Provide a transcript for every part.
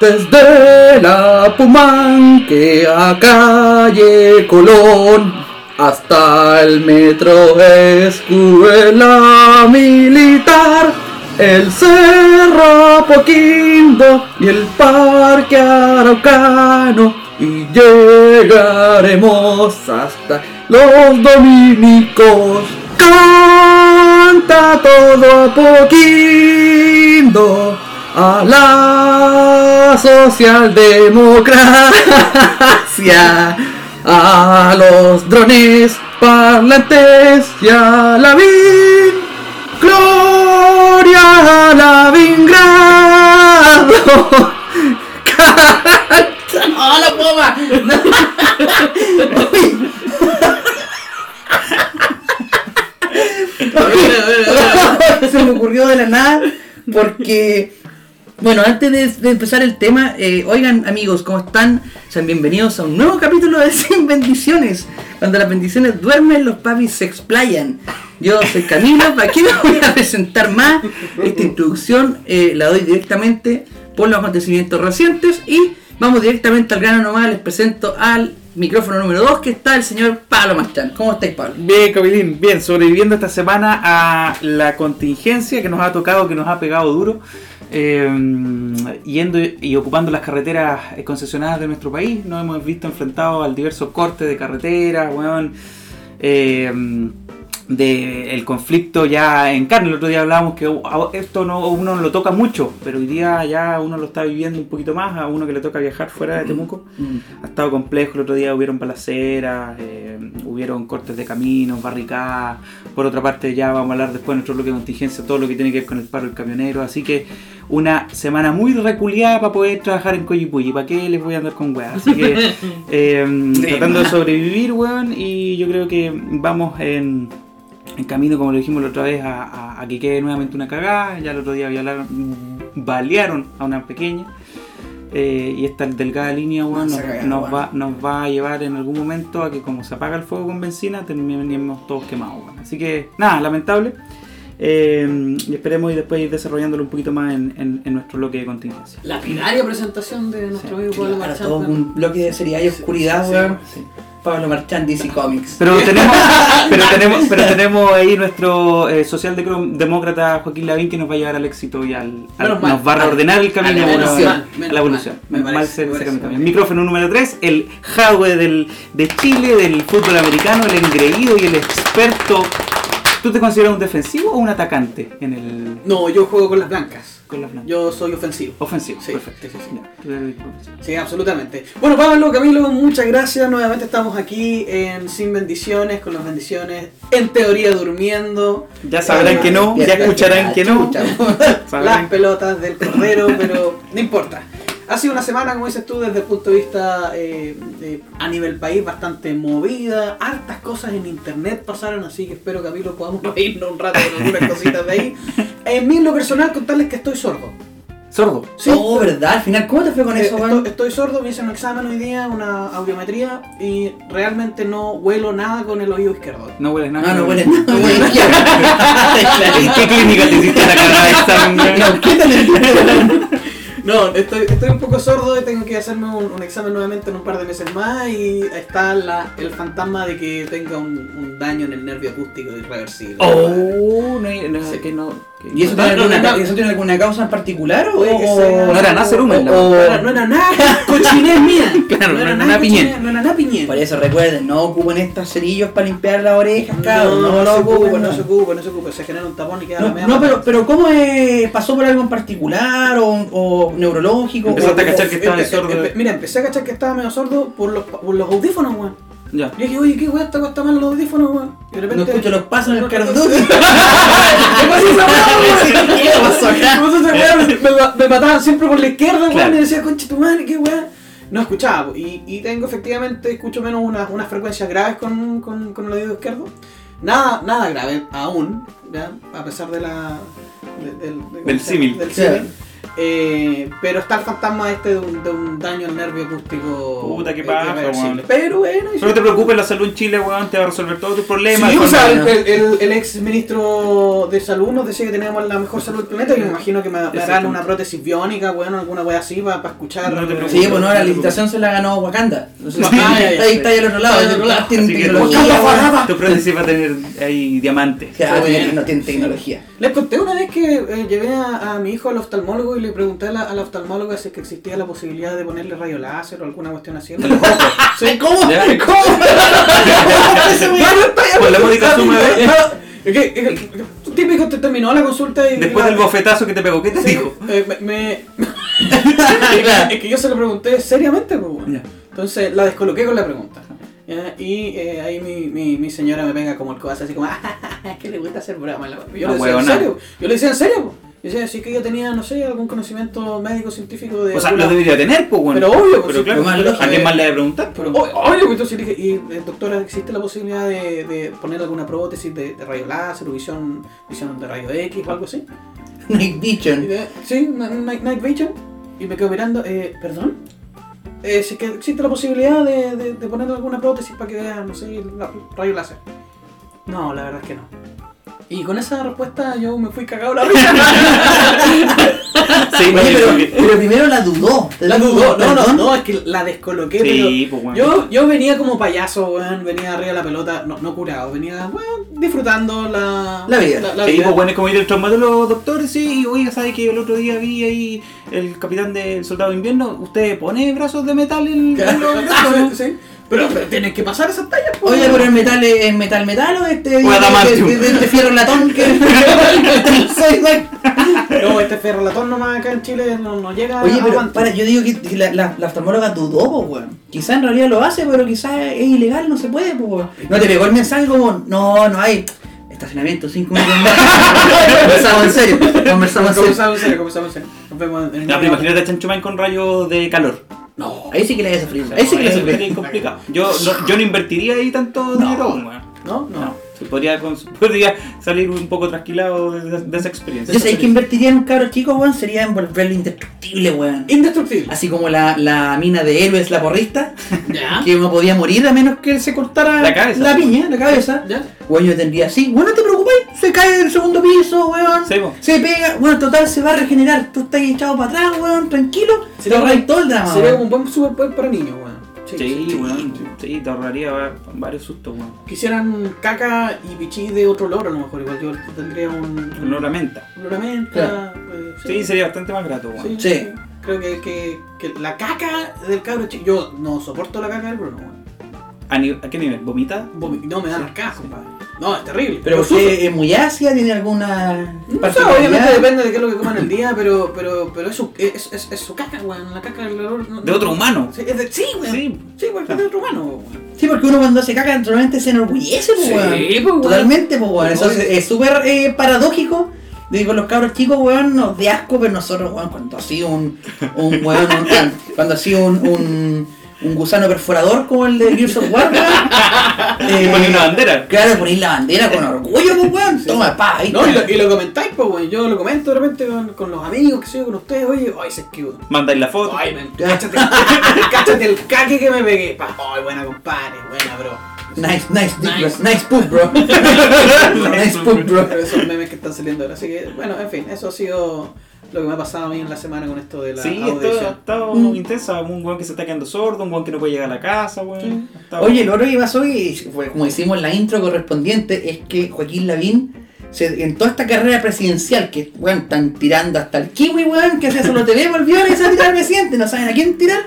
Desde la Pumanque a calle Colón hasta el metro escuela militar, el cerro Poquindo y el parque Araucano y llegaremos hasta los dominicos. Canta todo a Poquindo a la socialdemocracia, a los drones parlantes y a la vin, gloria a la vingrado. ¡No, la poma! Se me ocurrió de la nada porque bueno, antes de, empezar el tema, eh, oigan amigos, ¿cómo están? Sean bienvenidos a un nuevo capítulo de Sin Bendiciones. Cuando las bendiciones duermen, los papis se explayan. Yo soy Camilo, ¿para qué me voy a presentar más? Esta introducción eh, la doy directamente por los acontecimientos recientes y vamos directamente al grano nomás. Les presento al micrófono número 2 que está el señor Pablo Machán. ¿Cómo estáis, Pablo? Bien, Camilín, bien, sobreviviendo esta semana a la contingencia que nos ha tocado, que nos ha pegado duro. Eh, yendo y ocupando las carreteras concesionadas de nuestro país, nos hemos visto enfrentados al diversos cortes de carreteras, weón. Eh, del conflicto ya en carne. El otro día hablábamos que esto no uno no lo toca mucho, pero hoy día ya uno lo está viviendo un poquito más, a uno que le toca viajar fuera de Temuco. Mm. Ha estado complejo, el otro día hubieron balaceras, eh, hubieron cortes de caminos, barricadas. Por otra parte ya vamos a hablar después en nuestro bloque de contingencia, todo lo que tiene que ver con el paro del camionero. Así que una semana muy reculiada para poder trabajar en Coyipulli. ¿Para qué les voy a andar con weas? Así que eh, tratando de sobrevivir, weón, y yo creo que vamos en en camino, como lo dijimos la otra vez, a, que quede nuevamente una cagada. Ya el otro día balearon a una pequeña. Eh, y esta delgada línea nos, va, nos va a llevar en algún momento a que como se apaga el fuego con benzina terminemos todos quemados. Así que nada, lamentable. Eh, y esperemos y después ir desarrollándolo un poquito más en, nuestro bloque de contingencia. La binaria presentación de nuestro amigo Pablo Para todo un bloque de seriedad y oscuridad, Pablo Marchand, DC Comics. Pero tenemos, pero tenemos, pero tenemos ahí nuestro eh, socialdemócrata Joaquín Lavín que nos va a llevar al éxito y al, nos va a reordenar el camino a la evolución. El micrófono número 3, el Jadwe del, de Chile, del fútbol americano, el engreído y el experto. ¿Tú te consideras un defensivo o un atacante en el.? No, yo juego con las blancas. Yo soy ofensivo. Ofensivo, sí, perfecto. Sí, sí, absolutamente. Bueno, Pablo, Camilo, muchas gracias. Nuevamente estamos aquí en Sin Bendiciones, con las bendiciones en teoría durmiendo. Ya sabrán que no, ya, escucharán que no. las pelotas del cordero, pero no importa. Ha sido una semana, como dices tú, desde el punto de vista eh, a nivel país bastante movida. Hartas cosas en internet pasaron, así que espero que a mí lo podamos irnos un rato con algunas cositas de ahí. En mí, lo personal, contarles que estoy sordo. ¿Sordo? Sí. Oh, ¿verdad? Al final, ¿cómo te fue con eh, eso, estoy, estoy, sordo, me hice un examen hoy día, una audiometría, y realmente no huelo nada con el oído izquierdo. No hueles nada. No, no hueles nada. No hueles nada. ¿Qué clínica te hiciste la cara de examen? No, ¿qué no, estoy, estoy un poco sordo y tengo que hacerme un, examen nuevamente en un par de meses más y está la, el fantasma de que tenga un, un daño en el nervio acústico irreversible. Oh, no, no, sé que no ¿Y eso, tiene alguna, ¿Eso tiene alguna causa en particular? O, no era nada cerumen. No era nada cochinés mía. Claro, no era nada piñén. No era nada. Por eso recuerden, no ocupen estos cerillos para limpiar las orejas, cabrón. No, no, se ocupen, no se ocupen, no se ocupen. Se genera un tapón y queda la media. No, pero, pero ¿cómo es? ¿Pasó por algo en particular o, o neurológico? Empezaste a cachar que estaba sordo. Mira, empecé a cachar que estaba medio sordo por los, por los audífonos, weón. Ya. Yo dije, oye, ¿qué weá está cuesta mal los audífonos, weón? Y de repente. No escucho los pasos en el cartón. ¿Qué pasó acá? Me mataban siempre por la izquierda, weón, y decía, concha tu madre, qué weá. No escuchaba, y, y tengo efectivamente, escucho menos unas, unas frecuencias graves con, con, con el oído izquierdo. Nada, nada grave aún, ¿ya? a pesar de la, del símil. Del símil. Eh, pero está el fantasma este de un, de un daño al nervio acústico. Puta, qué eh, paja, weón. Pero bueno, No te preocupes, la salud en Chile, weón, te va a resolver todos tus problemas. Sí, o sea, el, el- el ex ministro de salud nos decía que teníamos la mejor salud del planeta y me imagino que me, me harán una prótesis biónica, bueno, alguna wea así para escuchar. No te preocupes. Sí, pues no, la licitación se la ganó Wakanda. No, está, ah, ya, ya, ahí está ahí al otro lado. Al otro lado. Tiene Así que tecnología, weón. tu prótesis va a tener ahí bien. no tiene tecnología. Les conté una vez que eh, llevé a, a mi hijo al oftalmólogo y le pregunté a la, al oftalmólogo si es que existía la posibilidad de ponerle rayo láser o alguna cuestión así. Sí. ¿Cómo? Ya. ¿Cómo? La es que- típico, te terminó la consulta y... Después del bofetazo que te pegó, ¿qué te Sí, dijo? eh, me, es que yo se lo pregunté seriamente, pues. Entonces la descoloqué con la pregunta. ¿ya? Y eh, ahí mi, mi, mi señora me pega como el codazo, así como, "Ah, es que le gusta hacer broma. Yo Ah, le decía en serio. Yo le decía en serio. Yo decía, sí que yo tenía, no sé, algún conocimiento médico, científico de. O sea, alguna- lo debería tener, pues, bueno. Pero obvio, pues, Pero sí, claro, pero más lógico. ¿a quién más le debe preguntar? Pero, o- obvio, pues, entonces dije, y eh, doctora, ¿existe la posibilidad de, de poner alguna prótesis de, de rayo láser o visión, visión de rayo X o algo así? Night Vision. de- sí, Night, Night Vision. Y me quedo mirando, eh, ¿perdón? Eh, si es que existe la posibilidad de, de, de poner alguna prótesis para que vea, no sé, rayo láser. No, la verdad es que no. Y con esa respuesta yo me fui cagado la risa. Sí, Oye, pero, primero la dudó. la dudó, no, no, ¿Perdón? no, es que la descoloqué, Sí, pero pues, bueno. yo, yo venía como payaso, weón, venía arriba de la pelota, no, no curado, venía, weón, disfrutando la, La vida. La, la Sí, vida. pues bueno, es como ir al traumatólogo, doctor, sí, y oiga, ¿sabe que el otro día vi ahí el capitán del soldado de invierno? ¿Usted pone brazos de metal en, en los brazos? Sí. Pero, pero tienes que pasar esas tallas, pues. Oye, pero el metal es metal metal o este, O adamantium. de este fierro latón que. No, este ferro latón nomás acá en Chile no, no llega Oye, a pero aguante. para, yo digo que la, la, la oftalmóloga dudó, pues, weón. Quizás en realidad lo hace, pero quizás es ilegal, no se puede, pues, weón. No te pegó el mensaje como, no, no hay estacionamiento, cinco minutos más. Conversamos en serio, conversamos en serio. Comenzamos en serio, comenzamos en serio. Nos vemos en No, pero imagínate a Chancho Man con rayos de calor. No, ahí sí que le voy a sufrir. Ahí sí que le Eso sufrir. sería complicado. Yo no, yo no invertiría ahí tanto dinero. ¿No? No. No, podría, podría salir un poco trasquilado de, esa experiencia. Yo sé que invertiría en un cabro chico, weón, sería en volverlo indestructible, weón. Indestructible. Así como la, la mina de héroes, la porrista, Ya. que no podía morir a menos que se cortara La cabeza, la weón. piña, la cabeza. ¿Ya? Weón, yo tendría así, bueno, no te preocupes, se cae del segundo piso, weón. Sí. Se pega, bueno, total se va a regenerar. Tú estás echado para atrás, weón, tranquilo. Se te todo el drama, Sería weón. como un buen superpoder para niños, weón. Sí, weón. Sí, te ahorraría va- varios sustos, weón. Quisieran caca y pichí de otro loro, a lo mejor. Igual yo tendría un. Con olor a menta. Un olor a menta, Claro. eh, Sí, sería bastante más grato, weón. Sí, Sí. Creo que, que, que la caca del cabro chico. Yo no soporto la caca del Bruno, weón. ¿A, ni- a qué nivel? ¿Vomita? Vomi- No me dan arcas, compadre. No, es terrible. Pero porque es muy ácida, tiene alguna. No sé, obviamente depende de qué es lo que coman el día, pero, pero, pero es, su, es, es, es su caca, weón. La caca del olor. no- De otro humano. Sí, es de, sí, weón. Sí. Sí, weón, es de otro humano, weón. Sí, porque uno cuando se caga naturalmente se enorgullece, pues, Sí, weón. pues, weón. Totalmente, pues, weón. Eso es súper eh, paradójico. De que con los cabros chicos, weón, nos de asco, pero nosotros, weón, cuando ha sido un, un weón, un- cuando ha sido un, un, un gusano perforador como el de Gears of War, weón. Y poner una bandera. Claro, poner la bandera con orgullo, pues, weón. Toma, pa, ahí No, y lo, y lo comentáis, pues, weón. Yo lo comento de repente con, con los amigos, que soy con ustedes. Oye, ay, se esquivo. Mandáis la foto. Ay, men, cáchate, cáchate el caque que me pegué. Pa, ay, buena, compadre, buena, bro. Nice, nice, Nice. bro. nice poop, bro. nice poop, bro. Pero esos memes que están saliendo ahora. Así que, bueno, en fin, eso ha sido lo que me ha pasado a mí en la semana con esto de la Sí, audición. ha estado Mm. intensa. Un weón que se está quedando sordo, un weón que no puede llegar a la casa, weón. Sí. Oye, lo otro que pasó, y fue como decimos en la intro correspondiente, es que Joaquín Lavín, se- en toda esta carrera presidencial, que weón, están tirando hasta el kiwi, weón, que hace solo TV, volvió a irse a tirar al presidente, no saben a quién tirar.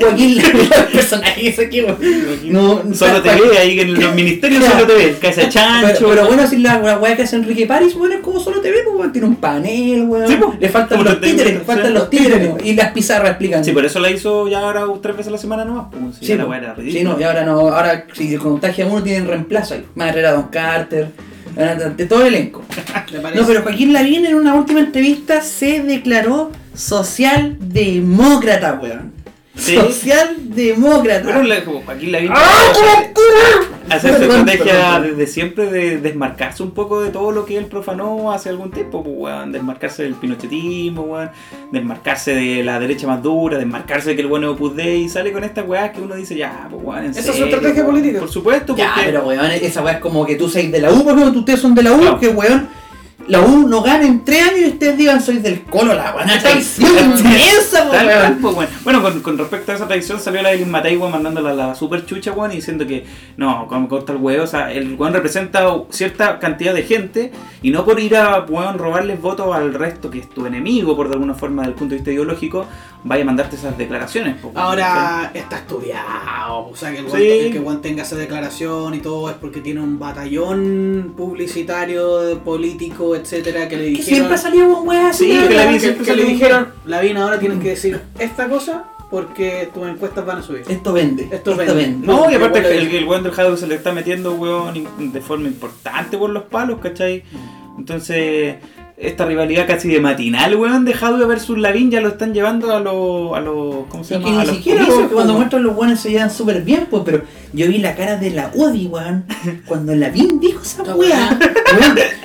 Joaquín Lavín, el personaje ese aquí, weón. No, Solo te ve ahí en los ministerios, Claro. solo te ve. Cabeza de chancho. Pero, pero bueno, si la, la weá que hace Enrique París, weón, es como solo TV, pues, weón, tiene un panel, weón. Sí, pues. le faltan los títeres, le sí, faltan los títeres, y las pizarras explican. Sí, por eso la hizo ya ahora tres veces a la semana nomás. Pues, si Sí, la po. weá era Sí, ridícula. no, y ahora no, ahora si se contagia uno tienen reemplazo ahí. Más Herrera Don Carter, de todo el elenco. No, pero Joaquín Lavín en una última entrevista se declaró socialdemócrata, weón. Sí. Socialdemócrata. Pero la- como Joaquín Lavín ¡Ah, hace su Perdón, estrategia desde siempre de desmarcarse un poco de todo lo que él profanó hace algún tiempo, pues, weón. Desmarcarse del pinochetismo, weón. Desmarcarse de la derecha más dura, desmarcarse de que el bueno es Opus Dei y sale con estas weas que uno dice, ya, pues, weón, en Esa es su serio, estrategia weón. política. Por supuesto, Ya, porque... pero weón, esa weá es como que tú seis de la U, porque ustedes son de la U, Claro. que weón, la U no gana en tres años y ustedes digan soy del colo, la una traición inmensa, pues, bueno. Bueno, con, con respecto a esa tradición salió la de Matei, weón, mandándola a la super chucha, weón, y diciendo que no, como corta el huevo, o sea, el weón representa cierta cantidad de gente y no por ir a, weón, robarles votos al resto que es tu enemigo, por de alguna forma, desde el punto de vista ideológico, vaya a mandarte esas declaraciones. pues, Ahora está estudiado, o sea que el Sí. Juan, el que Juan tenga esa declaración y todo es porque tiene un batallón publicitario, político, etcétera, que le Que dijeron. siempre ha salido con weas así, Sí, que la que, siempre que le salió- dijeron, Lavín, ahora tienes que decir esta cosa porque tus encuestas van a subir. Esto vende, Esto esto, vende. vende. No, y aparte el, de- el weón del Jadwe se le está metiendo, weón, de forma importante por los palos, ¿cachai? Entonces, esta rivalidad casi de matinal, weón, de Jadwe versus Lavín ya lo están llevando a los, a los, ¿cómo se llama? que a ni los siquiera porque cuando muestran los weones se llevan súper bien, pues, pero yo vi la cara de la Udi, weón, cuando la Vin dijo esa weón,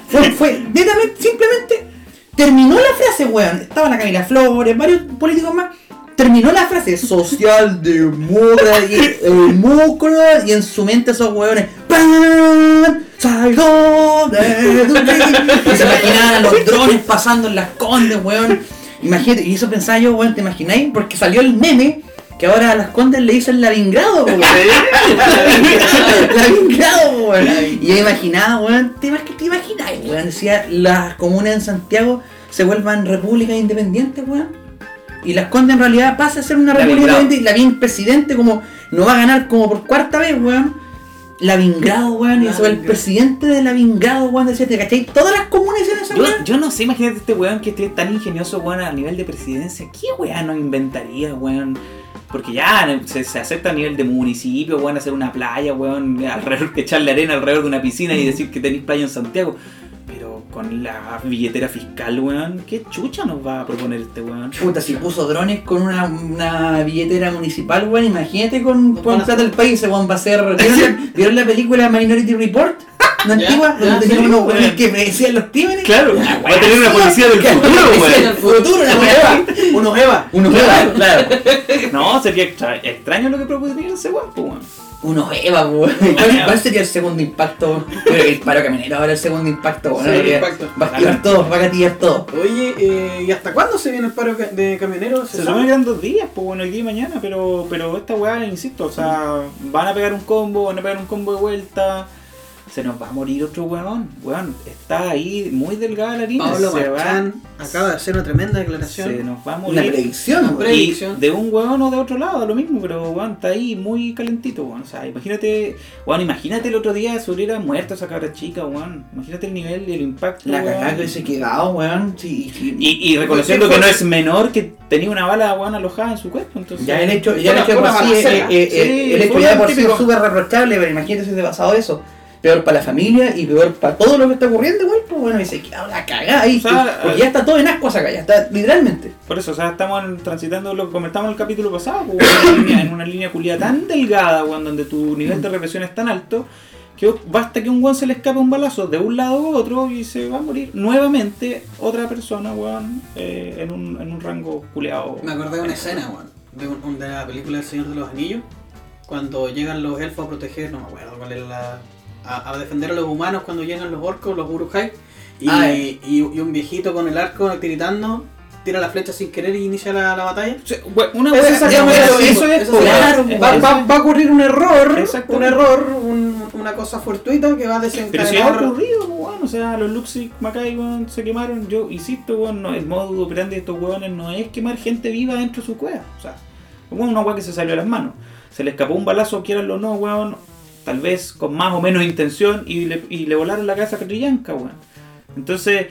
fue, fue, netamente, simplemente, terminó la frase, weón. Estaba la Camila Flores, varios políticos más. Terminó la frase socialdemócrata y y en su mente esos weones ¡Salgo de tu vida! Y se imaginaban a los drones pasando en las condes, weón. Imagínate, y eso pensaba yo, weón, ¿te imagináis? Porque salió el meme que ahora a las condes le dicen lavingrado, weón. lavingrado, weón. Y yo imaginaba, weón, ¿te, imag- te imagináis, weón? Decía, las comunas en Santiago se vuelvan repúblicas independientes, weón. Y las condes en realidad pasa a ser una república independiente y la bien presidente como no va a ganar como por cuarta vez, weón. Lavingrado, weón, y eso el presidente de Lavingrado, weón, decía, ¿te cachai? Todas las comunas en esa Yo, weón. yo no sé, imagínate este weón que esté tan ingenioso, weón, a nivel de presidencia. ¿Qué weón nos inventaría, weón? Porque ya se, se acepta a nivel de municipio, weón, hacer una playa, weón, alrededor, echarle arena alrededor de una piscina y decir que tenéis playa en Santiago. Con la billetera fiscal, weón, ¿qué chucha nos va a proponer este weón? Puta, si puso drones con una, una billetera municipal, weón, imagínate con, con plata del país, ese weón va a ser. ¿Vieron la, ¿vieron la película Minority Report? ¿La Ya, antigua? ya, donde sí, tenían unos weones que predecían los crímenes. Claro, Ya, va a tener una policía del futuro, que weón. el futuro, una weá. Unos Eva. Unos Eva, claro. No, sería extra- extraño lo que propondría ese weón, pues, weón. Unos Eva, weón. ¿Cuál, cuál sería el segundo impacto? Yo creo que el paro camionero ahora el segundo impacto, weón. Sí, porque impacto. Va a activar todo, va a activar todo. Oye, eh, ¿y hasta cuándo se viene el paro de camioneros? Se ¿Se supone que eran dos días, pues bueno, hoy día y mañana, pero, pero esta weá, insisto, o sea, van a pegar un combo, van a pegar un combo de vuelta, se nos va a morir otro weón, weón, está ahí muy delgada la harina, Pablo se va, acaba de hacer una tremenda se declaración. nos va a Una morir. predicción, Una weón. pre- Y predicción. de un weón o de otro lado, lo mismo, pero weón, está ahí muy calentito, weón. O sea, imagínate, weón, imagínate el otro día se hubiera muerto esa cabra chica, weón. Imagínate el nivel y el impacto. La cagada que hubiese quedado, weón. Sí, sí. Y, y reconociendo que no es menor que tenía una bala weón alojada en su cuerpo, entonces. Ya el hecho, ya el hecho una por sí, eh, eh, el hecho ya por sí es súper reprochable, pero imagínate si te pasado eso. Peor para la familia y peor para todo lo que está ocurriendo, igual, pues bueno, y se quedó la cagada ahí. O sea, porque ya está todo en ascuas acá, ya está, literalmente. Por eso, o sea, estamos en- transitando lo que comentamos en el capítulo pasado, pues, en, una línea, en una línea culia tan delgada, weón, donde tu nivel de represión es tan alto, que basta que un weón se le escape un balazo de un lado u otro y se va a morir nuevamente otra persona, weón, eh, en, un, en un rango culeado. Me acordé de una escena, weón, de, un- de la película El Señor de los Anillos, cuando llegan los elfos a proteger, no me acuerdo cuál es la... A, a defender a los humanos cuando llegan los orcos, los Uruk-hai, y, Ah, y, y un viejito con el arco tiritando tira la flecha sin querer y inicia la, la batalla. Una Eso es eso Eso claro. Va, va- va a ocurrir un error, un error, un- una cosa fortuita que va a Pero si ha desencadenar. ocurrido, weón, o sea, los Luxic Macay, weón, se quemaron. Yo insisto, weón, no, el modo operandi de estos weones no es quemar gente viva dentro de su cueva. O sea, weón, una weá que se salió de las manos. Se le escapó un balazo, quieranlo o no, weón, tal vez con más o menos intención y le, volaron la casa a Catrillanca, weón. Entonces,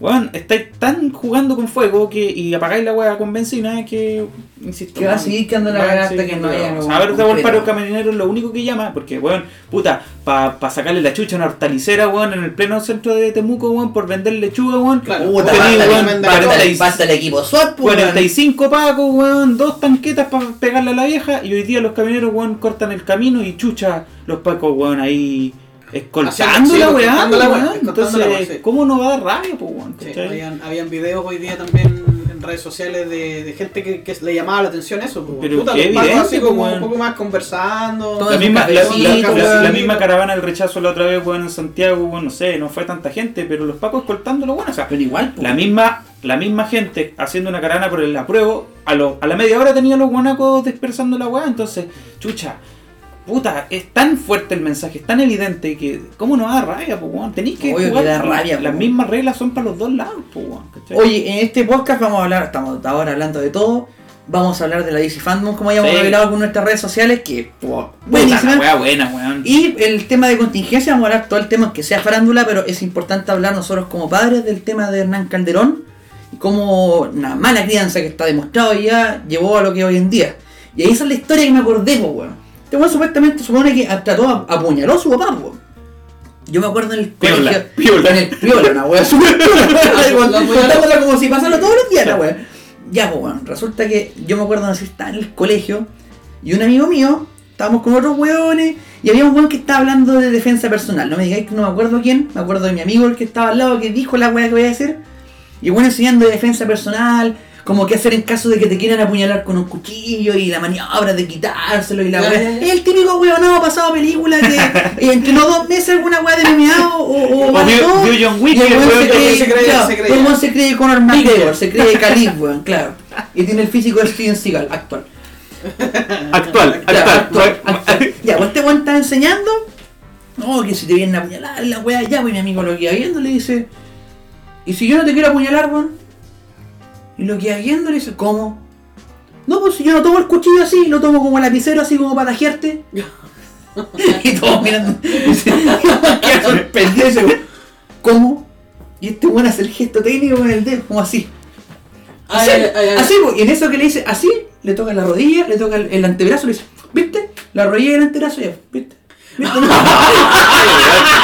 weón, estáis tan jugando con fuego que, y apagáis la weá con benzina que, insisto. Que va a seguir quedando la seguir hasta que no haya o sea, a ver, de para los camioneros lo único que llama, porque, weón, puta, para sacarle la chucha a una hortalicera, weón, en el pleno centro de Temuco, weón, por vender lechuga, weón. Claro. Puta, basta, weón, basta, Basta, 46 basta el equipo SWAT, pues, weón. 45 pacos, weón, dos tanquetas para pegarle a la vieja y hoy día los camioneros, weón, cortan el camino y chucha los pacos, weón, ahí escoltando la weá, la Entonces, sí. ¿cómo no va a dar rabia, pues, weón? Sí, ¿cachai? habían, habían videos hoy día también en redes sociales de, de gente que, que le llamaba la atención eso. pues, Pero puta, qué los pacos evidente, así como un poco más conversando. Todo La misma, la, la- la- misma caravana del rechazo la otra vez, weón, en Santiago, weón, no sé, no fue tanta gente, pero los pacos escoltándolo, weón, o sea, Pero igual, pues. la misma, la misma gente haciendo una caravana por el apruebo, a, lo, a la media hora tenía los guanacos dispersando la weá, entonces, chucha, puta, es tan fuerte el mensaje, es tan evidente que, ¿cómo no da rabia, pues, weón? Tenéis que Obvio que jugar, da rabia, las po. mismas reglas son para los dos lados, pues, weón, ¿cachai? Oye, en este podcast vamos a hablar, estamos ahora hablando de todo. Vamos a hablar de la DC Fandom, como ya hemos Sí. revelado con nuestras redes sociales, que Puta, buenísima. la buena, weón. Y el tema de contingencia, vamos a hablar todo el tema que sea farándula, pero es importante hablar nosotros como padres del tema de Hernán Calderón y cómo una mala crianza que está demostrado ya llevó a lo que es hoy en día. Y ahí esa es la historia que me acordé, pues, weón. Este weón supuestamente supone que trató, a- apuñaló a su papá, weón. Yo me acuerdo en el Piola, colegio. piola. En el piola, una weá súper piola. Contándola como si pasara todos los días, la weá. Ya, pues, weón. Resulta que yo me acuerdo que estaba en el colegio y un amigo mío, estábamos con otros weones y había un weón que estaba hablando de defensa personal. No me digáis que no me acuerdo quién, me acuerdo de mi amigo el que estaba al lado que dijo la weá que voy a decir. Y bueno, enseñando de defensa personal, como qué hacer en caso de que te quieran apuñalar con un cuchillo y la maniobra de quitárselo y la weá. ya. El típico weón no pasado película que eh, entrenó dos meses alguna weá de MMA o, o, O John Wick el weón se que cree, se creía, claro, se creía. el se cree Conor McGregor, se cree Khalid, weón, claro. Y tiene el físico de Steven Seagal, actual. Actual, actual. actual. Ya, pues este weón está enseñando. No, que si te vienen a apuñalar, la weá, ya, pues mi amigo lo queda viendo, le dice. ¿Y si yo no te quiero apuñalar, weón? Y lo queda viendo, le dice, ¿cómo? No, pues si yo no tomo el cuchillo así, lo tomo como lapicero, así como para tajearte. y todos mirando. Queda sorprendido ¿cómo? Y este weón hace el gesto técnico con el dedo, como así. Así, Ay, ay, ay. así, pues, y en eso que le dice así, le toca la rodilla, le toca el, el antebrazo, le dice, ¿viste? La rodilla y el antebrazo ya, ¿viste?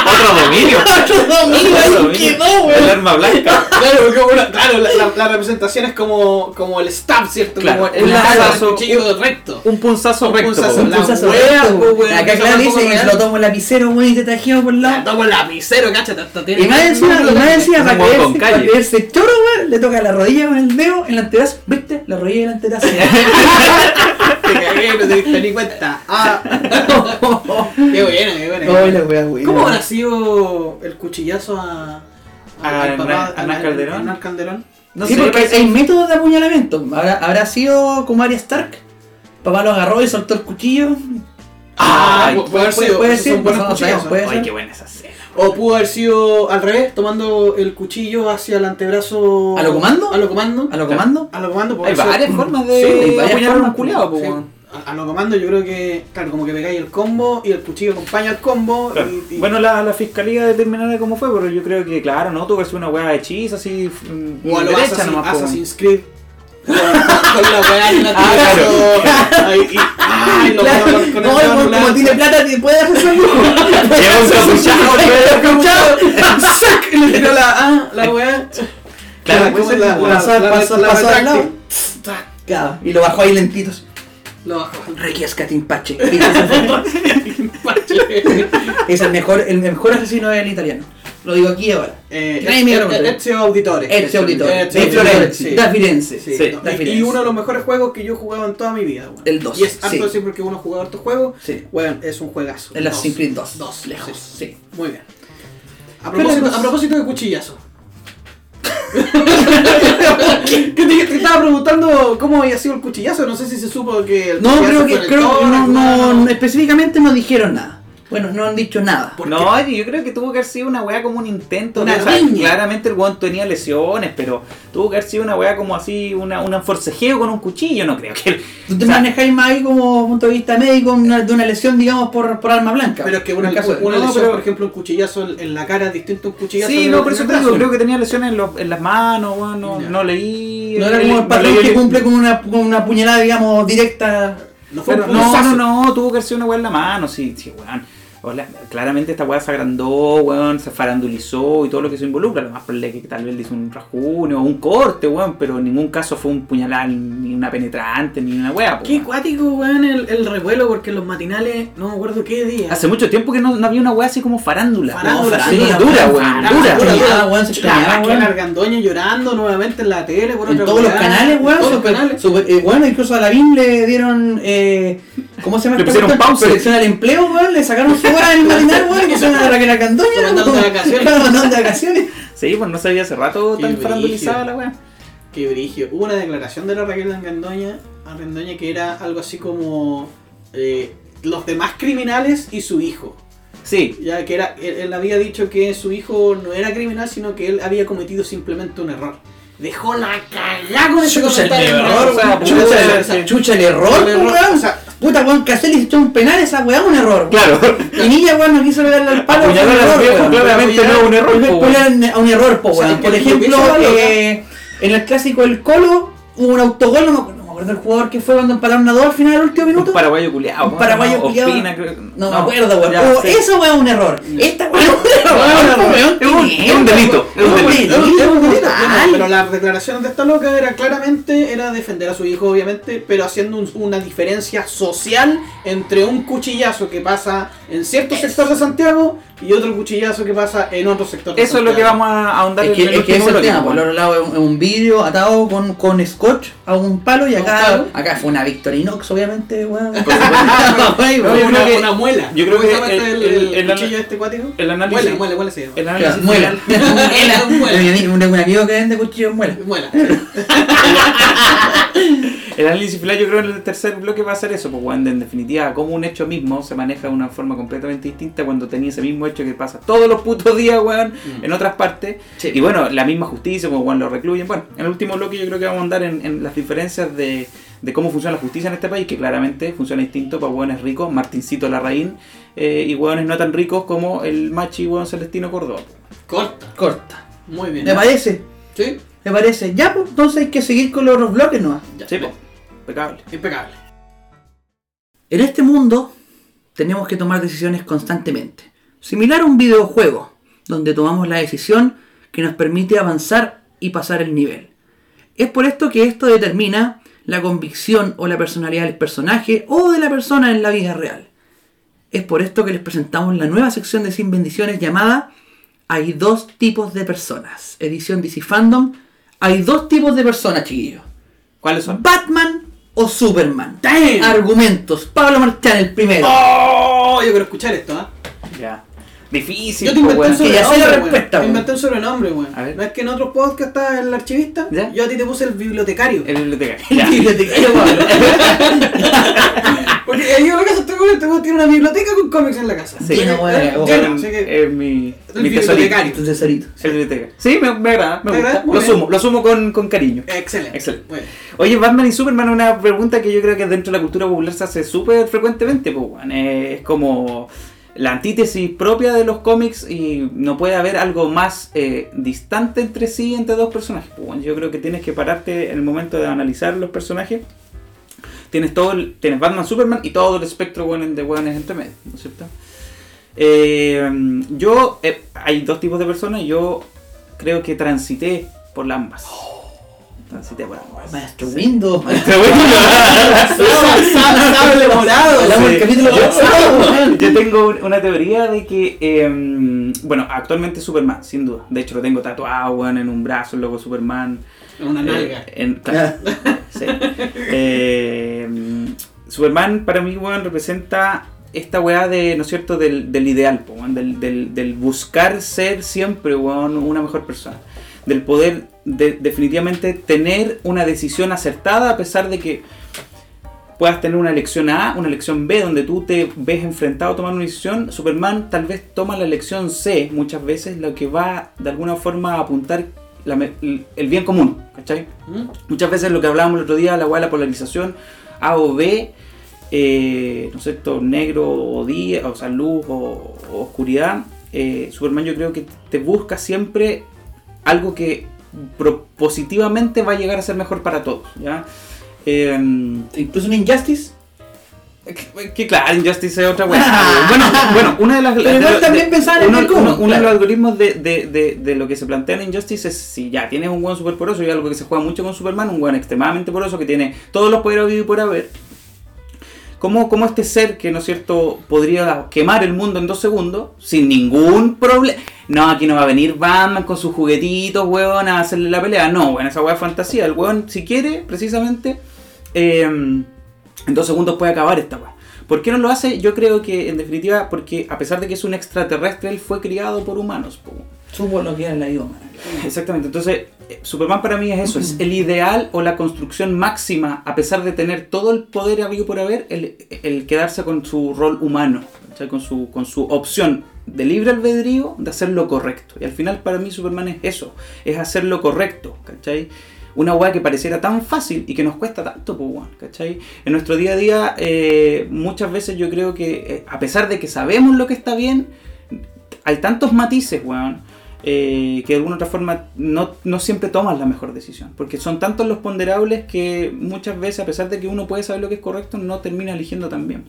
Otro dominio. Otro dominio, Otro dominio. quedó, El weón. arma blanca. Claro, porque una- claro la, la- la representación es como, como el stab, ¿cierto? Claro, como el un el cuchillo recto. Un punzazo Un recto. punzazo, la Pulsazo wea, recto, Acá claro dice, real. lo tomo el lapicero, weón, y te tajeo por el La lado. tomo el lapicero, hasta tiene. Y más encima, y más encima, Un para creerse choro, weón, le toca la rodilla con el dedo, el antebrazo, ¿viste? La rodilla y el antebrazo. Te cagué, no te diste ni cuenta. Ah. qué buena, qué buena. Oh, la wea, weón. ¿Cómo habrá sido el cuchillazo a. A al a- Hernán a- Calderón? a Hernán Calderón? No sí, sé, porque hay métodos de apuñalamiento. ¿Habrá, habrá sido como Arya Stark? Papá lo agarró y soltó el cuchillo. Ah, Ay, pu- puede haber puede- sido. puede ser, Ay, qué buena esa escena. O pudo haber sido al revés, tomando el cuchillo hacia el antebrazo. ¿A lo comando? A lo comando. ¿A lo comando? A lo comando. Hay varias formas de apuñalar un culiado. A, a lo comando yo creo que, claro, como que pegáis el combo y el cuchillo acompaña el combo. Claro. Y, y- Bueno, la, la fiscalía determinará cómo fue, pero yo creo que, claro, no tuvo que ser una weá de hechizo así. mm, o a lo derecha Assassin- nomás. Assassin's Creed. Con, con la weá en la Ah, tierra. Ay, y- ay, lo- Claro, lo- con el no, como, tiene plata, te puede hacer eso. Lleva un capuchado, Capuchado. ¡Sac! Y le tiró la, ah, la weá. Claro, ¿cómo pues, es la, la, pasó- la- pasó- la pasó al retráctil? lado. Claro, y lo bajó ahí lentitos. Lo bajó. Requiescat Impache. Es el mejor, el mejor asesino del italiano. Lo digo aquí ahora. Eh, Ezio- Auditore. Ezio Auditore. De Florencia. Da Firenze. Y- uno de los mejores juegos que yo he jugado en toda mi vida. El dos, Y es harto decir porque uno juega hartos juegos. Sí. Bueno, es un juegazo. El. Assassin's Creed 2. Dos, Lejos. sí. Muy bien. A Pero propósito, a propósito de cuchillazo. ¿Qué te, te estaba preguntando cómo había sido el cuchillazo? No sé si se supo que el No, creo que, creo que no. específicamente no dijeron nada. Bueno, no han dicho nada. ¿Por No, yo creo que tuvo que haber sido una weá como un intento. Una de- o sea, claramente el weón tenía lesiones, pero tuvo que haber sido una weá como así, una, un forcejeo con un cuchillo, no creo que. Tú te o sea, manejáis más ahí como punto de vista médico una- de una lesión, digamos, por, por arma blanca. Pero es que una, caso de- una no, lesión, pero- por ejemplo, un cuchillazo en en la cara distinto a un cuchillazo Sí, en no, por eso te digo, creo que tenía lesiones en, los- en las manos, weón, no, no leí. no era el- como el patrón que cumple con una, con una puñalada, digamos, directa. No fue Pero un no, no, no, tuvo que haber sido una weá en la mano, sí, sí, weón. Hola, claramente esta weá se agrandó, weón, se farandulizó y todo lo que se involucra. Lo más probable es que tal vez le hizo un rasguño o un corte, weón, pero en ningún caso fue un puñalal, ni una penetrante, ni una weá. Qué weón. cuático, weón, el, el revuelo, porque en los matinales, no me acuerdo qué día. Hace mucho tiempo que no, no había una weá así como farándula. Farándula, No, sí, dura, farándula, weón, Ah, dura. dura, dura, dura, weón, se La weón. Argandoña llorando nuevamente en la tele por En otra todos los weá. canales, weón. Todos los canales. super- eh, bueno, incluso a Lavín le dieron. Eh, ¿Cómo se llama? Le esta pusieron pausa. Selección al empleo, weón. Le sacaron su hora en el matinal, weón. Y pusieron a Raquel Argandoña. Lo mandaron de weón. vacaciones. Lo mandaron de vacaciones. Sí, pues no sabía hace rato Qué tan farandulizada la weá. Qué brigio. Hubo una declaración de la Raquel Argandoña, Argandoña que era algo así como eh, los demás criminales y su hijo. Sí, Ya que era, él, él había dicho que su hijo no era criminal, sino que él había cometido simplemente un error. Dejó la cagada con ese comentario. Chucha, el- error, weón. Puta, weón, Caselli echó un penal, esa weá un error. claro. Y Niña, weón, no quiso pegarle al palo. Un error, claramente no un error, un po, weón. Por ejemplo, eh, en el clásico del Colo hubo un autogol, no acuerdo, el jugador que fue cuando empataron a dos al final del último minuto. Un paraguayo culeado. Un paraguayo creo- No, me acuerdo, weón. sí. Esa weá es un error. Esta weá es un error. weón. Es un- delito, es un delito. Es un pero las declaraciones de esta loca era claramente era defender a su hijo, obviamente, pero haciendo un- una diferencia social entre un cuchillazo que pasa en cierto sector de Santiago y otro cuchillazo que pasa en otro sector Eso es lo que vamos a ahondar Es en que, el es que es el tema, po, por el otro lado es un, un vidrio atado con, con scotch a un palo y acá, palo. acá fue una Victorinox, obviamente, No, yo una, creo que- una muela. yo creo ¿Cómo que este el- el, el, el- el- cuchillo este cuático? el análisis- Muela, muela, muela se llama. El análisis muela. Muela. Un amigo que vende cuchillos muela. Muela. El análisis final yo creo en el tercer bloque va a ser eso, pues weón, en definitiva, como un hecho mismo se maneja de una forma completamente distinta cuando tenía ese mismo hecho que pasa todos los putos días, weón, Mm. en otras partes. Sí. Y bueno, la misma justicia, pues weón, lo recluyen. Bueno, en el último bloque yo creo que vamos a andar en, en las diferencias de, de cómo funciona la justicia en este país, que claramente funciona distinto para hueones ricos, Martincito Larraín, eh, y hueones no tan ricos como el machi hueón Celestino Córdoba. Corta. Corta. Muy bien. ¿Me parece? Sí. ¿Me parece? Ya, pues, entonces hay que seguir con los otros bloques nomás. Ya. Sí, pues, impecable. Impecable. En este mundo tenemos que tomar decisiones constantemente. Similar a un videojuego, donde tomamos la decisión que nos permite avanzar y pasar el nivel. Es por esto que esto determina la convicción o la personalidad del personaje o de la persona en la vida real. Es por esto que les presentamos la nueva sección de Sin Bendiciones llamada Hay dos tipos de personas. Edición DC Fandom. Hay dos tipos de personas, chiquillos. ¿Cuáles son? Batman o Superman. Damn. Argumentos. Pablo Marchán, el primero. Oh, yo quiero escuchar esto, ¿ah? Ya. Difícil, Yo te pues, inventé un weón. Que ya sé la sobrenombre. Te inventé un sobrenombre, weón. A ver. ¿No es que en otros podcasts está el archivista? ¿Ya? Yo a ti te puse el bibliotecario. El bibliotecario. El. Porque yo lo que hace este weón, este tiene una biblioteca con cómics en la casa. Sí. Así que- Es mi, mi tesorito. bibliotecario. Tu tesorito. El bibliotecario. Sí, me, me agrada, me ¿Te gusta. Lo bien. sumo, lo sumo con, con cariño. Excelente. Excelente. Oye, Batman y Superman, una pregunta que yo creo que dentro de la cultura popular se hace súper frecuentemente. Pues, weón. Eh, es como la antítesis propia de los cómics y no puede haber algo más eh, distante entre sí, entre dos personajes. Pues, weón. yo creo que tienes que pararte en el momento de analizar los personajes. Tienes todo el, tienes Batman, Superman y todo el espectro de weones entre medio, ¿no es cierto? Eh, yo, eh, hay dos tipos de personas, yo creo que transité por las ambas. Transité por ambas. Maestro Windows. Sable morado. Hablamos del Sí. capítulo pasado, weón. Yo tengo una teoría de que, eh, bueno, actualmente Superman, sin duda. De hecho, lo tengo tatuado, weón, en un brazo, el logo Superman. Una Eh, nalga. en- claro, sí. Eh, Superman para mí, weón, representa esta weá de, ¿no es cierto?, del, del ideal, po, del, del- del buscar ser siempre, weón, una mejor persona. Del poder de- definitivamente tener una decisión acertada a pesar de que puedas tener una elección A, una elección B, donde tú te ves enfrentado a tomar una decisión, Superman tal vez toma la elección C muchas veces, lo que va de alguna forma a apuntar la el bien común, ¿cachai? ¿Mm? Muchas veces lo que hablábamos el otro día, la de la polarización, A o B, eh, ¿no es cierto? Negro o día, o sea, luz o, o oscuridad. eh, Superman yo creo que te busca siempre algo que propositivamente va a llegar a ser mejor para todos, ¿ya? Eh, Incluso en Injustice. que, que claro, Injustice es otra weá. bueno, bueno, una de las. Pero de también de- en uno, de los algoritmos de, de, de, lo que se plantea en Injustice es si ya tienes un buen super poroso y algo que se juega mucho con Superman, un buen extremadamente poroso que tiene todos los poderes habidos y por haber. ¿Cómo, cómo este ser que, ¿no es cierto?, podría quemar el mundo en dos segundos sin ningún problema. No, aquí no va a venir Batman con sus juguetitos, weón, a hacerle la pelea. No, weón, esa weá es fantasía. El weón, si quiere, precisamente, eh, en dos segundos puede acabar esta weá. ¿Por qué no lo hace? Yo creo que, en definitiva, porque a pesar de que es un extraterrestre, él fue criado por humanos. Supo lo que era la idioma. Exactamente, entonces eh, Superman para mí es eso, es el ideal o la construcción máxima, a pesar de tener todo el poder habido por haber, el, el quedarse con su rol humano, con su, con su opción de libre albedrío de hacer lo correcto. Y al final para mí Superman es eso, es hacer lo correcto, ¿cachai? Una weá que pareciera tan fácil y que nos cuesta tanto, pues, ¿cachai? En nuestro día a día, eh, muchas veces yo creo que, eh, a pesar de que sabemos lo que está bien, hay tantos matices, weón, eh, que de alguna otra forma no, no siempre toman la mejor decisión. Porque son tantos los ponderables que muchas veces, a pesar de que uno puede saber lo que es correcto, no termina eligiendo tan bien.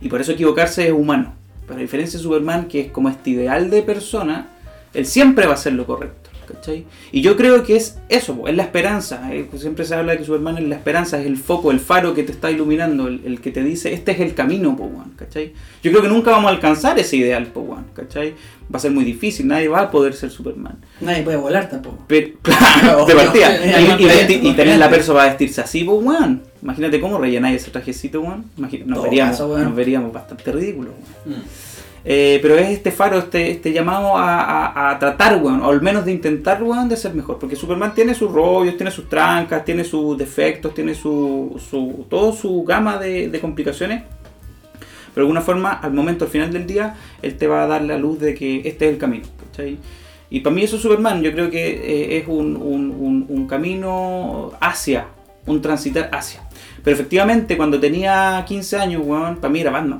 Y por eso equivocarse es humano. Pero a diferencia de Superman, que es como este ideal de persona, él siempre va a hacer lo correcto. ¿Cachai? Y yo creo que es eso, po, es la esperanza. eh, Siempre se habla de que Superman es la esperanza, es el foco, el faro que te está iluminando, el, el que te dice, este es el camino, po, ¿cachai? Yo creo que nunca vamos a alcanzar ese ideal, po, ¿cachai? Va a ser muy difícil, nadie va a poder ser Superman. Nadie puede volar tampoco. Pero, claro, de partida. Y, y, tener la no. perso va a vestirse así, pues, weón. Imagínate cómo rellenáis ese trajecito, weón. Nos, veríamos, caso, nos veríamos bastante ridículos, weón. Mm. Eh, pero es este faro, este, este llamado a, a- tratar, weón, o al menos de intentar, weón, de ser mejor. Porque Superman tiene sus rollos, tiene sus trancas, tiene sus defectos, tiene su, su todo su gama de, complicaciones. Pero de alguna forma, al momento, al final del día, él te va a dar la luz de que este es el camino. Y para mí eso es Superman. Yo creo que eh, es un, un- un- un camino hacia, un transitar hacia. Pero efectivamente, cuando tenía 15 años, weón, para mí era Batman.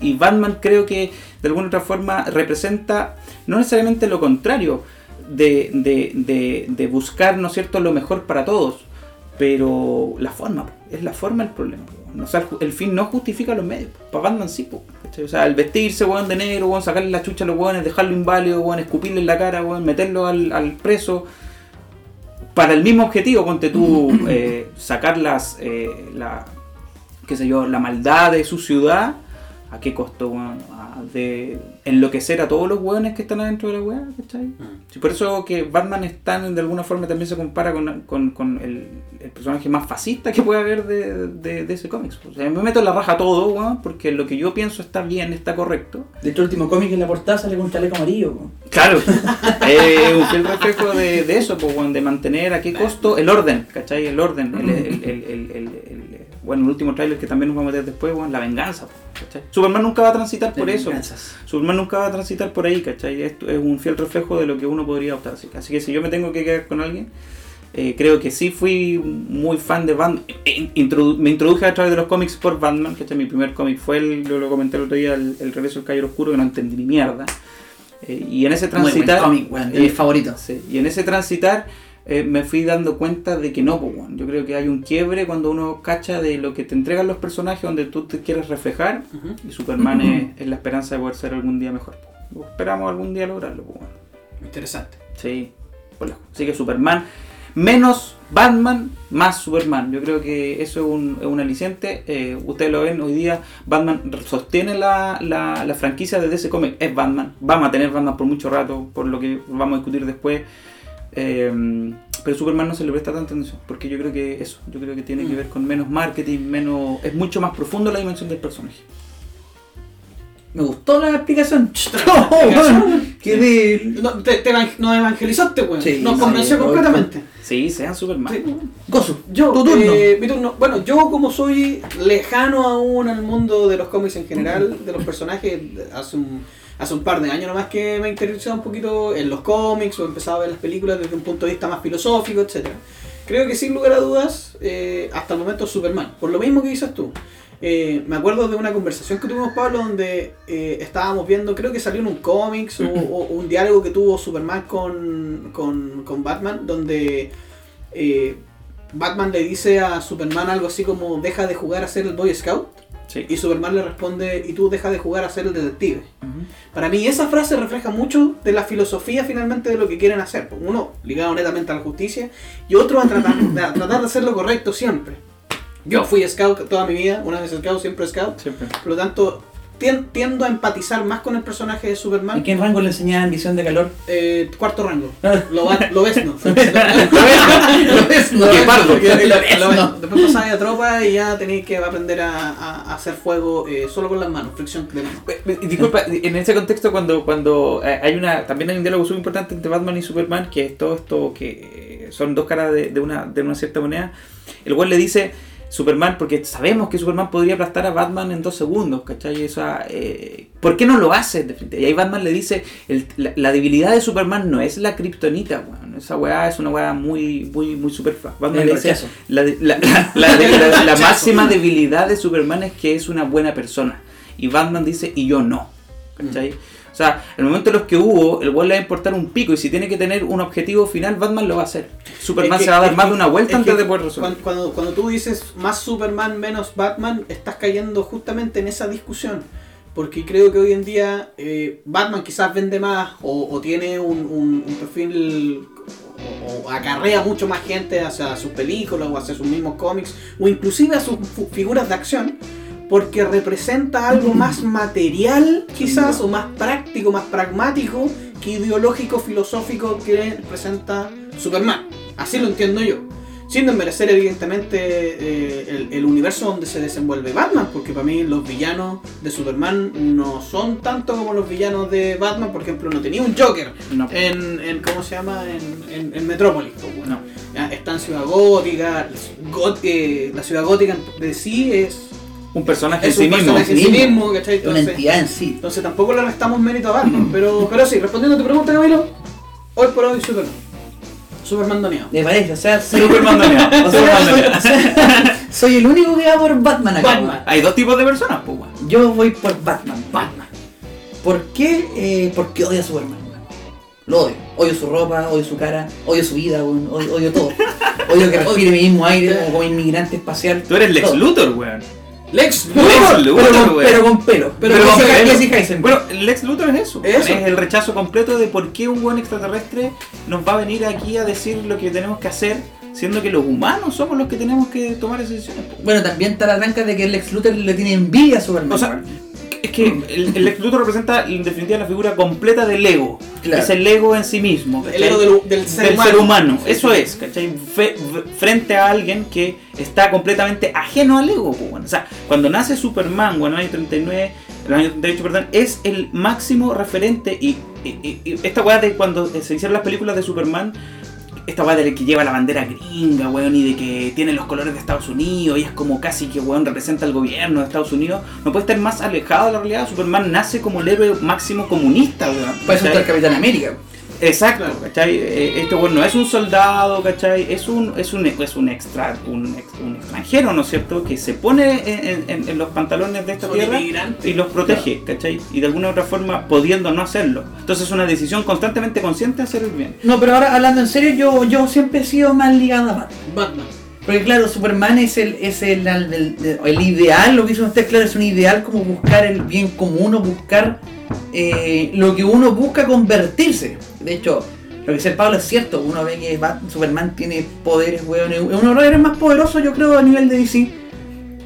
Y Batman creo que de alguna otra forma representa no necesariamente lo contrario de, de- de- de buscar, ¿no es cierto?, lo mejor para todos. Pero la forma, es la forma el problema. po. O sea, el fin no justifica los medios. Para Batman sí, po. O sea, el vestirse, weón, de negro, weón, sacarle la chucha a los weones, dejarlo inválido, weón, escupirle en la cara, weón, meterlo al, al preso. Para el mismo objetivo, ponte tú, eh, sacar las, eh, la, qué sé yo, la maldad de su ciudad, ¿a qué costo, weón? A- de enloquecer a todos los weones que están adentro de la weá, ¿cachai? Mm. Sí, por eso que Batman es tan, de alguna forma también se compara con, con- con el, el personaje más fascista que puede haber de, de- de ese cómic. O sea, me meto en la raja todo, weón, porque lo que yo pienso está bien, está correcto. De hecho, el último cómic en la portada sale con un chaleco amarillo. po. Claro, es un fiel reflejo de, de eso, pues, weón, de mantener a qué costo el orden, ¿cachai? El orden, el, el- el- el- el- el- bueno, el último tráiler que también nos vamos a meter después, weón, la venganza, ¿cachai? Superman nunca va a transitar por De eso. venganzas. Superman nunca va a transitar por ahí, ¿cachai? Esto es un fiel reflejo de lo que uno podría optar. Así, que si yo me tengo que quedar con alguien, eh, creo que sí fui muy fan de Batman. Eh, introdu- me introduje a través de los cómics por Batman, que mi primer cómic fue, el, yo lo comenté el otro día, el, el regreso del Caballero Oscuro, que no entendí ni mierda. Eh, y en ese Muy buen transitar... cómic, weón, de eh, mis favoritos. Sí, Y en ese transitar eh, me fui dando cuenta de que no, pues, yo creo que hay un quiebre cuando uno cacha de lo que te entregan los personajes donde tú te quieres reflejar y Superman es, es la esperanza de poder ser algún día mejor. Esperamos algún día lograrlo. pues. Interesante. Sí, lejos. Así que Superman menos Batman más Superman. Yo creo que eso es un, es un aliciente. Eh, ustedes lo ven hoy día. Batman sostiene la, la, la franquicia de DC Comics. Es Batman. Vamos a tener Batman por mucho rato, por lo que vamos a discutir después. Eh, pero Superman no se le presta tanta atención. Porque yo creo que eso. Yo creo que tiene que ver con menos marketing, menos. Es mucho más profundo la dimensión del personaje. Me gustó la explicación. Weón, Quedé. No, te, te nos evangelizaste, weón. Sí, nos sí, convenció sí, completamente. Sí, sean Superman. Sí. Gozo. Yo, tu turno. eh, mi turno. Bueno, yo como soy lejano aún al mundo de los cómics en general, de los personajes, hace un, hace un par de años nomás que me he interesado un poquito en los cómics o he empezado a ver las películas desde un punto de vista más filosófico, etcétera Creo que sin lugar a dudas, eh, hasta el momento Superman. Por lo mismo que dices tú. Eh, me acuerdo de una conversación que tuvimos, Pablo, donde eh, estábamos viendo, creo que salió en un cómics o, o un diálogo que tuvo Superman con, con, con Batman, donde Batman le dice a Superman algo así como deja de jugar a ser el Boy Scout Sí. y Superman le responde y tú deja de jugar a ser el detective. Para mí esa frase refleja mucho de la filosofía finalmente de lo que quieren hacer. Uno ligado netamente a la justicia y otro a tratar, a tratar de hacer lo correcto siempre. Yo fui scout toda mi vida, una vez scout, siempre scout. Siempre. Por lo tanto, tiendo a empatizar más con el personaje de ¿En Superman. qué rango le enseñaban visión de calor? Eh, cuarto rango. Lo, va- lo ves, ¿no? Lo ves, Lo no. pardo. Lo ves, lo ves. no. Después pasás a tropa y ya tenéis que aprender a, hacer fuego eh, solo con las manos, fricción de manos. Eh, eh, Disculpa, en ese contexto cuando, cuando hay una también hay un diálogo súper importante entre Batman y Superman, que es todo esto que son dos caras de, de una, de una cierta moneda, el cual le dice Superman, porque sabemos que Superman podría aplastar a Batman en dos segundos, ¿cachai? O sea, eh, ¿por qué no lo hace? Y ahí Batman le dice, el- la, la debilidad de Superman no es la kriptonita, weón. Esa weá es una weá muy, muy, muy superflua. Batman le dice, la- la máxima debilidad de Superman es que es una buena persona. Y Batman dice, y yo no. ¿Cachai? O sea, el momento en los que hubo, el weón le va a importar un pico y si tiene que tener un objetivo final, Batman lo va a hacer. Superman Es que- se va a dar más que- de una vuelta es antes de poder resolver. Cuando, cuando, cuando tú dices más Superman menos Batman, estás cayendo justamente en esa discusión. Porque creo que hoy en día eh, Batman quizás vende más o, o tiene un, un- un perfil o, o acarrea mucho más gente hacia sus películas o hacia sus mismos cómics o inclusive a sus figuras de acción porque representa algo más material quizás o más práctico, más pragmático que ideológico, filosófico que presenta Superman. Así lo entiendo yo. Sin desmerecer evidentemente eh, el, el universo donde se desenvuelve Batman, porque para mí los villanos de Superman no son tanto como los villanos de Batman, por ejemplo, no tenía un Joker No. en, en ¿cómo se llama? En, en, en Metrópolis. pues, bueno. No. Está en Ciudad Gótica, Got- eh, la Ciudad Gótica de sí es, Un personaje es en sí un mismo. personaje en sí mismo, ¿cachai? Una Entonces, entidad en sí. entonces tampoco le restamos mérito a Batman, pero, pero sí, respondiendo a tu pregunta, Camilo, hoy por hoy Superman. Superman doneado. Me parece, o sea, soy, Superman doneado. soy, el único que va por Batman acá. Batman. Hay dos tipos de personas, pues, weón. Yo voy por Batman. Batman. ¿Por qué? Eh, porque odio a Superman. weón. Lo odio. Odio su ropa, odio su cara, odio su vida, weón, odio, odio todo. Odio que respire mi mismo aire como, como inmigrante espacial. Tú eres Lex todo. Luthor, weón. Lex Lex Luthor. Pero, con, pero con pelo. Pero Pero, con con pelo. Jesse. Bueno, Lex Luthor es eso. Eso. Es el rechazo completo de por qué un buen extraterrestre nos va a venir aquí a decir lo que tenemos que hacer, siendo que los humanos somos los que tenemos que tomar esas decisiones. Bueno, también está la tranca de que Lex Luthor le tiene envidia a Superman. O sea, es que el, el Luthor representa en definitiva la figura completa del ego. Claro. Es el ego en sí mismo. El ego del, del ser del humano. ser humano. Sí, Eso es, ¿cachai? Fe- frente a alguien que está completamente ajeno al ego. pues, bueno. O sea, cuando nace Superman, bueno, en el año 39, el año 38, perdón, es el máximo referente. Y- y esta weá de cuando se hicieron las películas de Superman, esta weá de que lleva la bandera gringa, weón, y de que tiene los colores de Estados Unidos, y es como casi que, weón, representa al gobierno de Estados Unidos, no puede estar más alejado de la realidad. Superman nace como el héroe máximo comunista, weón. Está ¿cachai? el Capitán América. Exacto, Claro. ¿cachai? Eh, Este bueno no es un soldado, ¿cachai? Es un, es un, es un, extra, un, ex- un extranjero, ¿no es cierto? Que se pone en, en- en los pantalones de esta Son tierra inmigrantes. y los protege, ¿cachai? Y de alguna u otra forma pudiendo no hacerlo. Entonces es una decisión constantemente consciente de hacer el bien. No, pero ahora hablando en serio, yo, yo siempre he sido más ligado a Batman. Batman. Porque claro, Superman es el, es el, el, el- el ideal, lo que dicen ustedes, claro, es un ideal como buscar el bien común o buscar eh, lo que uno busca convertirse. De hecho, lo que dice el Pablo es cierto, uno ve que Bat- Superman tiene poderes, weón, es uno de los héroes más poderosos yo creo a nivel de DC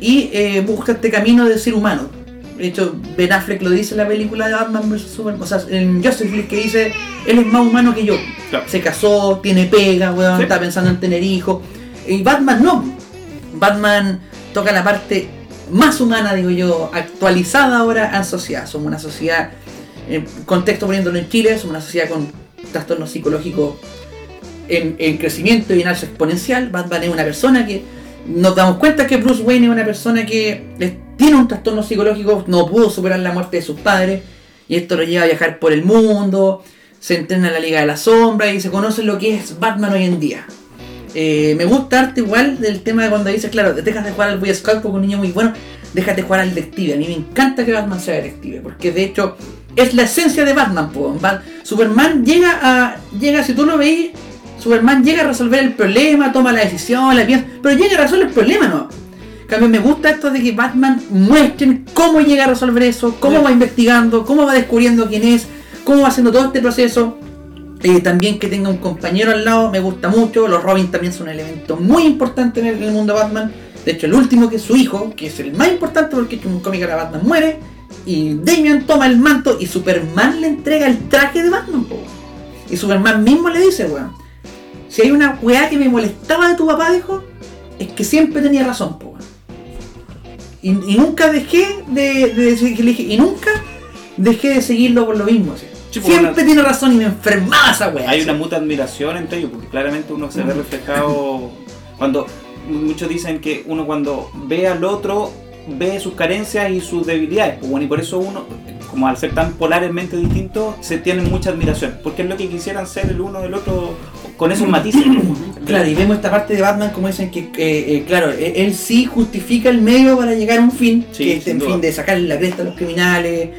y eh, busca este camino de ser humano. De hecho, Ben Affleck lo dice en la película de Batman vs Superman, o sea, en Justice League que dice, él es más humano que yo. Claro. Se casó, tiene pega, weón, Sí. está pensando en tener hijos. Y Batman no. Batman toca la parte más humana, digo yo, actualizada ahora en sociedad. Somos una sociedad, en contexto poniéndolo en Chile, somos una sociedad con trastornos psicológicos en, en crecimiento y en alza exponencial. Batman es una persona que nos damos cuenta que Bruce Wayne es una persona que tiene un trastorno psicológico, no pudo superar la muerte de sus padres y esto lo lleva a viajar por el mundo, se entrena en la Liga de la Sombra y se conoce lo que es Batman hoy en día. Eh, me gusta arte igual del tema de cuando dices, claro, dejas de jugar al Boy Scout porque un niño muy bueno, déjate jugar al detective. A mí me encanta que Batman sea detective, porque de hecho es la esencia de Batman. po. Superman llega a. llega, si tú lo veis, Superman llega a resolver el problema, toma la decisión, la piensa, pero llega a resolver el problema, ¿no? Cambio, me gusta esto de que Batman muestren cómo llega a resolver eso, cómo va investigando, cómo va descubriendo quién es, cómo va haciendo todo este proceso. Eh, también que tenga un compañero al lado, me gusta mucho. Los Robin también son un elemento muy importante en el, en el mundo de Batman. De hecho, el último que es su hijo, que es el más importante porque es en un cómic ahora Batman muere. Y Damian toma el manto y Superman le entrega el traje de Batman. po. Y Superman mismo le dice, weón, si hay una weá que me molestaba de tu papá, dijo, es que siempre tenía razón, po, weón. Y, y nunca dejé de, de decir que le dije, y nunca dejé de seguirlo por lo mismo. así. Sí, siempre una- tiene razón y me enfermaba esa weá. Hay así. una mutua admiración entre ellos, porque claramente uno se ve reflejado cuando muchos dicen que uno cuando ve al otro ve sus carencias y sus debilidades, pues bueno, y por eso uno, como al ser tan polarmente distintos, se tienen mucha admiración, porque es lo que quisieran ser el uno del otro con esos matices. Claro, y vemos esta parte de Batman como dicen que, eh, eh, claro, él, él sí justifica el medio para llegar a un fin, Sí, que es en duda. fin de sacarle la cresta a los criminales,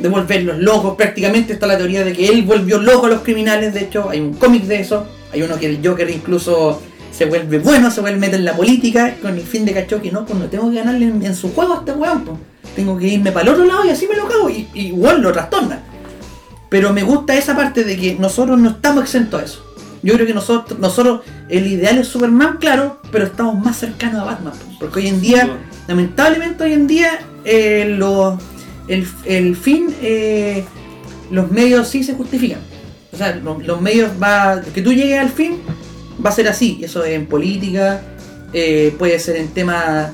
de volverlos locos. Prácticamente está la teoría de que él volvió loco a los criminales, de hecho, hay un cómic de eso, hay uno que el Joker incluso se vuelve bueno, se vuelve meter en la política con el fin de cachó que no, pues no tengo que ganarle en, en su juego a este weón, pues. tengo que irme para el otro lado y así me lo cago y, y igual lo trastorna. Pero me gusta esa parte de que nosotros no estamos exentos a eso. Yo creo que nosotros, nosotros, el ideal es Superman, claro, pero estamos más cercanos a Batman. po. Porque hoy en día, lamentablemente hoy en día, eh, lo- el, el fin, eh, los medios sí se justifican. O sea, lo- los medios va, que tú llegues al fin, va a ser así. Eso es en política, eh, puede ser en temas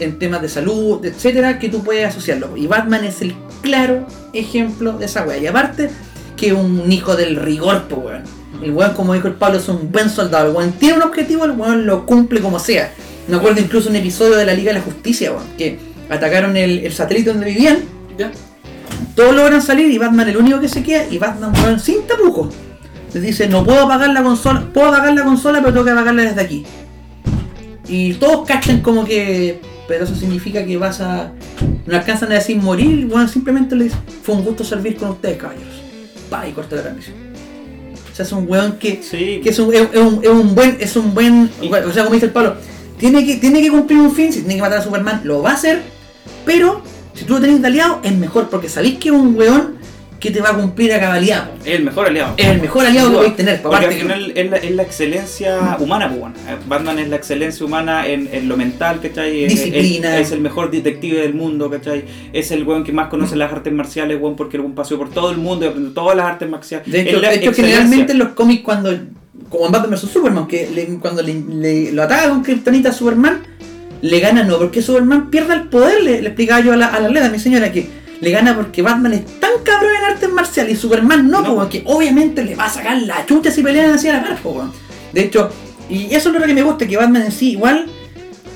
en temas de salud, etcétera, que tú puedes asociarlo. Y Batman es el claro ejemplo de esa wea. Y aparte, que un hijo del rigor, pues weón. El weón, como dijo el Pablo, es un buen soldado. El weón tiene un objetivo, el weón lo cumple como sea. Me acuerdo incluso un episodio de la Liga de la Justicia, weón, que atacaron el, el satélite donde vivían. ¿Ya? Todos logran salir y Batman el único que se queda y Batman weón sin tapujos. Les dice, no puedo apagar la consola, puedo apagar la consola pero tengo que apagarla desde aquí. Y todos cachan como que, pero eso significa que vas a, no alcanzan a decir morir, bueno, simplemente le dice, fue un gusto servir con ustedes caballeros. Va y corta la transmisión. O sea, es un weón que, Sí, que es, un, es, es un, es un buen, es un buen, o sea, como dice el Pablo, tiene que, tiene que cumplir un fin, si tiene que matar a Superman, lo va a hacer, pero si tú lo tenés de aliado, es mejor, porque sabéis que es un weón que te va a cumplir a cabalidad. po. es el mejor aliado. Es el mejor aliado que podéis tener, Porque al que- final es la, es la excelencia humana, pues bueno. Eh, Batman es la excelencia humana en, en lo mental, ¿cachai? Es- Disciplina. Es, es el mejor detective del mundo, ¿cachai? Es el weón que más conoce las artes marciales, weón, porque el weón paseó por todo el mundo y aprendió todas las artes marciales. De hecho, de generalmente en los cómics cuando, como en Batman vs Superman, que le- cuando le, le- lo ataca con Kryptonita a Superman, le gana no porque Superman pierda el poder, le, le explicaba yo a la, a la Leda, mi señora, que le gana porque Batman es tan cabrón en artes marciales y Superman no, No. porque obviamente le va a sacar la chucha si pelean hacia la par. De hecho, y eso es lo que me gusta, que Batman en sí, igual,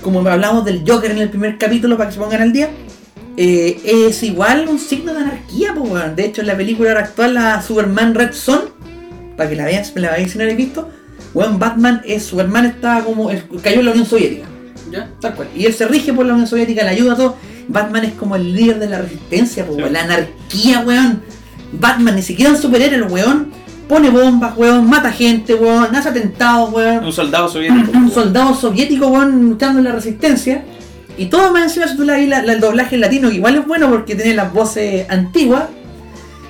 como hablamos del Joker en el primer capítulo para que se pongan al día, eh, es igual un signo de anarquía, po. De hecho, en la película actual, la Superman Red Son, para que la vean, la veáis si no la habéis visto, weón, Batman es, Superman estaba como, el- cayó en la Unión Soviética, ¿Ya? tal cual. Y él se rige por la Unión Soviética, le ayuda a todo. Batman es como el líder de la resistencia, po, Sí. la anarquía, weón. Batman ni siquiera un superhéroe, el weón. Pone bombas, weón, mata gente, weón, hace atentados, weón Un soldado soviético. un soldado soviético weón, luchando en la resistencia. Y todo más encima si tú la, la- el doblaje latino, que igual es bueno porque tiene las voces antiguas.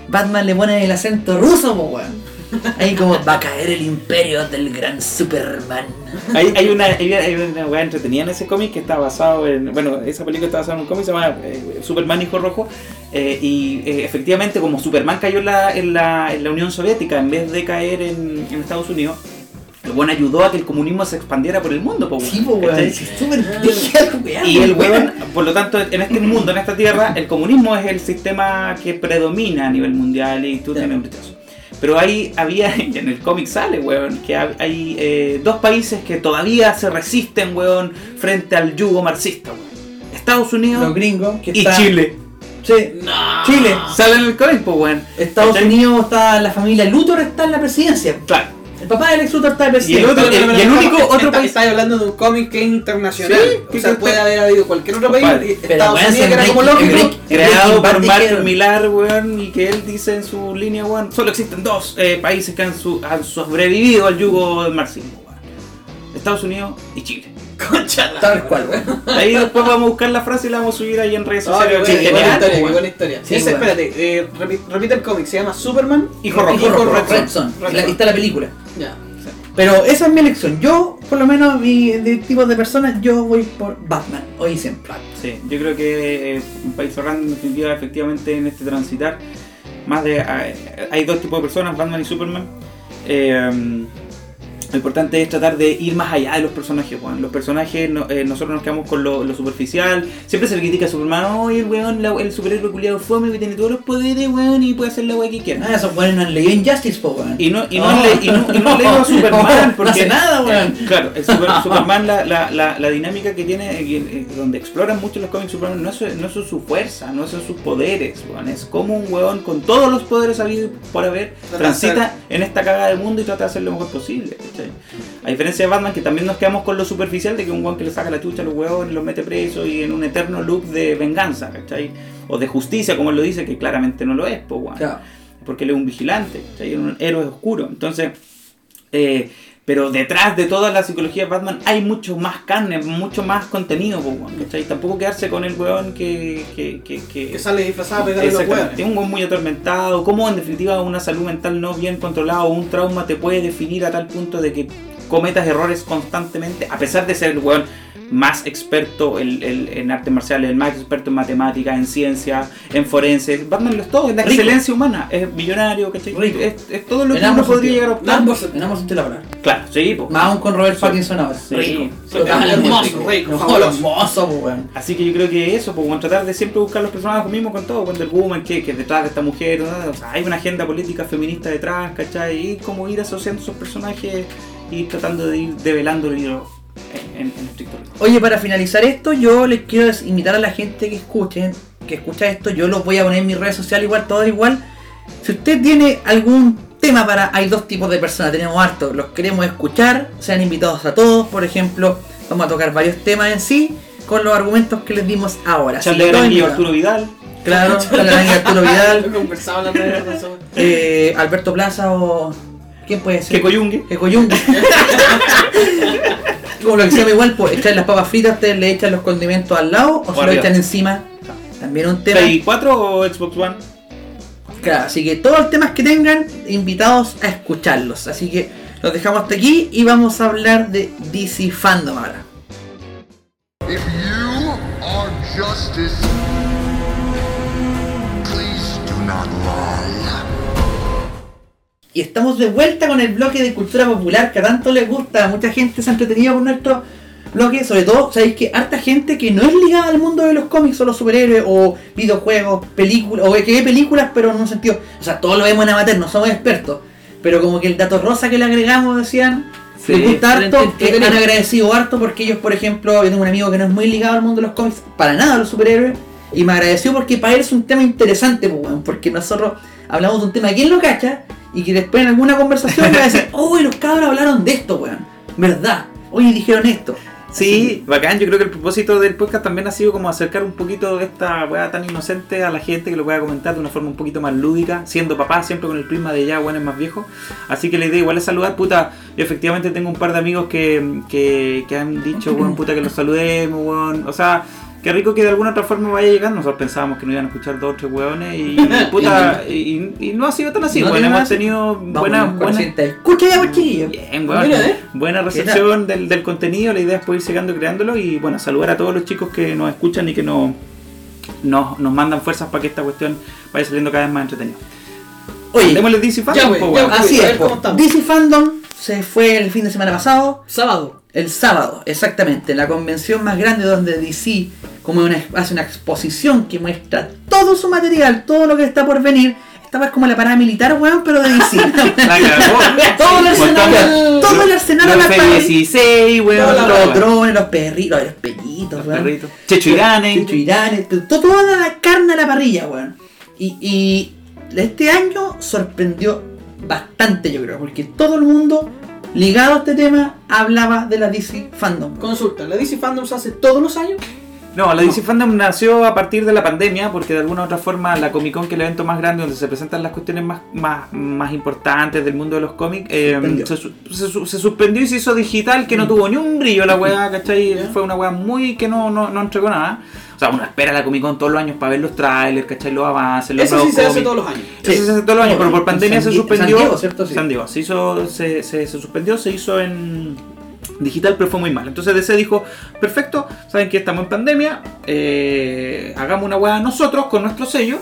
Batman le pone el acento ruso, po, weón. Ahí como va a caer el imperio del gran Superman. Hay, hay una, hay, hay una weá entretenida en ese cómic que está basado en. Bueno, esa película está basada en un cómic se llama eh, Superman Hijo Rojo. eh, y eh, efectivamente, como Superman cayó en la, en, la, en la Unión Soviética en vez de caer en, en Estados Unidos, el weón ayudó a que el comunismo se expandiera por el mundo, po, Sí, weón. Es súper weá, Y el weón. por lo tanto, en este mundo, en esta tierra, el comunismo es el sistema que predomina a nivel mundial y tú Claro. tienes eso. Pero ahí había, en el cómic sale, weón, que ha- hay eh, dos países que todavía se resisten, weón, frente al yugo marxista, weón. Estados Unidos Los gringos, que y está- Chile. Sí. No. Chile. Sale en el cómic, pues, weón. Estados. Unidos está la familia Luthor está en la presidencia. Claro. El papá del ex Luthor está Y el otro- pero, y el único está- otro está- país- Estáis hablando de un cómic que es internacional. Sí, o sea, puede haber habido cualquier otro país. Pero, Estados Unidos, que era como lógico. Creado por Mark Millar, weón, y que él dice en su línea, weón, solo existen dos eh, países que han, su- han sobrevivido al yugo del marxismo, weón. Estados Unidos y Chile. Concha la- Tal cual, weón. Ahí después vamos a buscar la frase y la vamos a subir ahí en redes Ah, sociales. qué buena, Sí, qué buena historia, qué buena historia. Sí, Ese, espérate, eh, repi- repite el cómic, se llama Superman. Hijo rojo. Hijo rojo, Red Red Son. Son. Red Y la- Son. y está la película. Ya. Pero esa es mi elección. Yo, por lo menos, mi de tipo de personas, yo voy por Batman. Hoy siempre. Sí, yo creo que eh, un país en definitiva efectivamente en este transitar más de hay, hay dos tipos de personas, Batman y Superman. Eh, lo importante es tratar de ir más allá de los personajes, weón. Los personajes, no- eh, nosotros nos quedamos con lo, lo superficial. Siempre se le critica a Superman, oye, el weón, la- el superhéroe culiado fome que tiene todos los poderes, weón, y puede hacer la weá que quiera. Ah, esos buenos no han leído Injustice, po, weón. Y no, y no, Oh. le- y no, y no han leído a Superman No porque hace nada, weón. Claro, el Super- Superman, la, la, la, la dinámica que tiene, eh, eh, donde exploran mucho los cómics Superman, no es, no es su fuerza, no son sus poderes, weón. Es como un weón con todos los poderes habidos por haber, transita en esta cagada del mundo y trata de hacer lo mejor posible, ¿cachai? A diferencia de Batman, que también nos quedamos con lo superficial de que un weón que le saca la chucha a los huevos los mete presos y en un eterno loop de venganza, ¿cachai? O de justicia, como él lo dice, que claramente no lo es, weón Claro. porque él es un vigilante, ¿cachai? un héroe oscuro. Entonces, eh, pero detrás de toda la psicología de Batman hay mucho más carne, mucho más contenido, ¿cachai? Tampoco quedarse con el weón que... que, que, que- Que sale disfrazado a pegarle los un weón muy atormentado, cómo en definitiva una salud mental no bien controlada o un trauma te puede definir a tal punto de que cometas errores constantemente, a pesar de ser el weón más experto en, en- en artes marciales, el más experto en matemáticas, en ciencia, en forenses. Batman lo es todo, es la Rico. excelencia humana, es millonario, ¿cachai? Rico. Es, es todo lo que En uno podría llegar a En optar. ambos, en ambos sentidos palabra. Claro, sí, po. Más aún con Robert. Pattinson ahora. Sí, Rico. sí, Total, hermoso, rico. rico, No, fabuloso. hermoso, po, weón. Así que yo creo que eso, pues, bueno, tratar de siempre buscar los personajes mismo con todo, Wonder Woman, que, que detrás de esta mujer, ¿no? o sea, hay una agenda política feminista detrás, ¿cachai? Y como ir asociando esos personajes y tratando de ir develando el hilo en, en, estricto. Oye, para finalizar esto, yo les quiero invitar a la gente que escuche, que escucha esto, yo los voy a poner en mis redes sociales igual, todo igual. Si usted tiene algún tema para, hay dos tipos de personas, tenemos harto, los queremos escuchar, sean invitados a todos, por ejemplo, vamos a tocar varios temas en sí, con los argumentos que les dimos ahora. Y invitados. Arturo Vidal. Claro, Charles Arangui, Arturo Vidal, de eh, Alberto Plaza o... ¿Quién puede ser? Que Coyungue. Que coyungue. Como lo que se llama igual, pues echar las papas fritas, ustedes le echan los condimentos al lado o se lo arriba. echan encima. También un tema. ¿Play 4 o Xbox One? Claro, así que todos los temas que tengan, invitados a escucharlos. Así que los dejamos hasta aquí y vamos a hablar de DC Fandom ahora. If you are justice, Y estamos de vuelta con el bloque de cultura popular que a tanto les gusta. Mucha gente se ha entretenido con nuestro bloque. Sobre todo, sabéis que harta gente que no es ligada al mundo de los cómics o los superhéroes o videojuegos, películas, o que ve películas, pero en un sentido. O sea, todos lo vemos en amateur, no somos expertos. Pero como que el dato rosa que le agregamos, decían, Sí, les gusta harto, que han agradecido harto porque ellos, por ejemplo, yo tengo un amigo que no es muy ligado al mundo de los cómics, para nada a los superhéroes, y me agradeció porque para él es un tema interesante, pues, porque nosotros hablamos de un tema que él no cacha, y que después en alguna conversación me va a decir, uy, los cabros hablaron de esto, weón, verdad, oye, dijeron esto. Sí, bacán. Yo creo que el propósito del podcast también ha sido como acercar un poquito esta weá tan inocente a la gente que lo pueda comentar de una forma un poquito más lúdica, siendo papá, siempre con el prisma de ya, bueno, es más viejo. Así que la idea igual es saludar, puta. Yo efectivamente tengo un par de amigos que, que, que han dicho, weón, puta, que los saludemos, weón. O sea, qué rico que de alguna otra forma vaya a llegar. Nosotros pensábamos que no iban a escuchar dos o tres weones y, puta, y, y no ha sido tan así, No weón. tiene Hemos tenido Vamos, buena, con buena, consciente. Escucha ya, pues, chiquillos. Bien, weón. Mira, ¿eh? Buena recepción del, del contenido. La idea es poder ir llegando creándolo y bueno, saludar a todos los chicos que nos escuchan y que nos, nos, nos mandan fuerzas para que esta cuestión vaya saliendo cada vez más entretenida. Oye, Démosle DC Fandom, Ya, güey. Así es, ver cómo. DC Fandom se fue el fin de semana pasado. Sábado. El sábado, exactamente, la convención más grande donde DC como una, hace una exposición que muestra todo su material, todo lo que está por venir. Esta vez como la parada militar, weón, pero de DC. La cagó. todo el arsenal, Mostrando todo el arsenal a Los la parada. F-16, weón. Los drones, los perritos, los pellitos, Los weón. perritos. Checho Irane. Checho Irane, to- toda la carne a la parrilla, weón. Y, y este año sorprendió bastante, yo creo, porque todo el mundo ligado a este tema hablaba de la DC Fandom. Consulta, ¿la DC Fandom se hace todos los años? No, la DC Fandom nació a partir de la pandemia, porque de alguna u otra forma la Comic Con, que es el evento más grande donde se presentan las cuestiones más, más, más importantes del mundo de los cómics, eh, se, su- se su- se suspendió y se hizo digital, que no tuvo ni un brillo la weá, ¿cachai? Ya. Fue una weá muy que no, no, no entregó nada. O sea, uno espera la Comic Con todos los años para ver los trailers, ¿cachai? Los avances, los Eso sí se hace todos los años. Eso se hace todos los años, pero por pandemia San se Di- suspendió. San Diego, ¿cierto? Sí. San Diego, se hizo, se, se, se suspendió, se hizo en digital, pero fue muy mal. Entonces DC dijo, perfecto, saben que estamos en pandemia, eh, hagamos una weá nosotros con nuestro sello.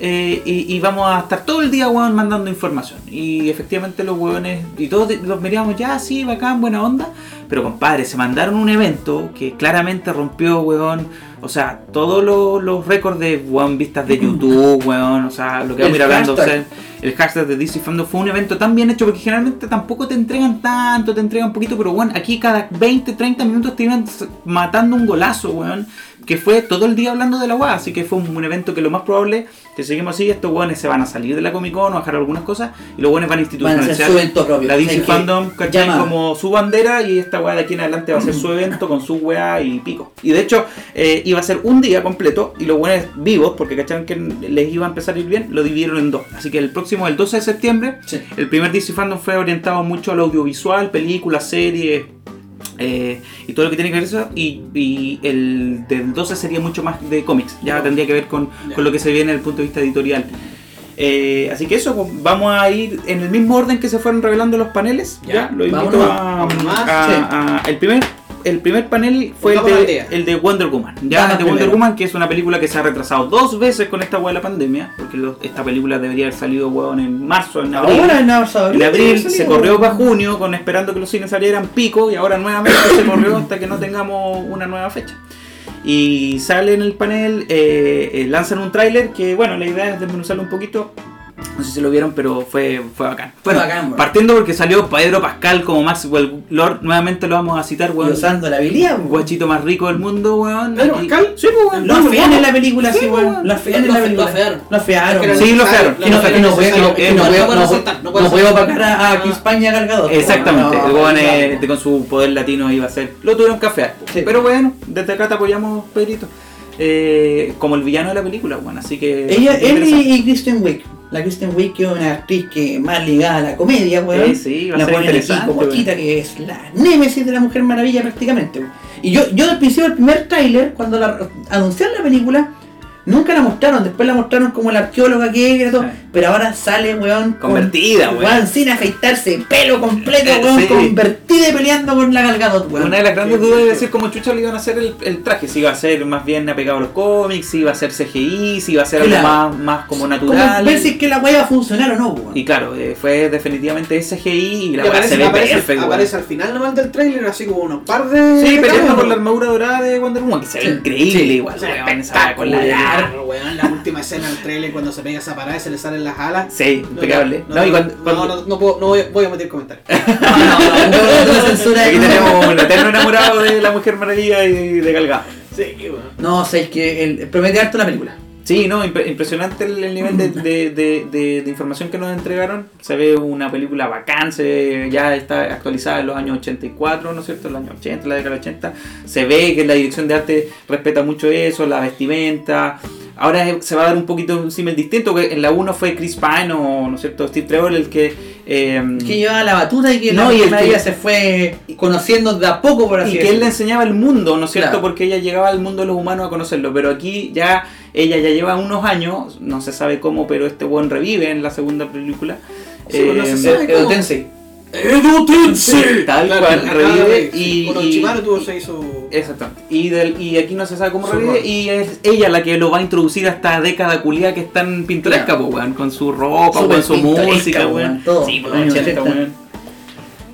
eh, y, y vamos a estar todo el día weón, mandando información. Y efectivamente los weones, y todos los mirábamos ya, sí, bacán, buena onda. Pero compadre, se mandaron un evento que claramente rompió, weón. O sea, todos los, los récords de weón, vistas de YouTube, weón. O sea, lo que vamos a ir hablando. o sea, el hashtag de DC Fandom fue un evento tan bien hecho porque generalmente tampoco te entregan tanto, te entregan un poquito, pero bueno, aquí cada 20, 30 minutos te iban matando un golazo, weón, que fue todo el día hablando de la weá, así que fue un, un evento que lo más probable, que seguimos así, estos weones se van a salir de la Comic Con o a bajar algunas cosas y los weones van a Van a institucionalizar hacer su la DC Fandom, ¿cachai? Como su bandera y esta weá de aquí en adelante va a ser su evento con su weá y pico. Y de hecho, eh, iba a ser un día completo y los weones vivos, porque cacharon que les iba a empezar a ir bien, lo dividieron en dos. Así que el próximo, el 12 de septiembre, Sí. el primer DC Fandom fue orientado mucho al audiovisual, películas, series. Eh, y todo lo que tiene que ver eso y, y el del 12 sería mucho más de cómics. Ya tendría que ver con, con lo que se viene desde el punto de vista editorial. Eh, así que eso, pues, vamos a ir en el mismo orden que se fueron revelando los paneles. Ya, Ya, lo invito a, a- a- el primer el primer panel fue el de, el de Wonder Woman. Ya, de Wonder. Woman, que es una película que se ha retrasado dos veces con esta hueá de la pandemia, porque lo- esta película debería haber salido hueón, en marzo, en abril. Ahora en abril, En abril se corrió para junio con esperando que los cines salieran pico y ahora nuevamente se corrió hasta que no tengamos una nueva fecha. Y sale en el panel, eh, eh, lanzan un tráiler que bueno, la idea es desmenuzarlo un poquito. No sé si lo vieron, pero fue, fue bacán. Fue Bueno, bacán, weón. partiendo porque salió Pedro Pascal como Maxwell Lord, nuevamente lo vamos a citar, Y weón. usando la habilidad, weón. Guachito más rico del mundo, weón. ¿Pedro Y- Pascal? Sí, pues, weón. Lo No, afean en la película, sí, weón. Lo afean en Lo la película. lo afearon. Lo afearon. Sí, lo fearon. Que no, soltar. opacar a, a Ah. Chris Pine y a Gal Gadot, Exactamente, el weón con su poder latino iba a ser. Lo tuvieron que afear. Sí. Pero bueno, desde acá te apoyamos, Pedrito. Eh, como el villano de la película, bueno, así que. Ella, él interesante. y, Kristen Wiig. La Kristen Wiig que es una actriz que más ligada a la comedia, weón. Sí, sí, va a la ser ponen aquí, interesante, guachita, que es la némesis de la Mujer Maravilla prácticamente. weón. Y yo, yo al principio del primer tráiler, cuando la, anunciaron la película, nunca la mostraron, después la mostraron como la arqueóloga que era, todo, Sí. Pero ahora sale, weón, con- Convertida, weón. sin afeitarse, pelo completo, Eh, weón, sí. convertida y peleando con la Galgadot, weón. Una de las grandes dudas es decir cómo chucha le iban a hacer el, el traje, si iba a ser más bien apegado a los cómics, si iba a ser CGI, si iba a ser algo más, más como Como natural. ver si es que la weá va a funcionar o no, weón. Y claro, eh, fue definitivamente CGI y la weá se aparece, ve aparece, perfecto. weón. aparece al final nomás del trailer, así como unos par de. Sí, de peleando con la armadura dorada de Wonder Woman, que se ve Sí. increíble Sí. igual. O sea, weón, con la weón, la última escena del trailer cuando se pega esa parada y se le las alas. Sí, No, impecable. No, No, no, y cuando- no, cuando- no, no puedo, no voy, voy a meter comentarios. No, no, no, no, no, censura Aquí no. tenemos un eterno enamorado de la Mujer Maravilla y de Gal Gadot. Sí, weón. No, sé, es que el, promete harto la película. Sí, no, impre- impresionante el, el nivel de, de- de- información que nos entregaron. Se ve una película bacán, se ve- ya está actualizada en los años 84, ¿no es cierto? En los años 80, la década del 80. Se ve que la dirección de arte respeta mucho eso, la vestimenta. Ahora se va a dar un poquito un símil distinto, que en la 1 fue Chris Pine o, ¿no es cierto?, Steve Trevor el que... eh, Que llevaba la batuta y que No, la y el que- se fue conociendo de a poco, por así y que él le enseñaba el mundo, ¿no es cierto? Claro. Porque ella llegaba al mundo de los humanos a conocerlo. Pero aquí ya ella ya lleva unos años, no se sabe cómo, pero este buen revive en la segunda película. Sí, pues, no se Eh, sabe. Edo Tensei. Tal Claro, cual, revive sí, y, y- tuvo se hizo. Exactamente. Y, del, y aquí no se sabe cómo Su revive y es ella la que lo va a introducir a esta década culiada que es tan pintoresca, Claro. po, weón, con su ropa, con su música, weón. Sí, po, Años 80, 80. weón.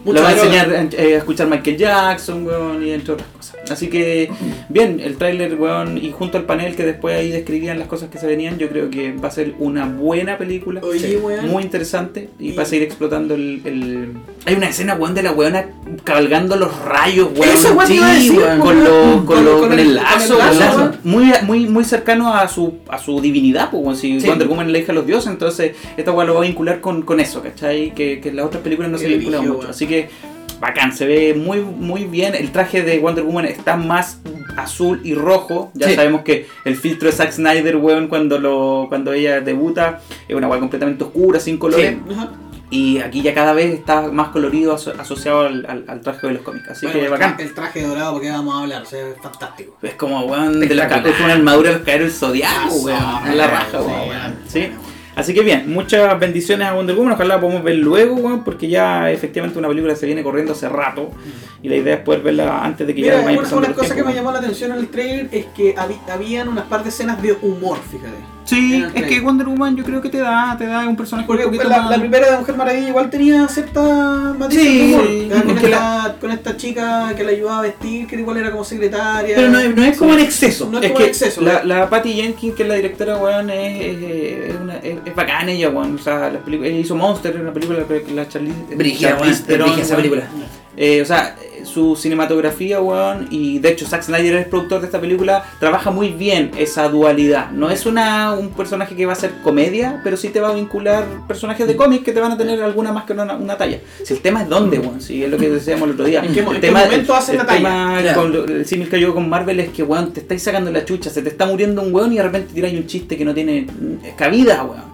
Mucha Le va a enseñar eh, a escuchar Michael Jackson, weón, y entre otras cosas. Así que, bien, el tráiler, weón, y junto al panel que después ahí describían las cosas que se venían, yo creo que va a ser una buena película. Oye, Sí, weón. Muy interesante y, Y- va a seguir explotando el, el- Hay una escena, weón, de la weona cabalgando los rayos, weón. Eso, weón, sí, decir, weón. con, lo- con, lo- con el lazo, con el lazo, muy, muy, muy cercano a su, a su divinidad, pues, weón. si Sí. Wonder Woman es la hija de los dioses, entonces esta weón lo va a vincular con, con eso, ¿cachai? Que, que las otras películas no se Qué vincula brígido, mucho. Así que bacán, se ve muy, muy bien. El traje de Wonder Woman está más azul y rojo. Ya Sí. sabemos que el filtro de Zack Snyder, weón, cuando, lo, cuando ella debuta, es una weón completamente oscura, sin colores. Y aquí ya cada vez está más colorido aso- asociado al, al- al traje de los cómics. Así Bueno, que el, bacán. el traje dorado, porque vamos a hablar, o sea, es fantástico. Es como, weón, de la, es una armadura de los caeros del zodiaco, Eso, weón. Es la raja, sí, weón. weón. ¿Sí? Así que bien, muchas bendiciones a Wonder Woman. Ojalá la podamos ver luego, weón, porque ya efectivamente una película se viene corriendo hace rato. Y la idea es poder verla antes de que Mira, ya vaya una, una cosa que tiempo, me llamó la atención en el trailer es que habían unas par de escenas de humor, fíjate. Sí, en es que. Wonder Woman yo creo que te da, te da un personaje Porque un poquito la, más... la primera de Mujer Maravilla igual tenía cierta matices Sí, Con, esta, con esta chica que la ayudaba a vestir, que igual era como secretaria. Pero no, es- no es como en exceso. No es Es como que exceso. la, la Patty Jenkins, que es la directora, weón, es, es, es, una, es, es bacán ella, weón. O sea, la película, ella hizo Monster, una película que la Charlie... Brígida, weón. Charlize Theron, Brígida esa película. Eh, o sea, su cinematografía, weón, y de hecho Zack Snyder es productor de esta película, trabaja muy bien esa dualidad. No es una un personaje que va a ser comedia, pero sí te va a vincular personajes de cómics que te van a tener alguna más que una, una talla. Si el tema es dónde, weón, si es lo que decíamos el otro día. ¿En qué el en qué tema, momento hacen la el talla? tema Claro. con el símil que yo con Marvel es que, weón, te estáis sacando la chucha, se te está muriendo un weón y de repente tiráis un chiste que no tiene mm, cabida, weón.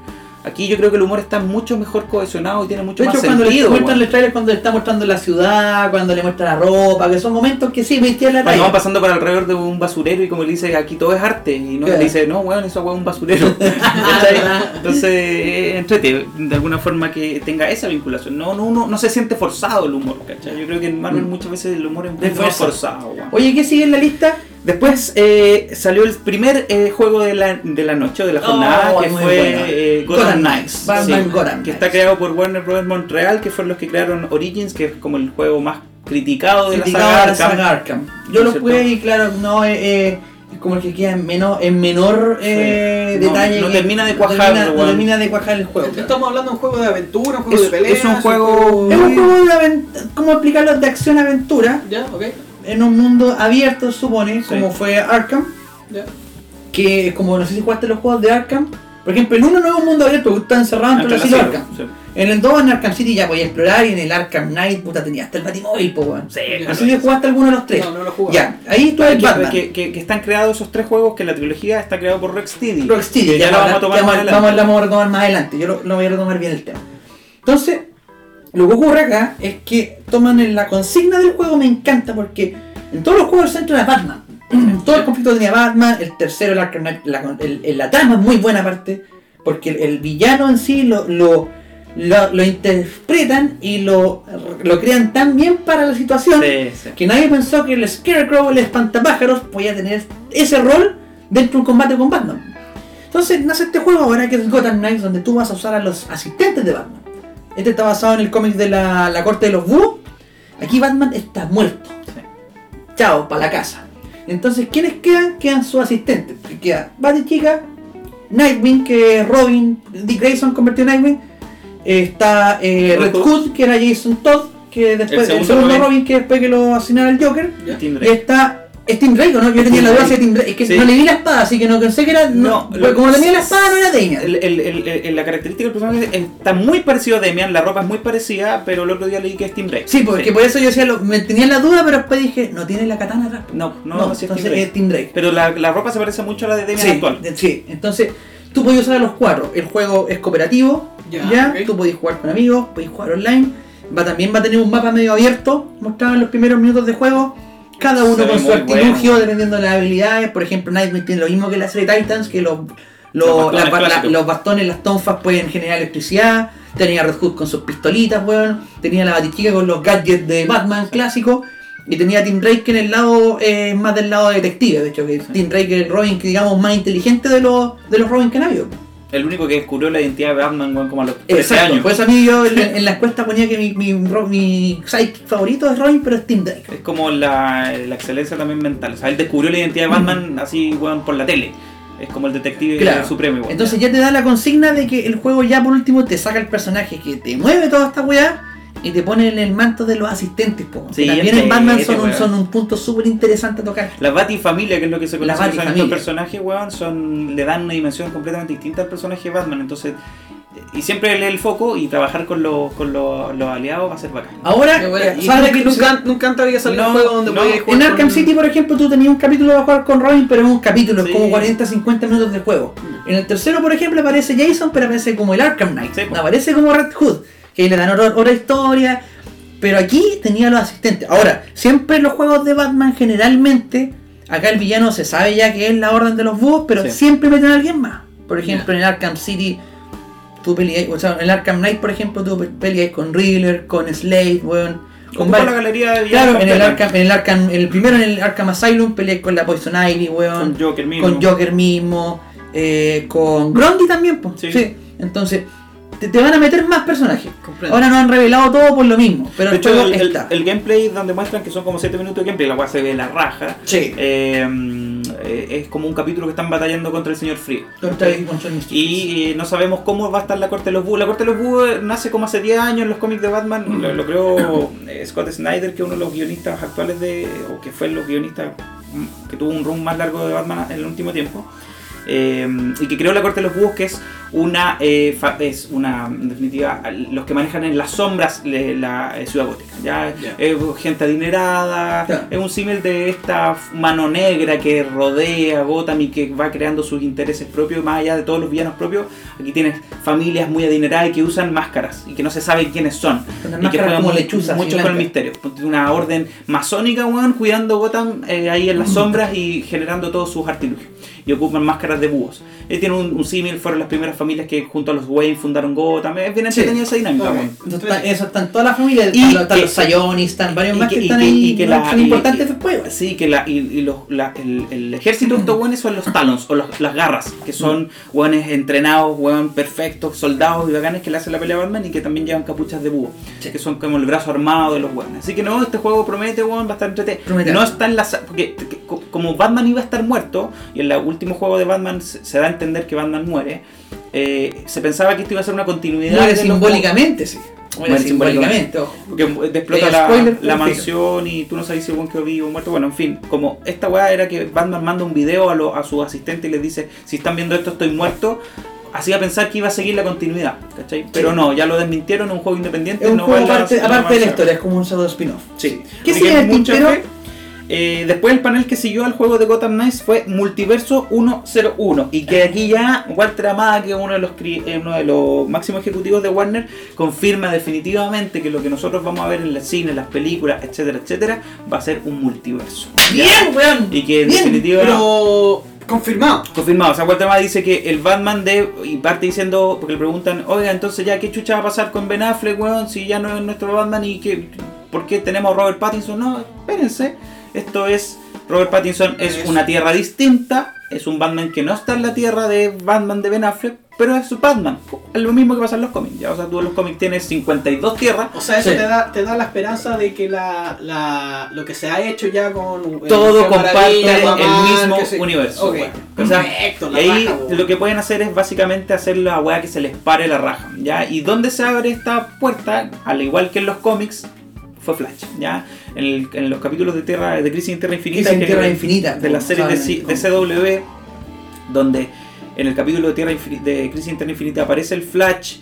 Aquí yo creo que el humor está mucho mejor cohesionado y tiene mucho De más hecho, cuando le sentido. muestran el cuando le está mostrando la ciudad, cuando le muestra la ropa, que son momentos que sí, me la Cuando van pasando por alrededor de un basurero y como le dice aquí todo es arte y no Claro. le dice no weón eso weón es un basurero entonces entrete de alguna forma que tenga esa vinculación no no no, no se siente forzado el humor ¿cachai? yo creo que en Marvel Mm. muchas veces el humor es De más fuerza. forzado weón. Oye, ¿qué sigue en la lista? Después eh, salió el primer eh, juego de la, de la noche o de la Oh, jornada que muy fue eh, Gotham Knights Batman Gotham que Knights. está creado por Warner Bros. Montreal que fueron los que crearon Origins que es como el juego más criticado de Criticado la saga la Arkham. Yo lo jugué y claro, no eh, eh, es como el que queda en menor, en menor eh. No, detalle. no que- termina de no cuajar, termina- no termina de cuajar el juego. claro. Estamos hablando de un juego de aventura, un juego Es- de pelea. es un juego- Es un juego de aventura, ¿cómo explicarlo? De acción-aventura, Ya, ok. En un mundo abierto, supone, Sí. como fue Arkham. Ya. que es como no sé si jugaste los juegos de Arkham. Por ejemplo, el 1 no es un mundo abierto, porque está encerrado sitio las Arkham. En el 2 en Arkham City ya podías explorar y en el Arkham Knight puta tenía hasta el Batimóvil, po weón. Sí, Ya. No sé si jugaste alguno de los tres. No, no lo jugué. Ya, ahí tú Que, eres Batman. que, que- que están creados esos tres juegos que la trilogía está creado por Rocksteady. Rocksteady, Que ya, lo vamos a tomar ya más vamos, adelante. vamos, vamos a retomar más adelante. Yo lo, lo voy a retomar bien el tema. Entonces, lo que ocurre acá es que toman en la consigna del juego, me encanta porque en todos los juegos el centro era Batman. En todo el conflicto tenía Batman, el tercero, Knight, la, el- la trama es muy buena aparte, porque el, el villano en sí lo, lo, lo, lo interpretan y lo, lo crean tan bien para la situación Sí, sí. que nadie pensó que el Scarecrow, el espantapájaros, podía tener ese rol dentro de un combate con Batman. Entonces nace este juego ahora que es Gotham Knights, donde tú vas a usar a los asistentes de Batman. Este está basado en el cómic de la, la corte de los búhos. Aquí Batman está muerto. Chao, para la casa. Entonces, ¿quiénes quedan? Quedan sus asistentes. Queda Batichica, Nightwing, que es Robin, Dick Grayson convirtió en Nightwing. Eh, está eh, Red Hood, que era Jason Todd, que después El el segundo Robin. Robin. que después que lo asignaron al Joker. Y está es Tim Drake, ¿o ¿no? Yo tenía la duda si era Tim Drake. Es que Sí. no le vi la espada, así que no pensé que era. No, No, como tenía la espada, no era Damian. El- el- el- el- la característica del personaje está muy parecido a Demian, la ropa es muy parecida, pero el otro día leí que es Team Drake. Sí, porque por eso yo decía, lo- me tenía la duda, pero después dije, no tiene la katana atrás. No, no, No, sí es Team entonces es Tim Drake. Pero la, la ropa se parece mucho a la de Demian Sí, actual. de- sí, entonces tú podías usar a los cuatro. El juego es cooperativo, Ya, ya, ok. tú podías jugar con amigos, podías jugar online. Va, también va a tener un mapa medio abierto, mostrado en los primeros minutos de juego. Cada uno Se con su artilugio, bueno. dependiendo de las habilidades. Por ejemplo, Nightwing tiene lo mismo que la serie Titans, que los, Los los, bastones la- la- clásicos. los bastones, las tonfas pueden generar electricidad. Tenía Red Hood con sus pistolitas, weón. Tenía la batichica con los gadgets de Batman clásico. Y tenía a Tim Drake en el lado, eh, más del lado detective, de hecho, que Tim Drake es el Robin, que digamos, más inteligente de los, de los Robin que han habido. El único que descubrió la identidad de Batman, weón, como a los 13 Exacto, años. por eso a mí yo en, en la encuesta ponía que mi, mi, mi sidekick favorito es Robin, pero es Tim Drake. Es como la, la excelencia también mental. O sea, él descubrió la identidad de Batman así, weón, por la tele. Es como el detective Claro. supremo, weón. Entonces ya te da la consigna de que el juego ya por último te saca el personaje que te mueve toda esta weá y te pone en el manto de los asistentes, po. Sí, que también en entrete, Batman son un, weón. son un punto súper interesante a tocar. La Batifamilia, que es lo que se conoce son estos personajes, weón, son, le dan una dimensión completamente distinta al personaje de Batman. Entonces, y siempre lee el foco y trabajar con, los con los, los aliados va a ser bacán. Ahora, eh, ¿sabes que nunca, nunca antes había salido No, un juego donde no. podías jugar En Arkham con- City, por ejemplo, tú tenías un capítulo para jugar con Robin, pero es un capítulo, es como 40-50 minutos de juego. En el tercero, por ejemplo, aparece Jason, pero aparece como el Arkham Knight. Sí, po. no aparece como Red Hood, que le dan otra, otra historia. Pero aquí tenía los asistentes. Ahora, siempre en los juegos de Batman, generalmente, acá el villano se sabe ya que es la orden de los búhos, pero Sí. siempre meten a alguien más. Por ejemplo, en el Arkham City, tú peleas, o sea, en el Arkham Knight, por ejemplo, tú peleas con Riddler, con Slade, weón. Con la galería de Claro, en el. Arkham, en el Arkham, el primero en el Arkham Asylum peleé con la Poison Ivy, weón. Con Joker mismo. Con Joker mismo. eh, con Grundy también, pues. Sí. Sí. Entonces, te, te van a meter más personajes. Ahora no han revelado todo por lo mismo. Pero De el hecho, juego el, está. el gameplay donde muestran que son como 7 minutos de gameplay, la cual se ve la raja. Sí. eh, eh, es como un capítulo que están batallando contra el señor Frío. Y no sabemos cómo va a estar la Corte de los Búhos. La Corte de los Búhos eh, nace como hace 10 años en los cómics de Batman. Lo, lo creó eh, Scott Snyder, que es uno de los guionistas actuales de. o que fue los guionistas mm, que tuvo un run más largo de Batman en el último tiempo. Eh, y que creó la Corte de los Búhos, que es una, eh, fa- es una, en definitiva, los que manejan en las sombras le- la eh, ciudad gótica. ¿ya? Es gente adinerada, Ya. es un símil de esta mano negra que rodea Gotham y que va creando sus intereses propios, más allá de todos los villanos propios. Aquí tienes familias muy adineradas y que usan máscaras y que no se sabe quiénes son. Y que juegan como mu- lechuzas, así mucho con el misterio. Una orden masónica, weón, cuidando Gotham eh, ahí en las sombras y generando todos sus artilugios. Y ocupan máscaras de búhos. Él tiene un, un símil, fueron las primeras familias que junto a los Wayne fundaron Gotham. Es bien Sí. entretenida esa dinámica, Ok. weón. Eso está, eso está en toda la familia. Y están, los- están que- los Sayonis, están varios y más que- que, y están que- ahí. y que la- son y- importantes y- después. Sí, que la, y, y los, la- el, el ejército de estos weones son los talons, o los- las garras, que son weones entrenados, weón perfectos, soldados y bacanes que le hacen la pelea a Batman y que también llevan capuchas de búho, Sí. que son como el brazo armado de los weones. Así que no, este juego promete, entrete. Promete. No está en la porque que- co- como Batman iba a estar muerto, y en el último juego de Batman se, se da a entender que Batman muere, eh, se pensaba que esto iba a ser una continuidad Muere los- simbólicamente, sí. Muere Muere simbólicamente, ojo. porque explota la, mansión y tú no sabes si el buen quedó vivo o muerto. Bueno, en fin, como esta weá era que Batman manda un video a, lo- a su asistente y les dice: Si están viendo esto, estoy muerto. Hacía pensar que iba a seguir la continuidad, ¿cachai? Pero no, ya lo desmintieron, es un juego independiente. Es un no juego va a la- aparte, de la historia, es como un pseudo spin-off. Sí. ¿Qué en el tintero? fe. Eh, después el panel que siguió al juego de Gotham Knights fue Multiverso 101 y que aquí ya Walter Amada, que es uno de los eh, uno de los máximos ejecutivos de Warner, confirma definitivamente que lo que nosotros vamos a ver en el cine, las películas, etcétera, etcétera, va a ser un multiverso. Bien, weón. Y que en Bien, definitiva Pero confirmado. Confirmado, o sea, Walter Amada dice que el Batman de. Y parte diciendo, porque le preguntan, oiga, entonces ya, ¿qué chucha va a pasar con Ben Affleck, weón? Si ya no es nuestro Batman y que. ¿Por qué tenemos a Robert Pattinson? No, espérense. Esto es. Robert Pattinson es una tierra distinta. Es un Batman que no está en la tierra de Batman de Ben Affleck, pero es su Batman. Es lo mismo que pasa en los cómics. Ya, o sea, tú en los cómics tienes 52 tierras. O sea, eso Sí. te, da, te da la esperanza de que la, la, lo que se ha hecho ya con. eh, Todo comparte el mismo se- universo. Ok, weón. O sea, perfecto, y la ahí raja, lo que pueden hacer es básicamente hacer la weá que se les pare la raja. ¿ya? ¿Y dónde se abre esta puerta? Al igual que en los cómics, fue Flash. ¿ya? En, el- en los capítulos de Tierra de Crisis en Tierra Infinita, en Tierra Infinita, de la serie de, de CW, donde en el capítulo de Tierra Infin- de Crisis en Tierra Infinita aparece el Flash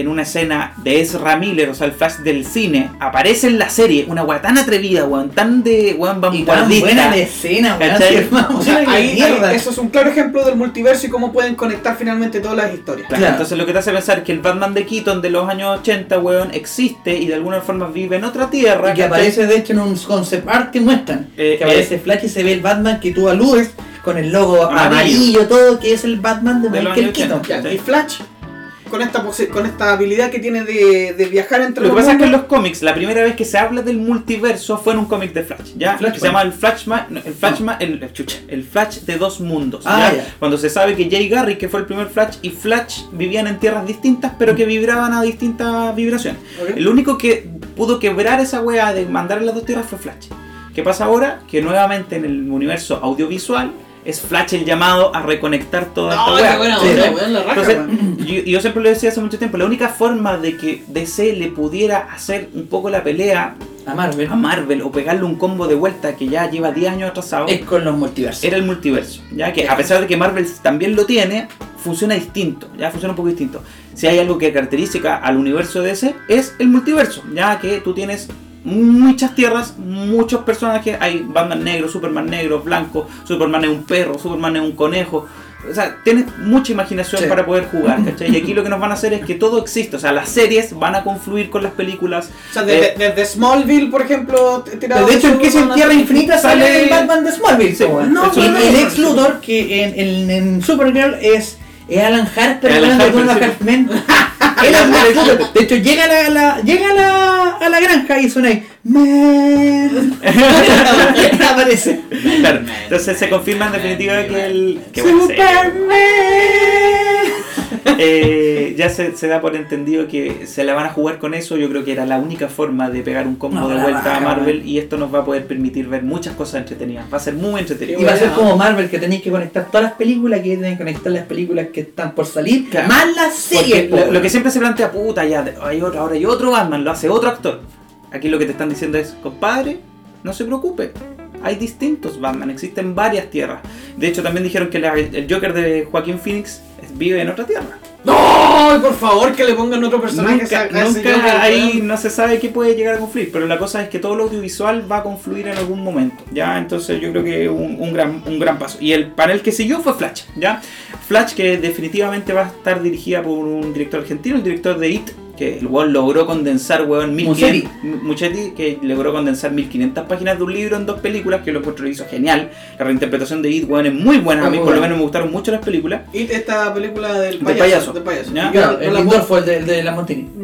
en una escena de Ezra Miller, o sea, el Flash del cine, aparece en la serie, una weá tan atrevida, weón, tan de weón vanguardista. buena la escena, weón. O sea, ahí, ahí- eso es un claro ejemplo del multiverso y cómo pueden conectar finalmente todas las historias. Claro, Claro. Entonces lo que te hace pensar que el Batman de Keaton de los años 80, weón, existe y de alguna forma vive en otra tierra. Y que aparece de hecho en un concept art que muestran. Eh, que aparece Flash y se ve el Batman que tú aludes con el logo Amarillo. amarillo, todo, que es el Batman de De Michael Keaton. 80. Ya, y Flash, con esta con esta habilidad que tiene de, de viajar entre Lo que los pasa es que en mundos. los cómics, la primera vez que se habla del multiverso fue en un cómic de Flash, ¿ya? Que se llama el Flashma, no, el Flashma, el, el- chucha, el Flash de dos mundos, Ah. Cuando se sabe que Jay Garrick, que fue el primer Flash, y Flash vivían en tierras distintas, pero que vibraban a distintas vibraciones. El único que pudo quebrar esa wea de mandar en las dos tierras fue Flash. ¿Qué pasa ahora? Que nuevamente en el universo audiovisual es Flash el llamado a reconectar toda No, esta buena Sí, ¿no? Entonces, yo, yo siempre lo decía hace mucho tiempo, la única forma de que DC le pudiera hacer un poco la pelea A Marvel. a Marvel o pegarle un combo de vuelta que ya lleva 10 años atrasado Es con los multiversos. era el multiverso, ya que a pesar de que Marvel también lo tiene, funciona distinto, ya funciona un poco distinto. Si hay algo que caracteriza al universo de DC es el multiverso, ya que tú tienes muchas tierras, muchos personajes, hay Batman negro, Superman negro, blanco, Superman es un perro, Superman es un conejo. O sea, tienes mucha imaginación Sí. para poder jugar, ¿cachai? Y aquí lo que nos van a hacer es que todo existe, o sea, las series van a confluir con las películas. O sea, desde, Eh, Smallville, por ejemplo, tirado de hecho, en que es en Tierra Infinita sale- el Batman de Smallville. Sí, no, y no, no, el no, ex no. Luthor, que en, en, en Supergirl es, es Alan Harper, Alan weón, de Harper, Two and a sí. Half Men. Él es Lex Luthor. De hecho, llega a la, llega a la, a la granja y suena ahí. "Man". Aparece. Claro, entonces se confirma en definitiva que el. Que Superman. Eh, ya se, se da por entendido que se la van a jugar con eso. Yo creo que era la única forma de pegar un combo No, de vuelta a Marvel man. y esto nos va a poder permitir ver muchas cosas entretenidas. Va a ser muy entretenido. Y va a ser como Marvel, que tenéis que conectar todas las películas, que tienen que conectar las películas que están por salir, Claro. más las series. lo, que siempre se plantea, puta, ya hay otro, ahora hay otro Batman, lo hace otro actor. Aquí lo que te están diciendo es, compadre, no se preocupe. Hay distintos Batman, existen varias tierras. De hecho, también dijeron que la- el Joker de Joaquín Phoenix vive en otra tierra. No, por favor, que le pongan otro personaje Nunca, a- nunca ahí no se sabe qué puede llegar a confluir, pero la cosa es que todo lo audiovisual va a confluir en algún momento, ¿ya? Entonces yo creo que un, un gran, un gran paso. Y el panel que siguió fue Flash, ¿ya? Flash que definitivamente va a estar dirigida por un director argentino, el director de IT, que el weón logró condensar, weón, 1500, Muchetti, que logró condensar 1500 páginas de un libro en dos películas, que lo encuentro lo hizo genial. La reinterpretación de IT, weón, es muy buena, a mí por lo menos me gustaron mucho las películas. Y esta película del De payaso. payaso. del payaso. Ya. Claro, el Lindor fue el de, de la Montini.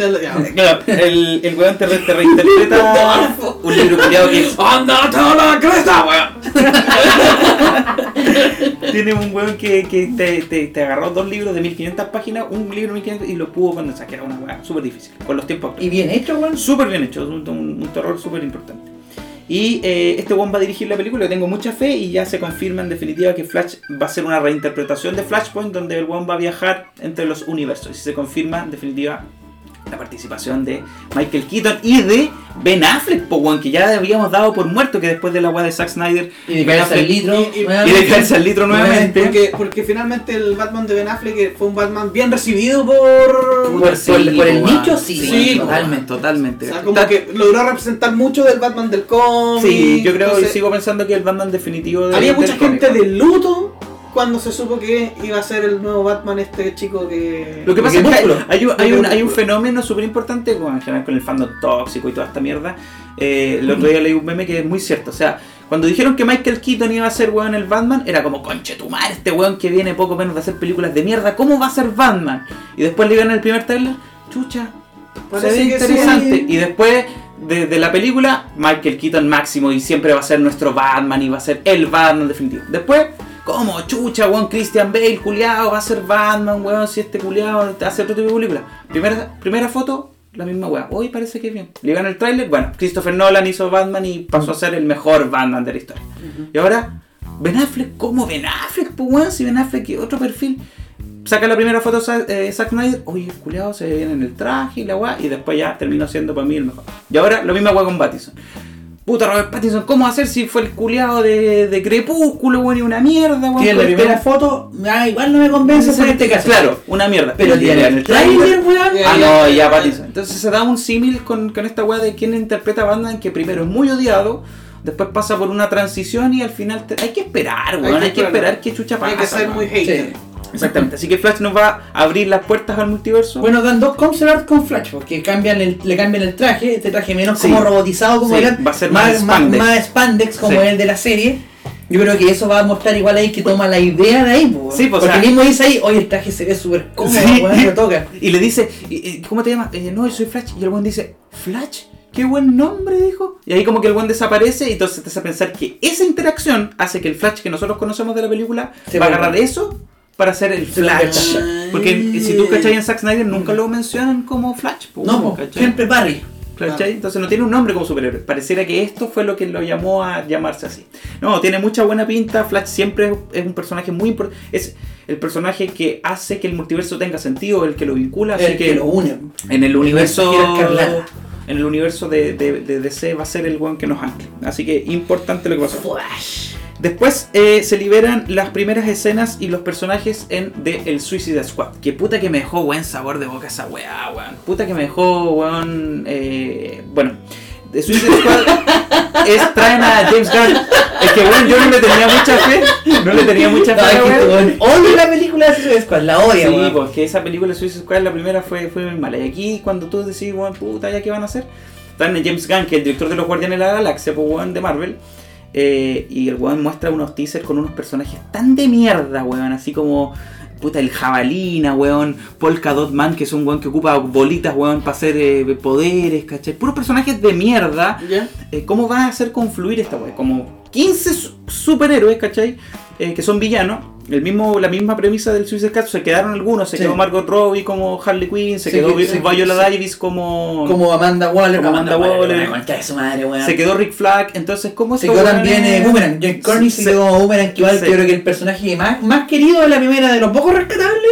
Claro, el, el weón te, re- te reinterpreta un libro culiado que ¡Ándate a la cresta, weón! tiene un weón que, que te, te, te agarró dos libros de 1500 páginas, un libro de 1500 y lo pudo condensar, que era una weá súper difícil, con los tiempos Y bien hecho, weón. Súper bien hecho, un, un, terror súper importante. Y eh, este weón va a dirigir la película, tengo mucha fe y ya se confirma en definitiva que Flash va a ser una reinterpretación de Flashpoint donde el weón va a viajar entre los universos. Y se confirma en definitiva la participación de Michael Keaton y de Ben Affleck, po, weón, que ya habíamos dado por muerto que después de la de Zack Snyder Y de caerse al litro. y- y- y de caerse al litro nuevamente. Porque, porque finalmente el Batman de Ben Affleck fue un Batman bien recibido por... Por- por- por el nicho, sí, Sí, totalmente. totalmente. O sea, como Está- que logró representar mucho del Batman del cómic. Sí, yo creo y sigo pensando que el Batman definitivo de Había mucha gente de luto cuando se supo que iba a ser el nuevo Batman este chico que... Lo que pasa es que hay, un, hay un- hay un Crepúsculo. fenómeno súper importante con, en general con el fandom tóxico y toda esta mierda. Eh, el otro día leí un meme que es muy cierto. O sea, cuando dijeron que Michael Keaton iba a ser weón el Batman, era como, conche tu madre, este weón que viene poco menos de hacer películas de mierda, ¿cómo va a ser Batman? Y después le iban el primer trailer, chucha, Parece se ve interesante. sí. Y después de, de la película, Michael Keaton máximo y siempre va a ser nuestro Batman y va a ser el Batman definitivo. Después, como chucha, weón, Christian Bale, culiao, va a ser Batman, weón, si este culiao hace otro tipo de película. Primera, primera foto, la misma weón. Hoy parece que es bien. Le el tráiler, bueno, Christopher Nolan hizo Batman y pasó a ser el mejor Batman de la historia. Y ahora, Ben Affleck, ¿cómo Ben Affleck? Pues weón, si Ben Affleck otro perfil. Saca la primera foto eh, Zack Snyder, oye, el culiao se ve bien en el traje y la weá, y después ya terminó siendo para mí el mejor. Y ahora lo mismo weá con Pattinson. Puta Robert Pattinson, ¿cómo hacer si fue el culiao de, de Crepúsculo, weón, y una mierda, weón? Que la primera foto, ah, igual no me convence en este caso. Claro, una mierda. Pero Y tiene el trailer, weón. Ah, no, ya Pattinson. Entonces se da un símil con, con esta weá de quién interpreta a Batman que primero es muy odiado, después pasa por una transición y al final te- hay que esperar, weón. Hay que, esperar que chucha pasa. Hay que ser muy hater. Sí. Exactamente. Así que Flash nos va a abrir las puertas al multiverso. Bueno, dan dos concept art con Flash, porque cambian el, le cambian el traje, este traje menos Sí. como robotizado como Sí, era, va a ser más más, spandex. más spandex como Sí. el de la serie. Yo creo que eso va a mostrar igual ahí que toma la idea de ahí, po, Sí, pues, o porque sea- mismo dice ahí, oye, el traje se ve súper cómodo, Sí. lo toca. Y le dice, "¿Y- y ¿cómo te llamas? Eh, no, yo soy Flash. Y el buen dice, ¿Flash? Qué buen nombre, dijo. Y ahí como que el buen desaparece y entonces te hace pensar que esa interacción hace que el Flash que nosotros conocemos de la película Se va a agarrar eso para hacer el Flash. Porque si tú cachai en Zack Snyder nunca lo mencionan como Flash. po, No, siempre Barry. ¿Cachai? Entonces no tiene un nombre como superhéroe. Pareciera que esto fue lo que lo llamó a llamarse así. No, tiene mucha buena pinta. Flash siempre es- un personaje muy importante. Es el personaje que hace que el multiverso tenga sentido, el que lo vincula. Así El que lo une. en el universo. escarlata. En el universo de, de- de DC va a ser el one que nos ancle. Así que importante lo que pasó. Flash. Después eh, se liberan las primeras escenas y los personajes en The El Suicide Squad. Que puta que me dejó buen sabor de boca esa weá, weón. Puta que me dejó, weón. eh, bueno, The Suicide Squad es, traen a James Gunn. Es que, weón, yo no le tenía mucha fe. No le tenía mucha fe, que weón. Odio la película de Suicide Squad, la odia, Sí, weón. porque esa película Suicide Squad, la primera fue, fue muy mala. Y aquí, cuando tú decís, weón, puta, ¿ya qué van a hacer? Están en James Gunn, que es el director de los Guardianes de la Galaxia, pues, weón, de Marvel. Eh, y el weón muestra unos teasers con unos personajes tan de mierda, weón. Así como, puta, el Jabalina, weón. Polka Dot Man, que es un weón que ocupa bolitas, weón, para hacer eh, poderes, ¿cachai? Puros personajes de mierda. Eh, ¿Cómo va a hacer confluir esta weá? Como 15 su- superhéroes, ¿cachai? Eh, que son villanos. El mismo, la misma premisa del Suicide Squad, se quedaron algunos, se Sí. quedó Margot Robbie como Harley Quinn, se Sí, quedó sí, Viola. Davis como, Como Amanda Waller. Como Amanda Waller. Su madre, se quedó Rick Flag, entonces ¿cómo Se quedó también eh, Boomerang. Se quedó Boomerang, que yo creo que el personaje más, más querido de la primera, de los pocos rescatables,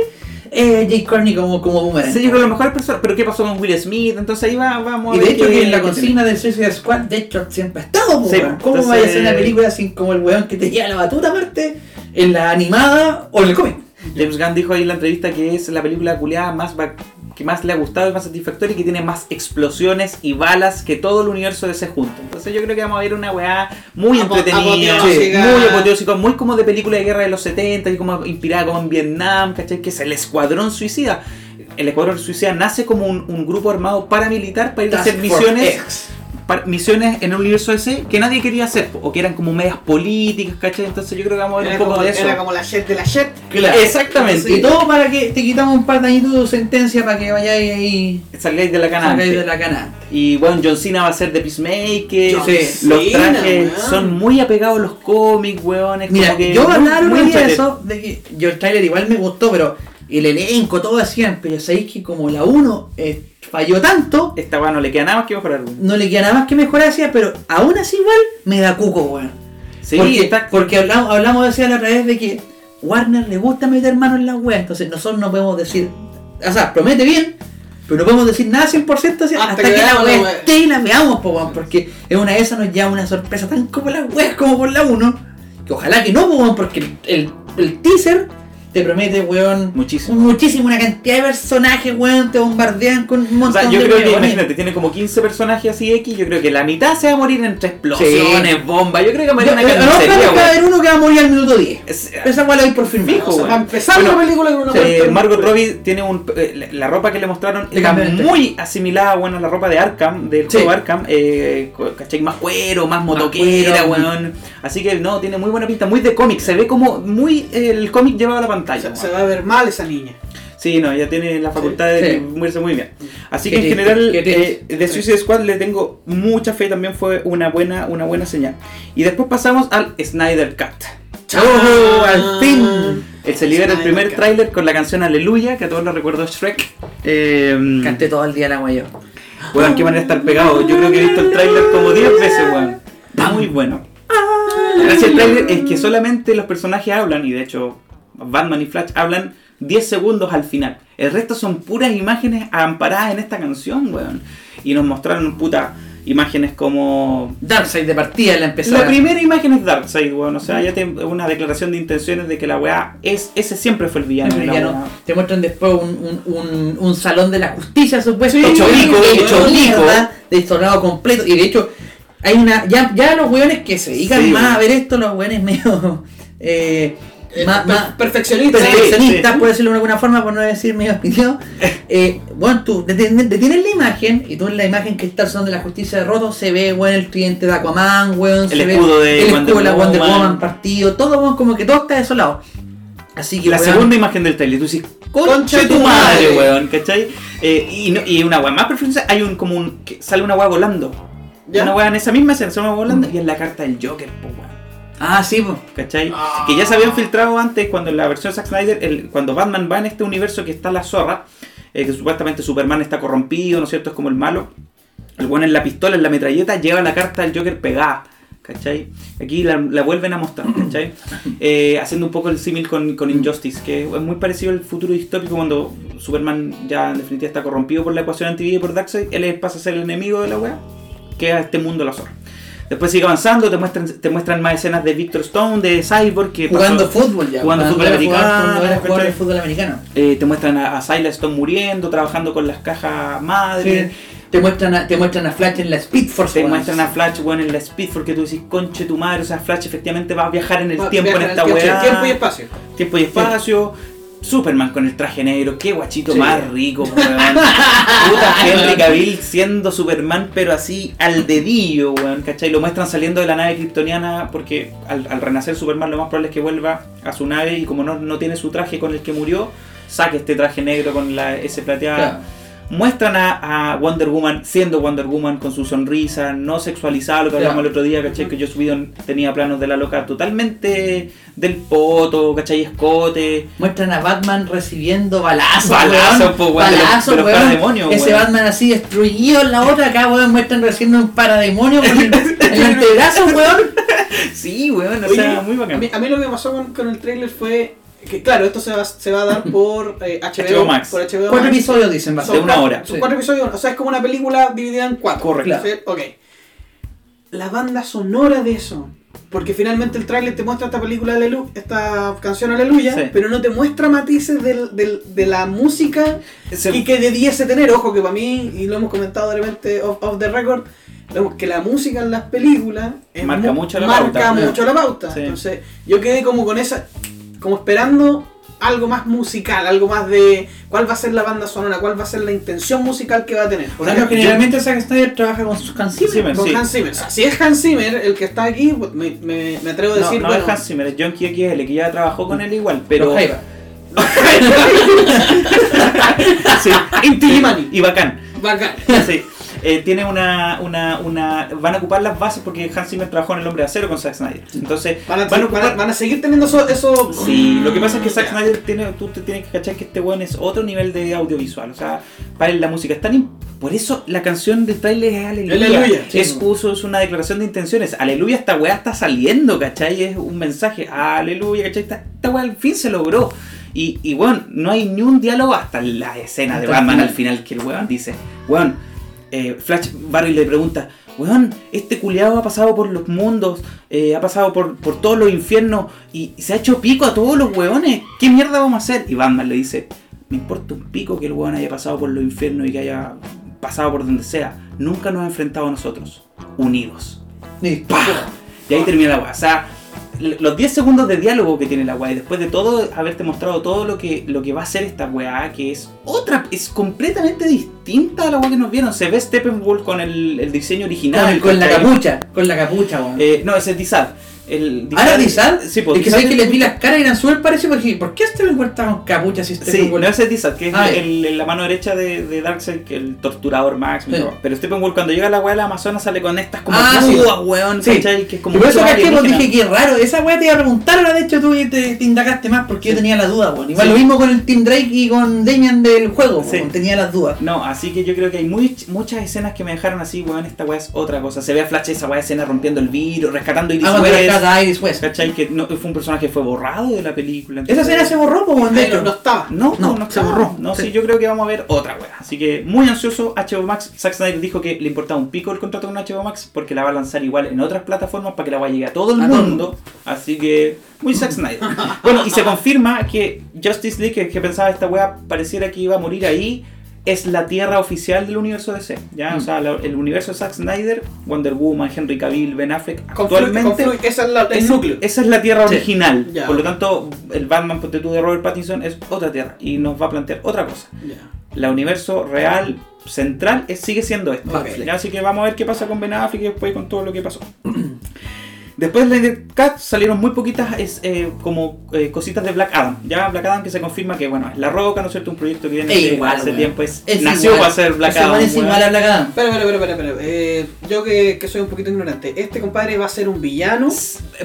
es Jake Corney como, como Boomerang. Sí, yo creo que lo mejor pero ¿qué pasó con Will Smith? Entonces ahí va, vamos Y a de ver hecho qué- que en la consigna del Suicide Squad, de hecho siempre ha estado, Sí. ¿Cómo entonces- vaya a ser una película sin como el weón que te lleva la batuta aparte en la animada o en el cómic? James Gunn dijo ahí en la entrevista que es la película culiada más que más le ha gustado y más satisfactoria y que tiene más explosiones y balas que todo el universo de ese junto. Entonces yo creo que vamos a ver una weá muy Apo- entretenida, muy apoteósica, muy como de película de guerra de los 70 y como inspirada como en Vietnam, ¿cachai? Que es el Escuadrón Suicida. El Escuadrón Suicida nace como un, un grupo armado paramilitar para ir a hacer misiones X. misiones en el universo ese que nadie quería hacer, o que eran como medias políticas, ¿cachai? Entonces yo creo que vamos a ver Era un poco como, de eso. era como la jet de la jet. Claro. Exactamente. Y todo para que te quitamos un par de añitos de sentencia para que vayáis ahí. Salgáis de la cana. Salgáis antes. de la cana. Y bueno, John Cena va a ser de Peacemaker. Sí. Los trajes son muy apegados a los cómics, weón. Es Mira, como que yo día de eso, de que yo el trailer igual me gustó, pero el elenco, todo hacían, pero sabéis que como la 1 eh, falló tanto, Esta weón no le queda nada más que mejorar. weón. no le queda nada más que mejorar, decía, pero aún así igual me da cuco, weón. Sí, porque, está- porque hablamos, hablamos decía la otra vez de que Warner le gusta meter mano en la web, entonces nosotros no podemos decir, o sea, promete bien, pero no podemos decir nada 100% así, Hasta hasta, que que, la wea. esté y la veamos, po, weón, porque es una de esas nos lleva una sorpresa tan como la web como por la 1, que ojalá que no, po, weón, porque el, el, el teaser te promete, weón, Muchísimo. muchísimo, una cantidad de personajes, weón, te bombardean con un O montón sea, yo de creo que, imagínate, tiene como 15 personajes así X. Yo creo que la mitad se va a morir entre explosiones, bombas. Yo creo que va a Yo- yo- una claro, va a weón. haber uno que va a morir al minuto 10. Es- Esa cual la por firmado. Fijo, O sea, weón. para empezar Bueno, la película con una Eh. Margot Robbie tiene un. eh, la ropa que le mostraron Le está muy asimilada bueno, a la ropa de Arkham, del Sí. juego Arkham. Eh, ¿cachai? Más cuero, más motoquera, cuero. weón. Así que no, tiene muy buena pinta, muy de cómic. Se ve como muy eh, el cómic llevado a la pantalla. Se, se va a ver mal esa niña. Sí, no, ella tiene la facultad Sí. de Sí. moverse muy bien. Así que en general, eh, de Suicide Squad le tengo mucha fe, también fue una buena, una buena señal. Y después pasamos al Snyder Cut. ¡Oh, al fin! Eh, se libera el primer tráiler con la canción Aleluya, que a todos lo recuerdo Shrek. Eh, Canté todo el día la guayo. Weón, qué manera de estar pegado. Yo creo que he visto el tráiler como 10 veces, weón. Está muy bueno. La gracia del tráiler es que solamente los personajes hablan, y de hecho Batman y Flash hablan 10 segundos al final. El resto son puras imágenes amparadas en esta canción, weón. Y nos mostraron, puta, imágenes como... Darkseid de partida la empezó. La primera imagen es Darkseid, weón. O sea, ya tiene una declaración de intenciones de que la weá es... Ese siempre fue el villano. la weá. Te muestran después un, un, un, un salón de la justicia, supuesto. Sí, hecho mierda, desordenado completo. Y de hecho, hay una. Ya, ya los weones que se dedican Sí, más weón. a ver esto, los weones medio. Eh, Eh, Más- per- más- perfeccionista. Perfeccionista, sí. decirlo de alguna forma, por no decir medio opinión. Eh, bueno, tú detienes, detienes la imagen y tú en la imagen que está son de la justicia de roto se ve, bueno, el cliente de Aquaman, weón, se El ve escudo de el Wonder escudo Wonder Woman. Woman partido, todo como que todo está desolado. Así que La weón, segunda imagen del trailer, tú dices, concha de tu madre, weón, ¿cachai? Eh, y, no- y una weá más perfecta, hay un como un. que sale una weá volando. ¿Ya? Una weá en esa misma escena, sale una weá volando y es la carta del Joker, po, weón. Ah, sí, pues. ¿Cachai? Ah. Que ya se habían filtrado antes cuando en la versión de Zack Snyder, el- cuando Batman va en este universo que está la zorra, eh, que supuestamente Superman está corrompido, ¿no es cierto? Es como el malo. El bueno en la pistola, en la metralleta, lleva la carta del Joker pegada. ¿Cachai? Aquí la, la vuelven a mostrar, ¿cachai? Eh, haciendo un poco el símil con, con Injustice, que es muy parecido al futuro distópico cuando Superman ya en definitiva está corrompido por la ecuación antivida y por Darkseid, él pasa a ser el enemigo de la wea, que es este mundo de la zorra. Después sigue avanzando, te muestran, te muestran más escenas de Victor Stone, de Cyborg, que Jugando pasó- fútbol ya. jugando fútbol americano, ¿cachai? fútbol americano. Eh, te muestran a, a Silas Stone muriendo, trabajando con las cajas madre. Sí. Te muestran, a, te muestran a Flash en la Speed Force. Te muestran a Flash, bueno, en la Speed porque tú decís, conche tu madre, o sea, Flash efectivamente va a viajar en el Va- tiempo en esta weá. Tiempo y espacio. Tiempo y espacio. Superman con el traje negro, qué guachito Sí. más rico, weón. Puta Henry Cavill siendo Superman, pero así al dedillo, weón, ¿cachai? Lo muestran saliendo de la nave kryptoniana porque al, al renacer Superman lo más probable es que vuelva a su nave y como no, no tiene su traje con el que murió, saque este traje negro con la S plateada. Claro. Muestran a, a Wonder Woman siendo Wonder Woman con su sonrisa, no sexualizada, lo que hablamos el otro día, ¿cachai? Que Joss Whedon tenía planos de la loca totalmente del poto, ¿cachai? Escote. Muestran a Batman recibiendo balazos. Balazos, po, weón, balazos, Ese weón. Batman así destruido en la otra, acá weón muestran recibiendo un parademonio con el, el antebrazo, weón. Sí, weón, o Oye, sea, muy A bacán. mí, a mí lo que pasó con, con el trailer fue que, claro, esto se va, se va a dar por eh, HBO, HBO Max. Por HBO Cuatro Max. episodios dicen, va a de ser. una hora. Son Sí. cuatro episodios, o sea, es como una película dividida en cuatro. Correcto. ¿sí? Ok. La banda sonora de eso. Porque finalmente el tráiler te muestra esta película, Alelu- esta canción Aleluya, Sí. pero no te muestra matices del- del- de la música y que debiese tener. Ojo que para mí, y lo hemos comentado de repente off, off the record, que la música en las películas Marca mu- mucho la marca pauta. mucho la pauta. Sí. Entonces, yo quedé como con esa, como esperando algo más musical, algo más de cuál va a ser la banda sonora, cuál va a ser la intención musical que va a tener. Generalmente Zack Snyder trabaja con sus canciones. Zimmer, Con sí. Hans Zimmer. O sea, si es Hans Zimmer el que está aquí, pues, me, me- me atrevo a No, decir, no bueno, es Hans Zimmer, es John XXL, que ya trabajó con él igual, pero... Sí, Inti y bacán. bacán. Sí. Eh, tiene una, una, una... Van a ocupar las bases porque Hans Zimmer trabajó en El Hombre de Acero con Zack Snyder. Entonces, Van a, van a van a- ocupar... van a seguir teniendo eso. eso Sí, lo que pasa es que Zack Snyder tiene, tú te tienes que cachar que este weón es otro nivel de audiovisual. O sea, para él la música es tan. Por eso la canción de trailer es Aleluya. Aleluya, es una declaración de intenciones. Aleluya, esta weá está saliendo, ¿cachai? Es un mensaje. Aleluya, ¿cachai? Esta, esta weá al fin se logró. Y, y bueno, no hay ni un diálogo hasta la escena de Batman al final que el weón dice, weón, eh, Flash Barry le pregunta, weón, este culiado ha pasado por los mundos, eh, ha pasado por, por todos los infiernos y se ha hecho pico a todos los weones, ¿qué mierda vamos a hacer? Y Batman le dice, me importa un pico que el weón haya pasado por los infiernos y que haya pasado por donde sea, nunca nos ha enfrentado a nosotros, unidos. ¡Pah! Y ahí termina la weá. O sea, los 10 segundos de diálogo que tiene la weá, y después de todo, haberte mostrado todo lo que, lo que va a ser esta weá, que es otra, es completamente distinta a la weá que nos vieron. Se ve Steppenwolf con el, el diseño original. Con, con la capucha, con la capucha, weón. Eh, no, ese es Dizad. El ¿Ah, era Dizad? Sí, pues. es que sabes que es- les vi las caras y eran súper parecidos porque ¿por qué este me encuentra con capucha si este Sí, no ese es Dizad, que es Ah, ya. el, el- la mano derecha de, de Darkseid, que el torturador Max. Sí. Pero Steppenwolf cuando llega a la weá de la Amazona sale con estas como Ah, púas, weón, Sí. ¿cachai? Que es como por eso más caché, pues dije que raro, esa weá te iba a preguntar, ahora de hecho tú te, te indagaste más porque yo tenía la duda, weón. Igual lo mismo con el Team Drake y con Damian del juego, weón, tenía las dudas. No, así que yo creo que hay muy- muchas escenas que me dejaron así, weón, esta weá es otra cosa. Se ve a Flash esa weá escena rompiendo el vidrio, rescatando Iris Ah, West. ¿cachai? Que no, fue un personaje que fue borrado de la película. Esa escena se borró, pues, de Ahí no, hecho. no estaba. No, no, No, se borró. No, sí. Sí. yo creo que vamos a ver otra wea. Así que muy ansioso, HBO Max. Zack Snyder dijo que le importaba un pico el contrato con HBO Max porque la va a lanzar igual en otras plataformas para que la vaya a llegar a todo el A todo el mundo. Así que muy Zack Snyder. bueno, y se confirma que Justice League, que, que pensaba esta wea pareciera que iba a morir ahí. Es la tierra oficial del universo DC. ¿ya? O Mm. sea, la- el universo de Zack Snyder, Wonder Woman, Henry Cavill, Ben Affleck, actualmente confluye- esa es la, el núcleo. esa es la tierra Sí. original. Por lo tanto, el Batman ponte de Robert Pattinson es otra tierra y nos va a plantear otra cosa. Ya. La universo real central es- sigue siendo esto. Ya, Así que vamos a ver qué pasa con Ben Affleck y después con todo lo que pasó. Después de Snyder Cut salieron muy poquitas es, eh, como eh, cositas de Black Adam. Ya Black Adam que se confirma que bueno, es La Roca, ¿no es cierto? Un proyecto que viene igual, hace weón. tiempo. Es, Es nació igual. para ser Black Ese Adam. es igual a Black Adam. Espera, espera, espera, espera, espera. Eh, yo que, que soy un poquito ignorante, este compadre va a ser un villano.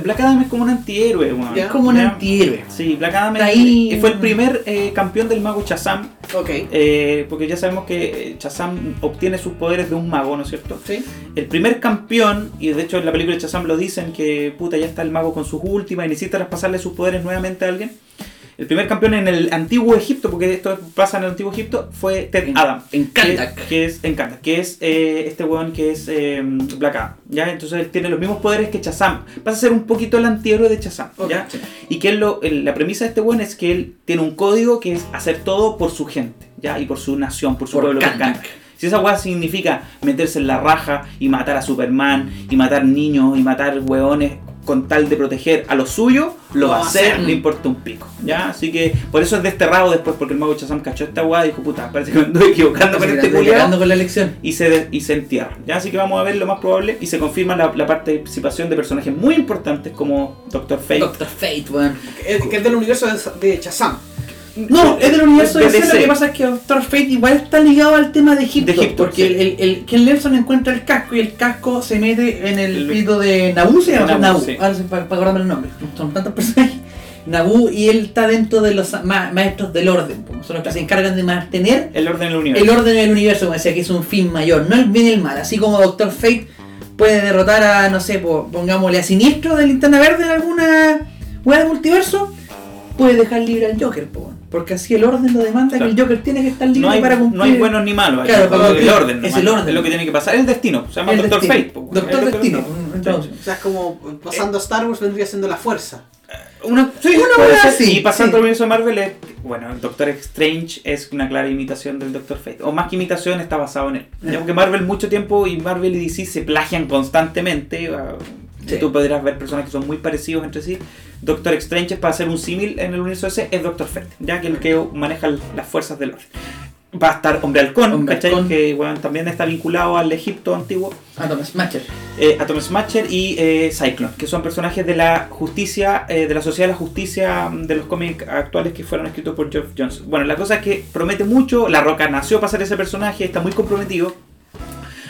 Black Adam es como un antihéroe, weón. Ya. Es como un Ya. antihéroe. Sí, Black Adam ahí. fue el primer eh, campeón del mago Shazam. Ok. eh, porque ya sabemos que eh, Shazam obtiene sus poderes de un mago, ¿no es cierto? Sí. El primer campeón, y de hecho en la película de Shazam lo dicen, que puta ya está el mago con sus últimas y necesita traspasarle sus poderes nuevamente a alguien. El primer campeón en el antiguo Egipto, porque esto pasa en el antiguo Egipto, fue Ted En- Adam. en Kandak. que es en Kandak, que es eh, este weón que es eh, Black Adam. ¿ya? Entonces él tiene los mismos poderes que Shazam. Pasa a ser un poquito el antihéroe de Shazam. Ok, ¿ya? sí. Y que él lo, el- la premisa de este weón es que él tiene un código que es hacer todo por su gente, ¿ya? Y por su nación, por su Por pueblo. Kandak. Si esa weá significa meterse en la raja y matar a Superman, y matar niños, y matar weones con tal de proteger a los suyos, lo va a hacer, le importa un pico. ¿ya? Así que por eso es desterrado después, porque el mago Chazam cachó esta weá y dijo, puta, parece que me estoy equivocando con este cagando con la elección. y se, de- y se entierra. ¿ya? Así que vamos a ver lo más probable y se confirma la, la participación de personajes muy importantes como Doctor Fate. Doctor Fate, weón. Que es, que es del universo de, de Shazam. No, es del universo de DC. Lo que pasa es que Doctor Fate igual está ligado al tema de Egipto. De Egipto, porque sí. el, el, el- Ken Nelson encuentra el casco y el casco se mete en el El- espíritu de Naboo. Se llama Naboo. sí. Ahora para, para acordarme el nombre. Son tantos personajes. Naboo y él está dentro de los ma- maestros del orden. pues, Son los que se encargan de mantener El orden del universo. el orden del universo, como decía, que es un fin mayor, no el bien y el mal. Así como Doctor Fate puede derrotar a, no sé, po- pongámosle a Siniestro de Linterna Verde en alguna hueá de multiverso, puede dejar libre al Joker, po, porque así el orden lo demanda Claro. que el Joker tiene que estar libre no hay, para cumplir. no hay buenos ni malos. aquí. Claro, es el cumplir. orden. Es el orden. Es lo que tiene que pasar. Es el destino. Se llama El Doctor destino. Fate. weón. Doctor Destino. lo- Entonces, O sea, es como pasando a Star Wars vendría siendo la fuerza. Una, sí, Una puede ser. así, Y pasando sí. al universo de Marvel, es, bueno, el Doctor Strange es una clara imitación del Doctor Fate. O más que imitación, está basado en él. Ya, Porque Marvel mucho tiempo y Marvel y DC se plagian constantemente. ah, Sí. Tú podrás ver personas que son muy parecidos entre sí. Doctor Strange para hacer un símil en el universo ese, es Doctor Fate, ya que el que maneja las fuerzas del orden. Va a estar Hombre Halcón, Hombre ¿cachai? Halcón. que bueno, también está vinculado al Egipto antiguo. Atom Smasher. eh, Atom Smasher y eh, Cyclone, que son personajes de la justicia, eh, de la Sociedad de la Justicia mm, de los cómics actuales que fueron escritos por Geoff Jones. Bueno, la cosa es que promete mucho, La Roca nació para ser ese personaje, está muy comprometido.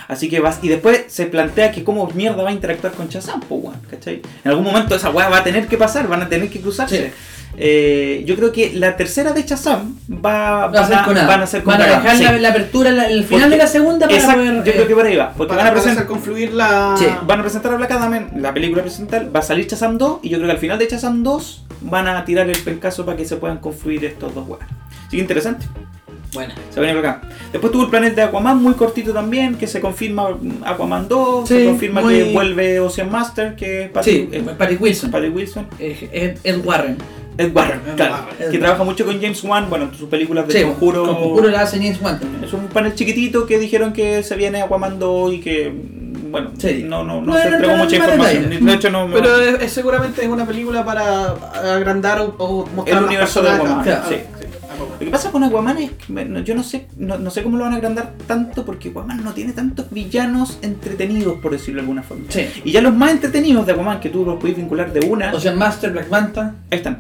Así que vas, y después se plantea que cómo mierda va a interactuar con Shazam, po, weón, ¿cachai? En algún momento esa weá va a tener que pasar, van a tener que cruzarse. Sí. Eh, yo creo que la tercera de Shazam va, Va a van, ser con van a ser con Van a dejar sí. la, la apertura, la- el final Porque- de la segunda para Exacto, poder. yo creo que por ahí va. Porque Para, van a para presentar confluir la. Sí. Van a presentar a Black Adam en la película principal, va a salir Shazam 2 y yo creo que al final de Shazam 2 van a tirar el pencazo para que se puedan confluir estos dos weas. Así que interesante, Buena. se viene por acá. Después tuvo el planeta de Aquaman muy cortito también, que se confirma Aquaman 2, se confirma muy- que vuelve Ocean Master, que es Sí, Patrick, eh, Patrick Wilson. Patrick Wilson. Eh, Ed, Ed Warren. Ed Warren, Ed claro, Warren. que trabaja mucho con James Wan, bueno, en sus películas de Sí, Conjuro. con Conjuro la hace James Wan también. Es un panel chiquitito que dijeron que se viene Aquaman 2 y que, bueno, Sí. no, no, no No, se entregó mucha información. De hecho, no. Pero es, es seguramente es una película para agrandar o, o mostrar El universo de. Aquaman, sí. Lo que pasa con Aquaman es que bueno, yo no sé, no, no sé cómo lo van a agrandar tanto porque Aquaman no tiene tantos villanos entretenidos, por decirlo de alguna forma. Sí. Y ya los más entretenidos de Aquaman que tú los puedes vincular de una, Ocean Master, Black Manta. ahí están.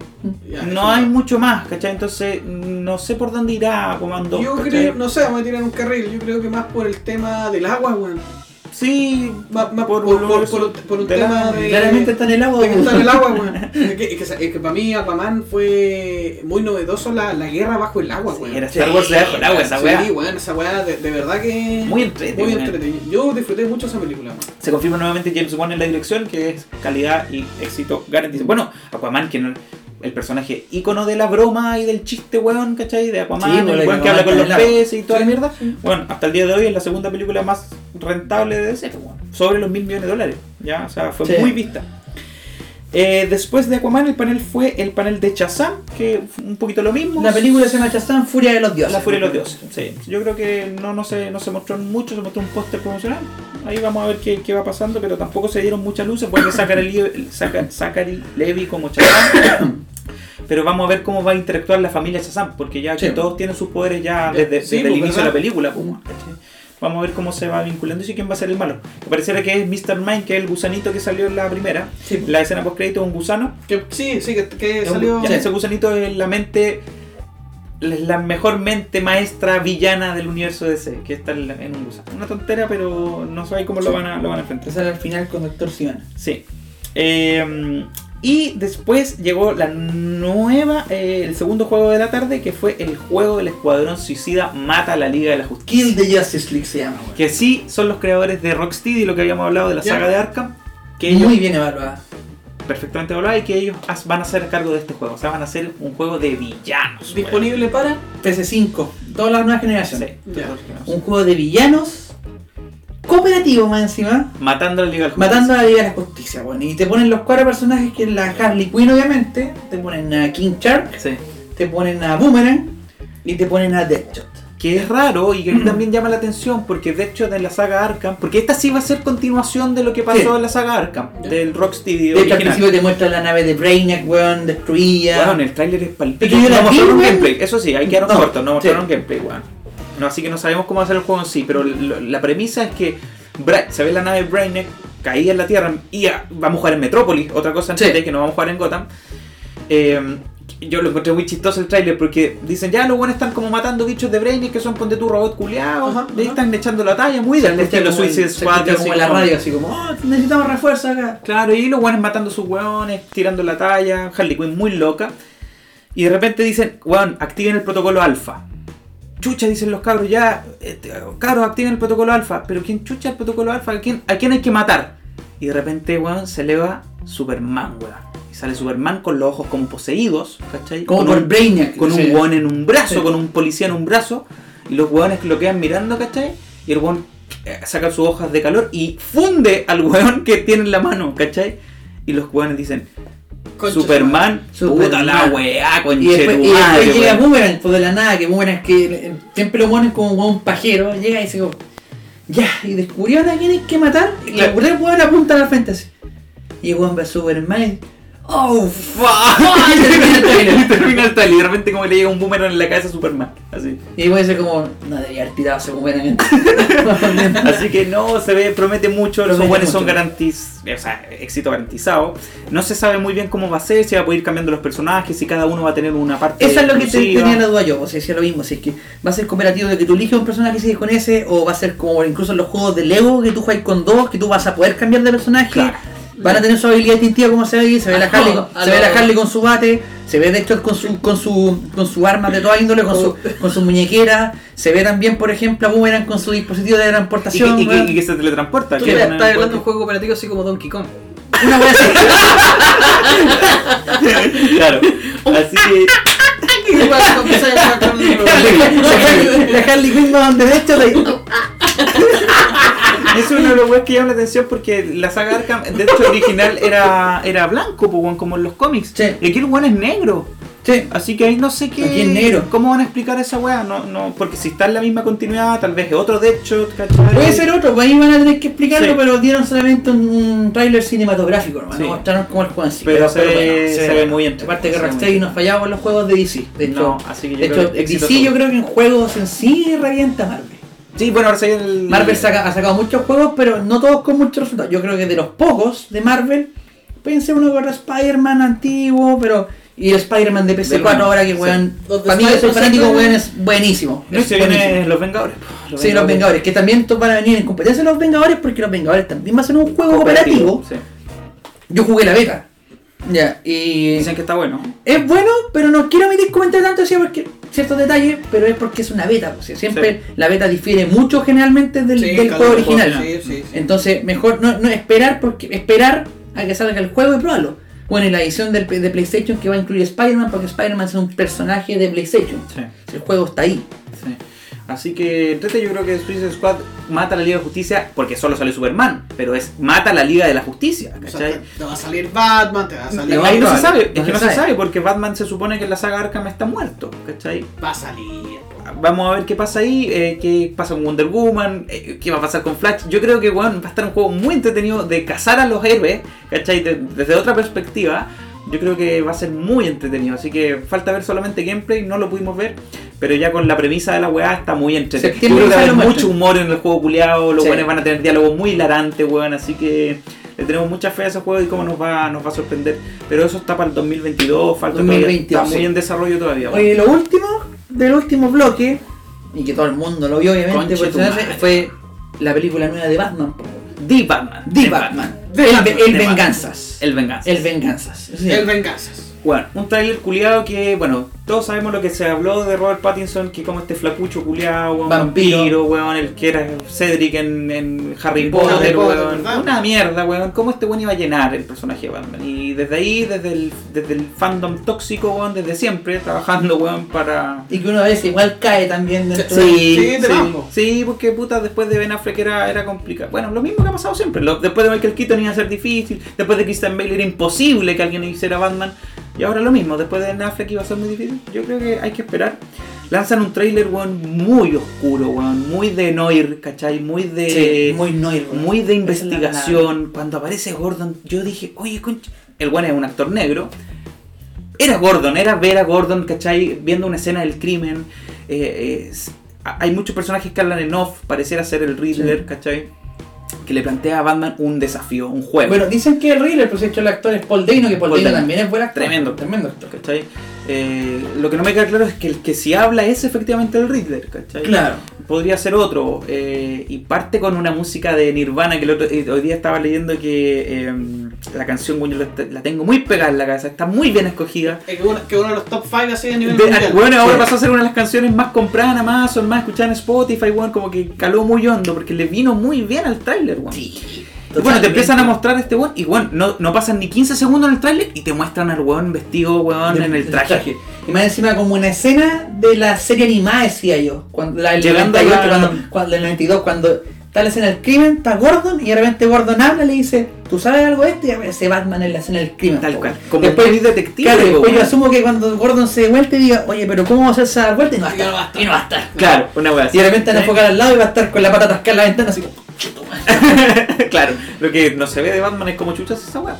Ya, No hay mucho más, ¿cachai? Entonces no sé por dónde irá Aquaman 2. Yo ¿cachai? creo, no sé, vamos a tirar un carril. Yo creo que más por el tema del agua, weón. Sí, Más, más por, por, un por, universo por- por un de tema la- de. Claramente está en el agua. de que está en el agua, weón. Es que, es que, es que para mí Aquaman fue muy novedoso la, la guerra bajo el agua, weón. Era Star Wars debajo del agua, esa sí, weá. weón, esa weá de, de verdad que. Muy entretenida, Muy weón. entretenida. Yo disfruté mucho esa película, weón. Se confirma nuevamente James Wan en la dirección, que es calidad y éxito garantizado. Bueno, Aquaman, que no, el personaje ícono de la broma y del chiste, weón, ¿cachai? De Aquaman, Sí, el pues, weón que habla con los peces y toda la mierda. Bueno, hasta el día de hoy es la segunda película más rentable de DC, pues, weón. Sobre los mil millones de dólares. Ya, o sea, fue muy vista. Eh, después de Aquaman, el panel fue el panel de Shazam, que un poquito lo mismo. La película se llama Shazam, Furia de los Dioses. La Furia de los Dioses. Sí. Yo creo que no, no, se, no se mostró mucho, se mostró un póster promocional. Ahí vamos a ver qué, qué va pasando, pero tampoco se dieron muchas luces. Vuelve Zachary, Zaca- Zachary Levy como Shazam. Pero vamos a ver cómo va a interactuar la familia Shazam, porque ya que Sí. todos tienen sus poderes ya desde, Sí, desde el pues, inicio de la película. pues, ¿cachai? Vamos a ver cómo se va vinculando y quién va a ser el malo. Me pareciera que es Mr. Mind, que es el gusanito que salió en la primera. Sí, pues. La escena post crédito es un gusano. Que, sí, sí, que, salió. ya, Ese gusanito es la mente. es La mejor mente maestra villana del universo DC, que está en un gusano. Una tontera, pero no sé cómo lo van a, lo van a enfrentar. Sale al final con Doctor Sivana. Sí. Eh, y después llegó la nueva, eh, el segundo juego de la tarde, que fue el juego del Escuadrón Suicida Mata a la Liga de la Justicia. Kill the Justice League se llama. Que sí son los creadores de Rocksteady, lo que habíamos hablado de la saga de Arkham. Que ellos Muy bien evaluada. perfectamente hablaban y que ellos van a ser cargo de este juego. O sea, van a ser un juego de villanos. Disponible para. PC5, todas las nuevas generaciones. Sí. Un juego de villanos cooperativo más encima. Matando a la Liga de la Justicia. Matando a la Liga de la Justicia, bueno, y te ponen los cuatro personajes que es la Harley Quinn obviamente, te ponen a King Shark, Sí. te ponen a Boomerang y te ponen a Deadshot. Que es raro y que aquí también llama la atención porque de hecho de la saga Arkham, porque esta sí va a ser continuación de lo que pasó Sí. en la saga Arkham, del Rocksteady De hecho al principio te muestra la nave de Brainiac, weón, destruida. Weón, el tráiler es palpito. No mostraron gameplay, eso sí, ahí quedaron No, cortos, no mostraron sí. gameplay, weón. No, así que no sabemos cómo ser el juego en sí, pero lo- la premisa es que Bra- se ve la nave Brainiac caída en la Tierra y ah, vamos a jugar en Metrópolis, otra cosa antes Sí. de que no vamos a jugar en Gotham. Eh, yo lo encontré muy chistoso el tráiler porque dicen ya los buenos están como matando bichos de Brainiac que son ponte tu robot culiados, y ahí ajá. están echando la talla, muy del estilo como en- Suicide Squad. como en la como- radio, así como, oh, necesitamos refuerzo acá. Claro, y los guanes matando a sus hueones, tirando la talla, Harley Quinn muy loca. Y de repente dicen, weón, activen el protocolo alfa. Chucha, dicen los cabros, ya, este, cabros, activen el protocolo alfa. Pero ¿quién chucha el protocolo alfa? ¿A quién, ¿A quién hay que matar? Y de repente, weón, se eleva Superman, weón. Y sale Superman con los ojos como poseídos, ¿cachai? Como con por un, Brainiac. con Sí. un weón en un brazo, Sí. con un policía en un brazo. Y los weones lo quedan mirando, ¿cachai? Y el weón eh, saca sus hojas de calor y funde al weón que tiene en la mano, ¿cachai? Y los weones dicen, Superman, Superman. puta la weá, Y después, y después llega. Boomerang, de la nada, que Boomerang que eh, siempre lo ponen como un pajero, llega y dice como, ya, y descubrieron a quién hay que matar, y Claro. le el weón apunta a la frente así. Y el weón ve a Superman y, oh fuck, y termina el trailer. Y de repente como le llega un boomerang en la cabeza a Superman. Así. Y puede ser como, no debería haber tirado ese Boomerang. Así que no, se ve, promete mucho, los buenos son garantiz, o sea, éxito garantizado. No se sabe muy bien cómo va a ser, si va a poder ir cambiando los personajes, si cada uno va a tener una parte Eso es lo que te, tenía la duda yo, o sea, es lo mismo, si es que va a ser cooperativo de que tú eliges un personaje y sigues con ese, o va a ser como incluso en los juegos de Lego, que tú juegas con dos, que tú vas a poder cambiar de personaje, Claro. Van a tener su habilidad distintiva como se ve ahí, se ve la Ah, Harley, no, con, a se ve la Harley con su bate, se ve Deadshot con su, con su, con su arma de toda índole, con su, con su muñequera, se ve también por ejemplo a Boomerang con su dispositivo de Y que, transportación, y que- y que se teletransporta. Tú estás hablando de un juego cooperativo así como Donkey Kong. una así. Claro. Así que la, Harley, Quinn va donde Deadshot eso es uno de los weas que llama la atención porque la saga Arkham, de hecho, original era, era blanco, pues, como en los cómics. Sí. Y aquí el weón es negro. Sí. Así que ahí no sé qué. Aquí es negro. ¿Cómo van a explicar esa wea? No, no, porque si está en la misma continuidad, tal vez es otro Deadshot, ¿cachai? Puede ser otro, pues ahí van a tener que explicarlo, Sí. pero dieron solamente un, tráiler cinematográfico, ¿no? Sí. Mostraron cómo el juego en sí. Pero se ve- se ve bueno. muy bien. Aparte que Se Rocksteady muy no fallaba en los juegos de DC. De hecho, No, así que yo de creo hecho DC todo. yo creo que en juegos en sí revienta Marvel. Sí, bueno, ahora el. Marvel saca- ha sacado muchos juegos, pero no todos con muchos resultados. Yo creo que de los pocos de Marvel, ser uno con el Spider-Man antiguo, pero... Y el Spider-Man de PC4 bueno, ahora que sí. weón... De Para mí que Spider-Man fanático, weón, es buenísimo. No, Es se buenísimo. vienen los Vengadores. Sí, los Vengadores, que también van a venir en competencia los Vengadores porque los Vengadores también van a ser un juego cooperativo. Sí. Yo jugué la beta. Ya, y Dicen que está bueno. es bueno, pero no quiero emitir comentarios tanto así porque ciertos detalles, pero es porque es una beta. O sea, siempre la beta difiere mucho generalmente del, Sí, del juego original. Entonces, mejor no, no esperar porque esperar a que salga el juego y probarlo. Bueno, y la edición del, de PlayStation que va a incluir Spider-Man, porque Spider-Man es un personaje de PlayStation. El juego está ahí. Sí. Así que, entrete, yo creo que Suicide Squad mata a la Liga de Justicia porque solo sale Superman, pero es mata a la Liga de la Justicia, O sea, ¿cachai? te, te va a salir Batman, te va a salir. No, Ahí no se sabe, No es que no se sabe. sabe porque Batman se supone que en la saga Arkham está muerto, ¿cachai? Va a salir. Vamos a ver qué pasa ahí, eh, qué pasa con Wonder Woman, eh, qué va a pasar con Flash. Yo creo que bueno, va a estar un juego muy entretenido de cazar a los héroes, ¿cachai? De- desde otra perspectiva. Yo creo que va a ser muy entretenido, así que falta ver solamente gameplay, no lo pudimos ver, pero ya con la premisa de la weá está muy entretenido. Que quizá haber mucho humor en el juego culiado, los Sí. weones van a tener diálogos muy hilarantes, weón, así que le tenemos mucha fe a ese juego y cómo nos va, nos va a sorprender. Pero eso está para el 2022, falta 2022, todavía, está muy en desarrollo todavía. weón. Oye, lo último del último bloque, y que todo el mundo lo vio obviamente, fue la película nueva de Batman. The Batman. The Batman. The el, Batman, el Venganzas. El Venganza. El Venganzas. Sí. El Venganzas. Bueno, un trailer culiado que, bueno, todos sabemos lo que se habló de Robert Pattinson, que como este flacucho culiado, weón, Vampiro. vampiro, weón, el que era Cedric en, en Harry Harry Potter, weón. ¿verdad? Una mierda, weón. ¿Cómo este weón iba a llenar el personaje de Batman? Y desde ahí, desde el, desde el fandom tóxico, weón, desde siempre, trabajando, weón, para... Y que uno a veces igual cae también dentro Sí. de- Sí, sí, banco. sí, porque puta, después de Ben Affleck era, era complicado. Bueno, lo mismo que ha pasado siempre. Lo- después de Michael Keaton iba a ser difícil. Después de Christian Bale era imposible que alguien hiciera Batman. Y ahora lo mismo. Después de Ben Affleck iba a ser muy difícil. Yo creo que hay que esperar. Lanzan un trailer, weón, muy oscuro, weón. Muy de Noir, ¿cachai? Muy de. Sí, muy noir, weón. muy de la investigación. Cuando aparece Gordon, yo dije, oye, concha. El weón es un actor negro. Era Gordon, era ver a Gordon, ¿cachai? Viendo una escena del crimen. Eh, eh, hay muchos personajes que hablan en off, pareciera ser el Riddler, Sí. ¿cachai? Que le plantea a Batman un desafío, un juego. Bueno, dicen que el Riddler, pues hecho el actor es Paul Dano, que Paul, Paul Dano Dano. también es buen actor. Tremendo. Tremendo actor. ¿cachai? Eh, lo que no me queda claro es que el que si habla es efectivamente el Riddler, ¿cachai? Claro. Podría ser otro. eh, y parte con una música de Nirvana que el otro- eh, hoy día estaba leyendo que eh, la canción, bueno, la, tengo muy pegada en la cabeza, está muy bien escogida. Es que uno, que uno de los top 5 así a nivel De- mundial. bueno, ahora Sí. pasó a ser una de las canciones más compradas en Amazon, más escuchadas en Spotify, bueno, como que caló muy hondo porque le vino muy bien al tráiler, bueno. Sí. Y bueno, te empiezan a mostrar este weón y bueno, no, no pasan ni 15 segundos en el tráiler y te muestran al weón vestido, weón, en el traje. Y más encima como una escena de la serie animada, decía yo. Cuando, la del Llegando 98, a la- cuando, cuando, el 92, cuando está la escena del crimen, está Gordon y de repente Gordon habla y le dice, ¿tú sabes algo de esto? Y aparece Batman en la escena del crimen. Tal cual. Como después, muy detective, Claro, después yo asumo que cuando Gordon se dé vuelta y diga, oye, pero ¿cómo vamos a hacer esa vuelta? Y no va a estar. va a estar. Y no va a estar. Claro, una weá Y de repente van a enfocar al lado y va a estar con la pata atascada en la ventana así como, "Chuto, madre". claro, lo que no se ve de Batman es como chuchas esa weá.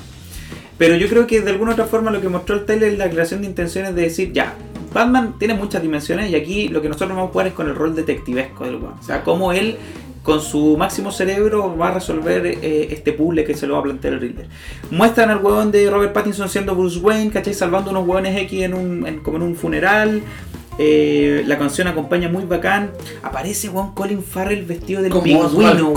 Pero yo creo que de alguna otra forma lo que mostró el trailer es la creación de intenciones de decir, ya, Batman tiene muchas dimensiones y aquí lo que nosotros vamos a jugar es con el rol detectivesco del weón. O sea, cómo él con su máximo cerebro va a resolver eh, este puzzle que se lo va a plantear el Riddler. Muestran al weón de Robert Pattinson siendo Bruce Wayne, ¿cachai? Salvando unos weones X en un, como en un funeral. Eh, la canción acompaña muy bacán. Aparece weón Colin Farrell vestido del pingüino,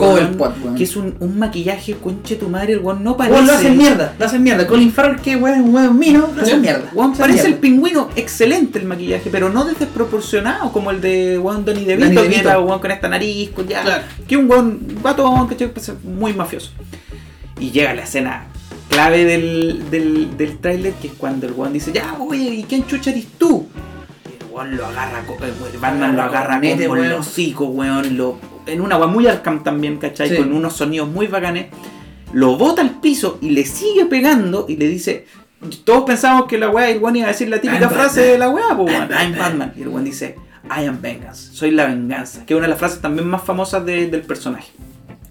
que es un, un maquillaje, conche tu madre, el weón no parece. Weón, lo hacen mierda, lo hacen mierda. Colin Farrell, que weón, es un weón mino, lo hacen mierda. Hacen parece el pingüino, excelente el maquillaje, pero no desproporcionado como el de weón Donny DeVito, Danny que era weón con esta nariz, con ya. Claro. Que un guatón, que muy mafioso. Y llega la escena clave del, del, del tráiler, que es cuando el weón dice, ya, oye, ¿y quién chucha eres tú? Weón lo agarra, weón- Batman lo agarra con el hocico, weón, lo, en una weón muy Arkham también, ¿cachai? Sí. Con unos sonidos muy bacanes. Lo bota al piso y le sigue pegando y le dice, todos pensamos que la weá, el weón iba a decir la típica I'm frase Batman. de la weá, pues weón, I'm Batman. Y el weón dice, I am vengeance, soy la venganza, que es una de las frases también más famosas de- del personaje.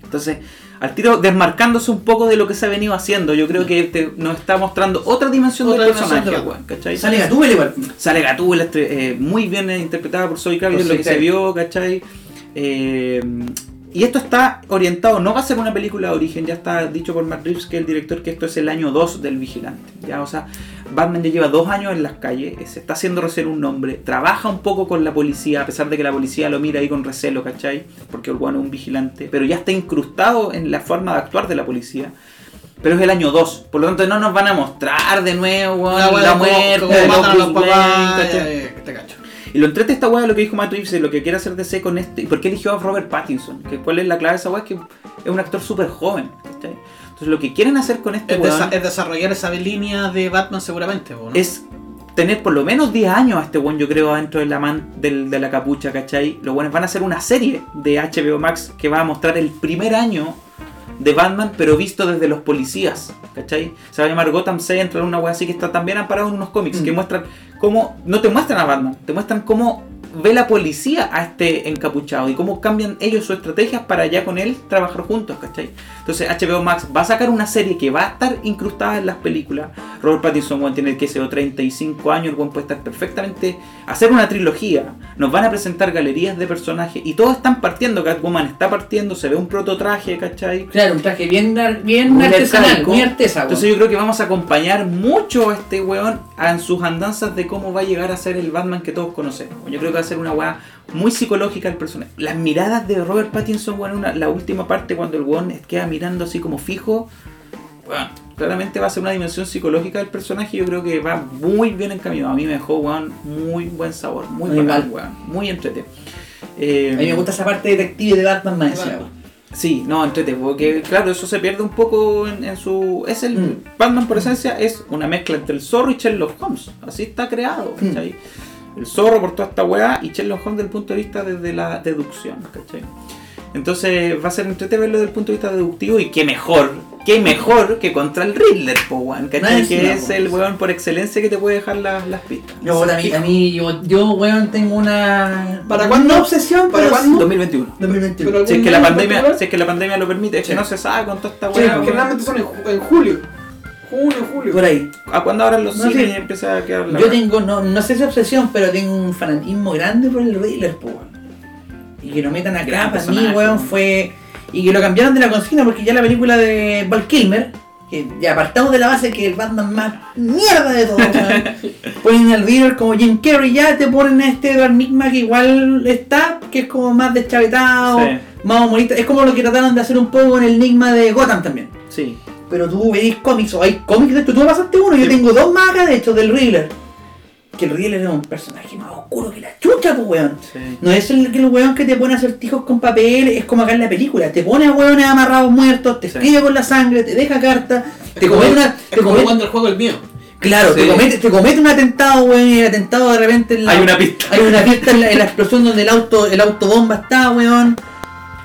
Entonces, al tiro desmarcándose un poco de lo que se ha venido haciendo, yo creo que te- nos está mostrando otra dimensión Otra del dimensión personaje, de ¿cachai? Sale Gatúbela igual. Sale Gatúbela, estre- eh, muy bien interpretada por Zoe Kravitz, lo que se vio, ¿cachai? Eh, y esto está orientado, no va a ser una película de origen, ya está dicho por Matt Reeves, que es el director, que esto es el año 2 del Vigilante. Ya, o sea, Batman ya lleva dos años en las calles, eh, se está haciendo recién un nombre, trabaja un poco con la policía, a pesar de que la policía lo mira ahí con recelo, ¿cachai? Porque el bueno es un vigilante, pero ya está incrustado en la forma de actuar de la policía. Pero es el año 2, por lo tanto no nos van a mostrar de nuevo weón, La muerte de matan a los Bruce papás. Wayne, ¿cachai? eh, te cacho. Y lo entrete esta weá lo que dijo Matt Reeves, lo que quiere hacer DC con este. ¿Y por qué eligió a Robert Pattinson? Que ¿Cuál es la clave de esa weá? Es que es un actor súper joven. ¿cachai? Entonces lo que quieren hacer con este Es, weón desa- es desarrollar esa línea de Batman seguramente, es tener por lo menos 10 años a este weón, yo creo, dentro de la, man- del- de la capucha, ¿cachai? Los buenos van a hacer una serie de HBO Max que va a mostrar el primer año de Batman, pero visto desde los policías, ¿cachai? Se va a llamar Gotham Central, una wea así que está también amparado en unos cómics Mm. que muestran cómo, no te muestran a Batman, te muestran cómo ve la policía a este encapuchado y cómo cambian ellos sus estrategias para ya con él trabajar juntos, ¿cachai? Entonces HBO Max va a sacar una serie que va a estar incrustada en las películas. Robert Pattinson weón, tiene que ser 35 años, el weón puede estar perfectamente hacer una trilogía. Nos van a presentar galerías de personajes y todos están partiendo, Catwoman está partiendo, se ve un prototraje, ¿cachai? Claro, un traje bien, bien Muy artesanal, arcaico. muy artesa, weón. Entonces yo creo que vamos a acompañar mucho a este weón en sus andanzas de cómo va a llegar a ser el Batman que todos conocemos. Yo creo que va a ser una weá muy psicológica el personaje. Las miradas de Robert Pattinson, una- la última parte cuando el weón queda mirando así como fijo, weón, claramente va a ser una dimensión psicológica del personaje. Yo creo que va muy bien encaminado. A mí me dejó, weón, muy buen sabor, muy Muy bacán, mal. weón, muy entrete. Eh, A mí me gusta esa parte detective de Batman más. Sí, no, entrete, porque claro, eso se pierde un poco en, en su... Es el... Mm. Batman por esencia es una mezcla entre el zorro y Sherlock Holmes. Así está creado, Mm. ¿cachai? El zorro por toda esta weá y Sherlock Holmes desde el punto de vista desde la deducción, ¿cachai? Entonces va a ser entrete verlo desde el punto de vista deductivo y qué mejor, qué mejor que contra el Riddler, po, que es el weón por excelencia que te puede dejar las, las pistas. Yo, a mí, a mí yo, yo, weón, tengo una. ¿Para una cuándo? obsesión, ¿Para pero cuándo? 2021. 2021. Pero- Si es, que la ¿Algún pandemia, si es que la pandemia lo permite, es que Sí. no se sabe con toda esta Sí, weón. generalmente son en, ju- en julio. Junio, julio. Por ahí. ¿A cuándo abran los No, cines sí. y empieza a quedar la Yo tengo, no, no sé si obsesión, pero tengo un fanatismo grande por el Riddler, po, weón. Y que lo metan acá, para mí, personaje, weón, weón. fue. Y que lo cambiaron de la consigna porque ya la película de Val Kilmer, que ya apartamos de la base que el Batman más mierda de todo, weón. ponen al Riddler como Jim Carrey, ya te ponen a este Edward Nigma que igual está, que es como más deschavetado, Sí. más humorista. Es como lo que trataron de hacer un poco en el Enigma de Gotham también. Sí. Pero tú veis cómics, o hay cómics de esto, tú me pasaste uno, yo tengo dos más acá de hecho del Riddler. Que el Riddler es un personaje más oscuro que la chucha, pues weón. Sí. No es el, que el weón que te pone acertijos con papel, es como acá en la película. Te pone a weones amarrados muertos, te Sí. escribe con la sangre, te deja carta, te como- comete una. Es Te como comete, cuando el juego es mío. claro, te, comete, te comete un atentado, weón, y el atentado de repente en la, Hay una pista. hay una fiesta en la, en la explosión donde el auto, el autobomba está, weón.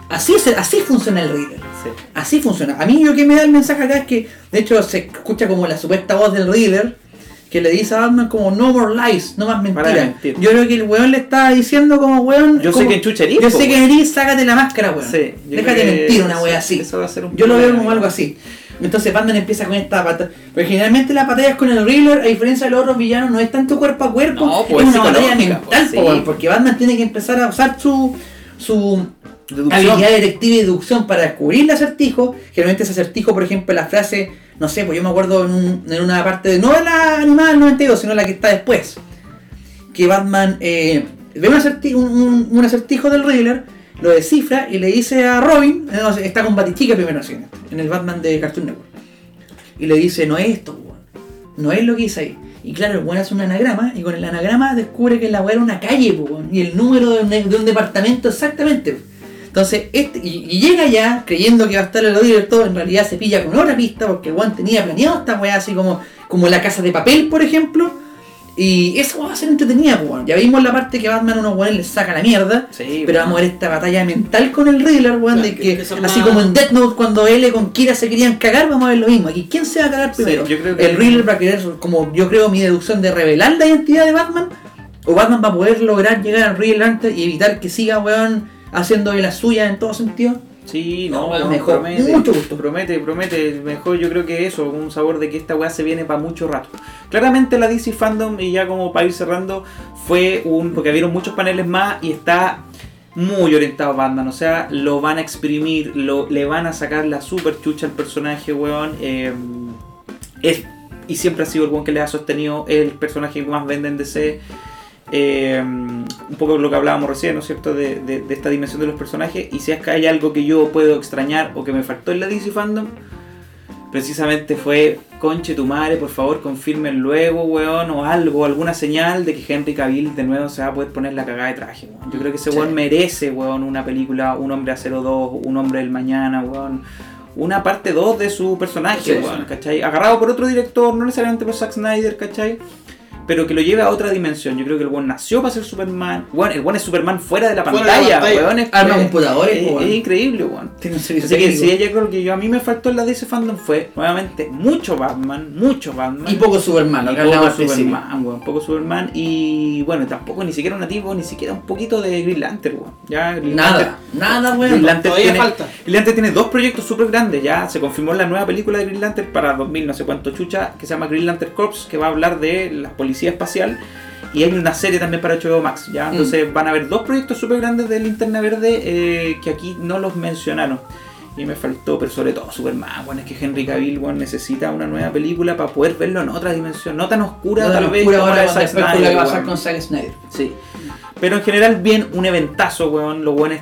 Así, es, así funciona el Riddler. Sí. Así funciona. A mí lo que me da el mensaje acá es que, de hecho, se escucha como la supuesta voz del Riddler que le dice a Batman como no more lies, no más mentiras. mentir. Yo creo que el weón le está diciendo como weón. Yo sé que chucha eres, Yo po, sé que eres, sácate la máscara, weón. Sí, Déjate que mentir una wea así. eso va a ser un Yo lo veo como algo así. Entonces Batman empieza con esta batalla. Pero generalmente las batallas con el Riddler, a diferencia de los otros villanos, no es tanto cuerpo a cuerpo, No, pues, es una batalla mental, pues, po, porque Batman tiene que empezar a usar su, su Deducción. habilidad detective y deducción para descubrir el acertijo. Generalmente ese acertijo, por ejemplo, la frase, no sé, pues yo me acuerdo en, un- en una parte no de la animada del 92, sino la que está después. Que Batman eh, ve un acertijo, un, acertijo del Riddler, lo descifra y le dice a Robin, eh, no, está con Batichica primero así, en el Batman de Cartoon Network. Y le dice, no es esto, no es lo que dice ahí. Y claro, el weón hace un anagrama y con el anagrama descubre que la weá era una calle, po, y el número de un departamento exactamente. Entonces, este, y, y llega ya creyendo que va a estar el Riddler todo, en realidad se pilla con otra pista porque weón tenía planeado esta weá así como, como la casa de papel, por ejemplo. Y weá va a ser entretenida, po, weón. Ya vimos la parte que Batman a unos weones les saca la mierda. Sí, Pero vamos a ver esta batalla mental con el Riddler, weón, de que- así más- como en Death Note cuando L con Kira se querían cagar, vamos a ver lo mismo. Aquí, ¿quién se va a cagar primero? que- El Riddler va a querer, como yo creo, mi deducción de revelar la identidad de Batman, o Batman va a poder lograr llegar al Riddler antes y evitar que siga, weón, haciendo de la suya en todo sentido. Sí, No, no, no, mejor, promete, mucho gusto. promete, promete, mejor yo creo que eso, un sabor de que esta weá se viene para mucho rato. Claramente la DC Fandom, y ya como para ir cerrando, fue un, porque vieron muchos paneles más y está muy orientado a Batman, o sea, lo van a exprimir, lo, le van a sacar la super chucha al personaje, weón. eh, es, y siempre ha sido el weón que le ha sostenido el personaje que más vende en DC. Eh, un poco lo que hablábamos recién, ¿no es cierto? De, de- de esta dimensión de los personajes. Y si es que hay algo que yo puedo extrañar o que me faltó en la DC Fandom, precisamente fue, conche tu madre, por favor, confirmen luego, weón, o algo, alguna señal de que Henry Cavill de nuevo se va a poder poner la cagada de traje, weón. Yo creo que ese Sí. weón merece, weón, una película, Un Hombre a 02, Un Hombre del Mañana, weón. Una parte 2 de su personaje, sí. ¿cachai? Agarrado por otro director, no necesariamente por Zack Snyder, ¿cachai? Pero que lo lleve a otra dimensión. Yo creo que el weón nació para ser Superman. Weón, el weón es Superman fuera de la Fuera de la pantalla, pantalla. weón. Es, Arma es- computadores, es- weón. es increíble, weón. Tiene un servicio Así que si ella creo que yo a mí me faltó en la DC Fandom fue nuevamente mucho Batman, mucho Batman. Y poco Superman, Y poco. Superman, weón, poco Superman y bueno, tampoco ni siquiera un nativo, ni siquiera un poquito de Green Lantern, weón. Ya Green Nada, nada, weón. Green Lantern Todavía tiene, falta. Green Lantern tiene dos proyectos súper grandes, ya se confirmó la nueva película de Green Lantern para 2000, no sé cuánto chucha, que se llama Green Lantern Corps, que va a hablar de la policía espacial. Y hay una serie también para HBO Max, ¿ya? Mm. Entonces van a haber dos proyectos súper grandes de Linterna Verde eh, que aquí no los mencionaron. Y me faltó, pero sobre todo Superman, bueno, es que Henry Cavill bueno, necesita una nueva película para poder verlo en otra dimensión, no tan oscura No, tal vez como la de Zack con Snyder, Zack Snyder. Sí. Pero en general, bien, un eventazo, weón. Los weones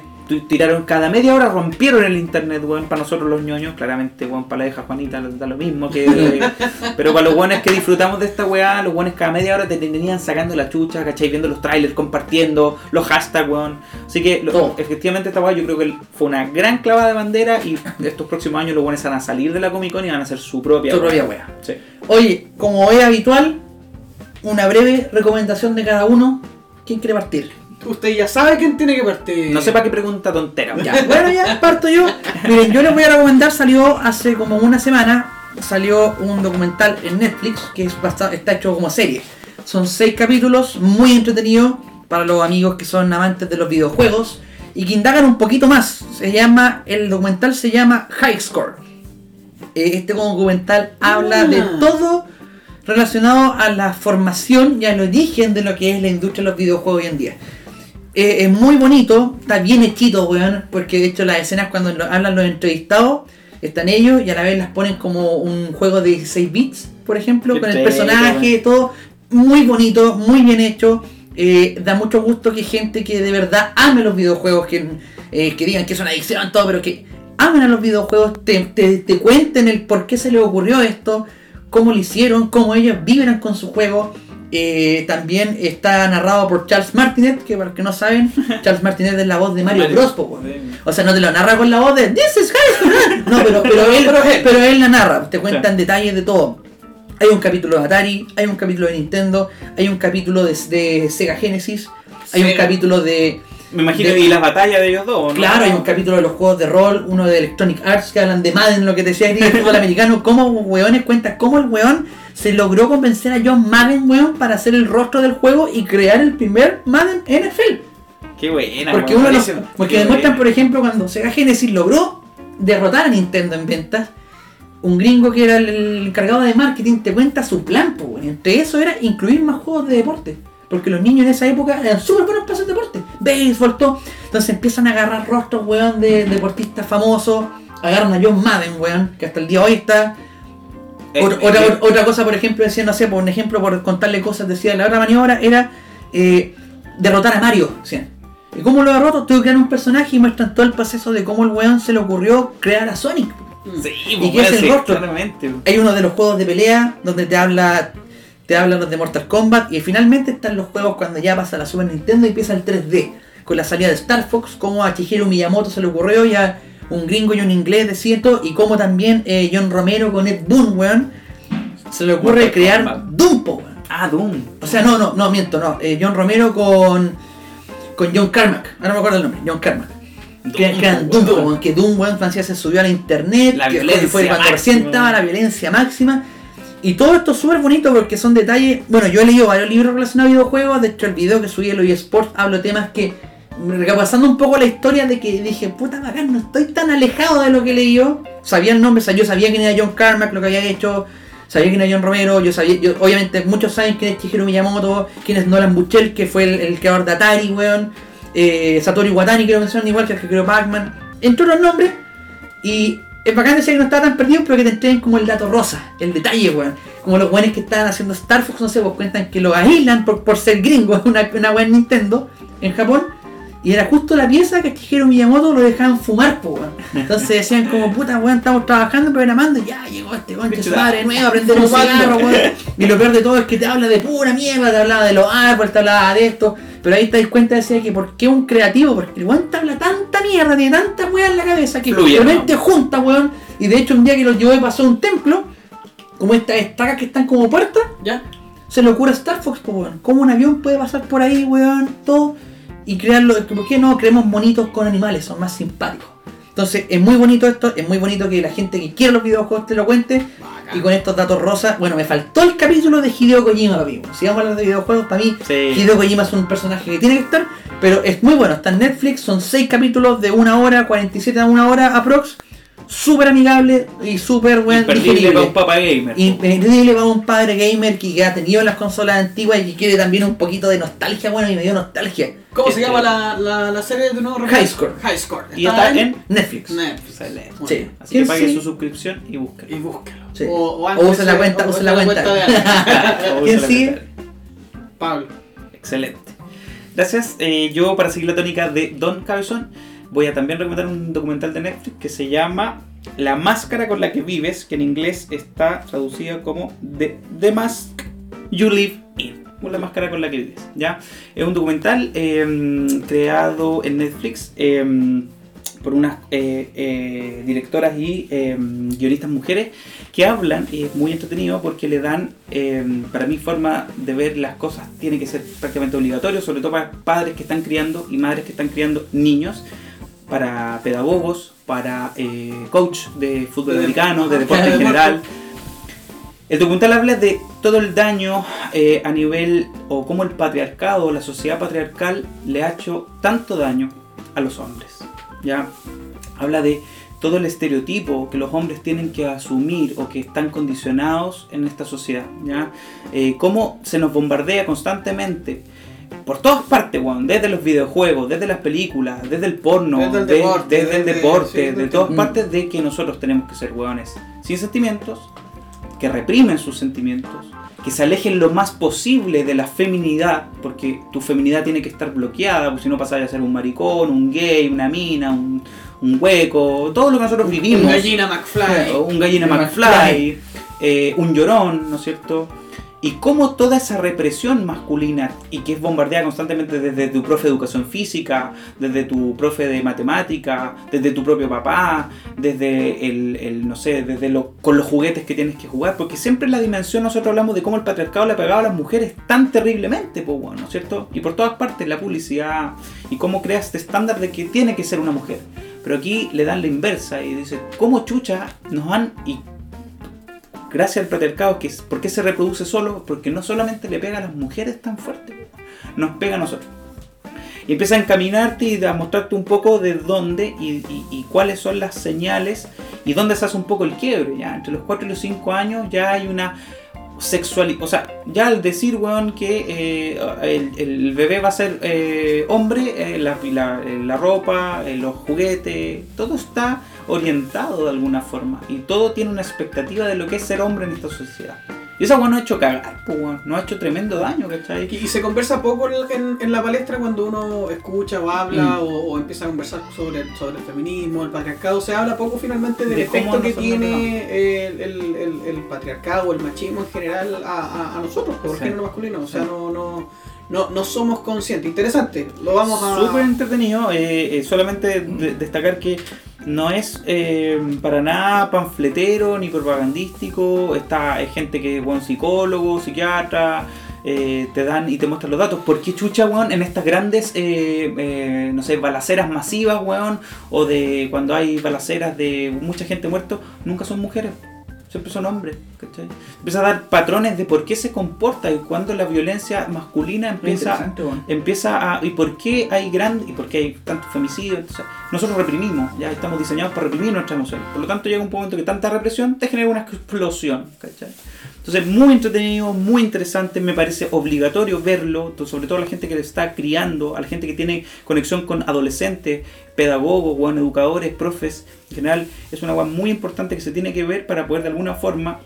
tiraron cada media hora, rompieron el internet, weón. Para nosotros los ñoños, claramente, weón, para la hija Juanita da lo mismo. que Pero para los weones que disfrutamos de esta weá, los weones cada media hora te tenían sacando la chucha, ¿cachai? Viendo los trailers, compartiendo, los hashtags, weón. Así que, lo- efectivamente, esta weá yo creo que fue una gran clavada de bandera. Y estos próximos años los weones van a salir de la Comic Con y van a hacer su propia Tu propia weá. Sí. Oye, como es habitual, una breve recomendación de cada uno. ¿Quién quiere partir? Usted ya sabe quién tiene que partir. No sé para qué pregunta tontera. Ya, bueno, ya parto yo. Miren, yo les voy a recomendar, salió hace como una semana, salió un documental en Netflix que es está hecho como serie. Son seis capítulos, muy entretenido para los amigos que son amantes de los videojuegos y que indagan un poquito más. Se llama, el documental se llama High Score. Este documental habla de Ah. todo relacionado a la formación y al origen de lo que es la industria de los videojuegos hoy en día. Eh, es muy bonito, está bien hechito, weón, porque de hecho las escenas cuando lo- hablan los entrevistados, están ellos y a la vez las ponen como un juego de 16 bits, por ejemplo, Qué con el personaje, todo muy bonito, muy bien hecho. Eh, da mucho gusto que gente que de verdad ame los videojuegos, que, eh, que digan que es una adicción, todo, pero que amen a los videojuegos, te, te, te cuenten el por qué se les ocurrió esto, cómo lo hicieron, cómo ellos vibran con su juego. Eh, también está narrado por Charles Martinet, que para los que no saben, Charles Martinet es la voz de Mario, Mario. Bros. po. O sea, no te lo narra con la voz de This is High. No, pero, pero, él, Pero él. la narra, te cuentan detalles de todo. Hay un capítulo de Atari, hay un capítulo de Nintendo, hay un capítulo de, de Sega Genesis, hay un capítulo de. Me imagino de- y las batallas de ellos dos, ¿o ¿no? Claro, hay un capítulo de los juegos de rol, uno de Electronic Arts que hablan de Madden, lo que te decía del fútbol americano, cómo weones cuentan cómo el weón se logró convencer a John Madden, weón, para hacer el rostro del juego y crear el primer Madden NFL. Qué buena, Porque, weón, uno los- porque demuestran, por ejemplo, cuando Sega Genesis logró derrotar a Nintendo en ventas, un gringo que era el, el encargado de marketing te cuenta su plan, pues. Entre eso era incluir más juegos de deporte. Porque los niños en esa época eran súper buenos para hacer deporte. Béisbol, todo. Entonces empiezan a agarrar rostros, weón, de deportistas famosos. Agarran a John Madden, weón, que hasta el día de hoy está. Eh, Otra, eh, otra- otra cosa, por ejemplo, decía, no sé, por un ejemplo, por contarle cosas, decía, la otra maniobra era eh, derrotar a Mario. ¿Y cómo lo derroto? Tuve que crear un personaje y muestran todo el proceso de cómo el weón se le ocurrió crear a Sonic. Sí, ¿Y pues, qué es el rostro? claramente. Hay uno de los juegos de pelea donde te habla te hablan los de Mortal Kombat y finalmente están los juegos cuando ya pasa la Super Nintendo y empieza el 3D con la salida de Star Fox, cómo a Shigeru Miyamoto se le ocurrió y a un gringo y un inglés de cierto y cómo también eh, John Romero con Ed Boon, weón, se le ocurre Mortal crear Kombat. Doom, po, weón. Ah, Doom. O sea, no, no, no, miento, no. eh, John Romero con con John Carmack, ahora no me acuerdo el nombre, John Carmack. Doom, crean weón. Doom, weón, que Doom, weón, Francia se subió a la internet, La que violencia fue cuando recién máxima. estaba la violencia máxima. Y todo esto es súper bonito porque son detalles. Bueno, yo he leído varios libros relacionados a videojuegos. De hecho, el video que subí en los eSports hablo temas que, repasando un poco la historia, de que dije, puta bacán, no estoy tan alejado de lo que leí yo. Sabía el nombre, o sea, yo sabía quién era John Carmack, lo que había hecho. Sabía quién era John Romero, yo sabía, yo, obviamente muchos saben quién es Shigeru Miyamoto, quién es Nolan Buchel, que fue el, creador de Atari, weón. Eh, Satoru Iwatani, que mencionan igual que el que creó Pac-Man. Entre otros nombres. Y es bacán decir que no estaba tan perdido, pero que te entreguen como el dato rosa, el detalle, weón. Como los weones que estaban haciendo Star Fox, no sé, pues cuentan que lo aíslan por, por ser gringo, una, una weón Nintendo en Japón. Y era justo la pieza que Shigeru Miyamoto lo dejaban fumar, pues weón. Entonces decían como, puta weón, estamos trabajando, programando, ya llegó este concha su madre nuevo a prender un cigarro, weón. Y lo peor de todo es que te habla de pura mierda, te hablaba de los árboles, te hablaba de esto. Pero ahí te das cuenta decía que por qué un creativo, porque el weón te habla tanta mierda, tiene tanta weá en la cabeza que realmente junta, weón. Y de hecho un día que los llevó y pasó a un templo, como estas estacas que están como puertas, ¿Ya? se le ocurre a Star Fox, weón. ¿Cómo un avión puede pasar por ahí, weón? Todo. Y crearlo. ¿Por qué no creemos monitos con animales? Son más simpáticos. Entonces, es muy bonito esto. Es muy bonito que la gente que quiere los videojuegos te lo cuente. Y con estos datos rosas, bueno, me faltó el capítulo de Hideo Kojima, papi. Si vamos a hablar de videojuegos, para mí, Sí. Hideo Kojima es un personaje que tiene que estar, pero es muy bueno. Está en Netflix, son 6 capítulos de una hora, 47 a una hora aprox. Súper amigable y súper buen Imperdible para un papá gamer. Imperdible para un padre gamer que, ha tenido las consolas antiguas y que quiere también un poquito de nostalgia, bueno, y me dio nostalgia. ¿Cómo se Este- llama la, la, la serie de nuevo? High Score. High Score. Y está en Netflix. Sí. Así que ¿Quién pague sí? su suscripción y búsquelo. Y búsquelo. Sí. O, O usa la cuenta, usa la cuenta. de alguien. ¿Quién sigue? Pablo. Excelente. Gracias. Eh, yo, para seguir la tónica de Don Cabezón, voy a también recomendar un documental de Netflix que se llama La máscara con la que vives, que en inglés está traducida como The, The Mask You Live In. o La máscara con la que vives. ¿ya? Es un documental eh, creado en Netflix. eh, por unas eh, eh, directoras y eh, guionistas mujeres que hablan, y es muy entretenido porque le dan, eh, para mi forma de ver las cosas, tiene que ser prácticamente obligatorio, sobre todo para padres que están criando y madres que están criando niños, para pedagogos, para eh, coach de fútbol americano, de deporte en general. El documental habla de todo el daño a nivel, o cómo el patriarcado, la sociedad patriarcal, le ha hecho tanto daño a los hombres. ¿Ya? Habla de todo el estereotipo que los hombres tienen que asumir o que están condicionados en esta sociedad. ¿ya? Eh, cómo se nos bombardea constantemente. Por todas partes, weón, desde los videojuegos, desde las películas, desde el porno, Desde el de- deporte, desde el sí, de todas partes, de que nosotros tenemos que ser weones sin sentimientos, que reprimen sus sentimientos, que se alejen lo más posible de la feminidad, porque tu feminidad tiene que estar bloqueada, porque si no pasas a ser un maricón, un gay, una mina, un, un hueco, todo lo que nosotros vivimos. Un gallina McFly. Un gallina Un McFly, eh, un llorón, ¿no es cierto? Y cómo toda esa represión masculina y que es bombardeada constantemente desde tu profe de educación física, desde tu profe de matemática, desde tu propio papá, desde el, no sé, desde lo, con los juguetes que tienes que jugar, porque siempre en la dimensión nosotros hablamos de cómo el patriarcado le ha pegado a las mujeres tan terriblemente, pues bueno, ¿no es cierto? Y por todas partes la publicidad y cómo crea este estándar de que tiene que ser una mujer. Pero aquí le dan la inversa y dice, ¿cómo chucha nos han... Y gracias al patriarcado, que ¿por qué se reproduce solo? Porque no solamente le pega a las mujeres tan fuerte, nos pega a nosotros. Y empieza a encaminarte y a mostrarte un poco de dónde y, cuáles son las señales y dónde se hace un poco el quiebre. Ya entre los 4 y los 5 años ya hay una sexualidad. O sea, ya al decir, weón, que eh, el, bebé va a ser eh, hombre, eh, la, ropa, los juguetes, todo está orientado de alguna forma. Y todo tiene una expectativa de lo que es ser hombre en esta sociedad. Y esa weón nos ha hecho cagar, pues, weón. Nos ha hecho tremendo daño, ¿cachai? Y, y se conversa poco en, en- en la palestra cuando uno escucha o habla Mm. o, o empieza a conversar sobre, sobre el feminismo, el patriarcado. Se habla poco finalmente del De efecto que tiene el, el- el- el patriarcado o el machismo en general a, a- a nosotros, por el Sí. género masculino. O sea, Sí. no, no, no, no somos conscientes. Interesante, lo vamos a. Súper entretenido. eh, eh, solamente de- destacar que no es eh, para nada panfletero ni propagandístico. Está hay gente que es psicólogo, psiquiatra. eh, te dan y te muestran los datos. ¿Por qué chucha, weón, en estas grandes, eh, eh, no sé, balaceras masivas, weón, o de cuando hay balaceras de mucha gente muerta, nunca son mujeres? Siempre son hombres, ¿cachai? Empieza a dar patrones de por qué se comporta y cuando la violencia masculina empieza, empieza a. ¿Y por qué hay gran y por qué hay tantos femicidios? Entonces, nosotros reprimimos, ya estamos diseñados para reprimir nuestras emociones. Por lo tanto, llega un momento que tanta represión te genera una explosión, ¿cachai? Entonces, muy entretenido, muy interesante, me parece obligatorio verlo, sobre todo a la gente que le está criando, a la gente que tiene conexión con adolescentes, pedagogos, bueno, educadores, profes, en general, es una cosa muy importante que se tiene que ver para poder de alguna forma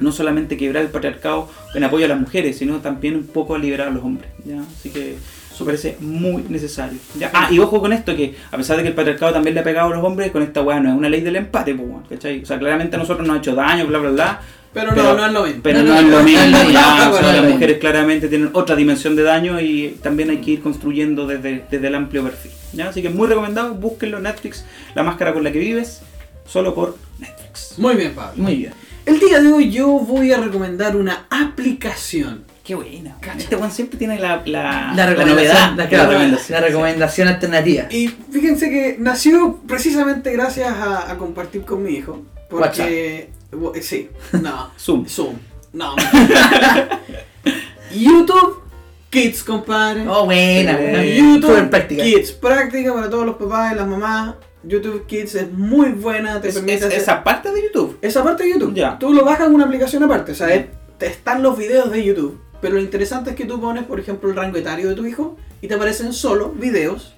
no solamente quebrar el patriarcado en apoyo a las mujeres, sino también un poco a liberar a los hombres. ¿ya? Así que eso parece muy necesario. ¿ya? Ah, y ojo con esto, que a pesar de que el patriarcado también le ha pegado a los hombres, con esta weá no es una ley del empate, pues, ¿cachai? O sea, claramente a nosotros nos ha hecho daño, bla, bla, bla. Pero, Pero- no, no es lo mismo. Pero No, no, no, es lo mismo, no, ya, no, o sea, las no. mujeres claramente tienen otra dimensión de daño y también hay que ir construyendo desde, desde el amplio perfil. ¿ya? Así que muy recomendado, búsquenlo en Netflix, La Máscara con la que vives, solo por Netflix. Muy bien, Pablo. Muy bien. El día de hoy yo voy a recomendar una aplicación Qué buena. Este weón siempre tiene la, la, La la novedad. la, claro, recomendación. recomendación alternativa. Y fíjense que nació precisamente gracias a, a compartir con mi hijo. Porque. bo- eh, Sí, no. Zoom. Zoom. No. YouTube Kids, compadre. Oh, buena, Sí. buena. YouTube. Kids, práctica para todos los papás y las mamás. YouTube Kids es muy buena, te Es- permite es- hacer- esa parte de YouTube. esa parte de YouTube. Ya. Tú lo bajas en una aplicación aparte, o sea, es- te están los videos de YouTube. Pero lo interesante es que tú pones, por ejemplo, el rango etario de tu hijo y te aparecen solo videos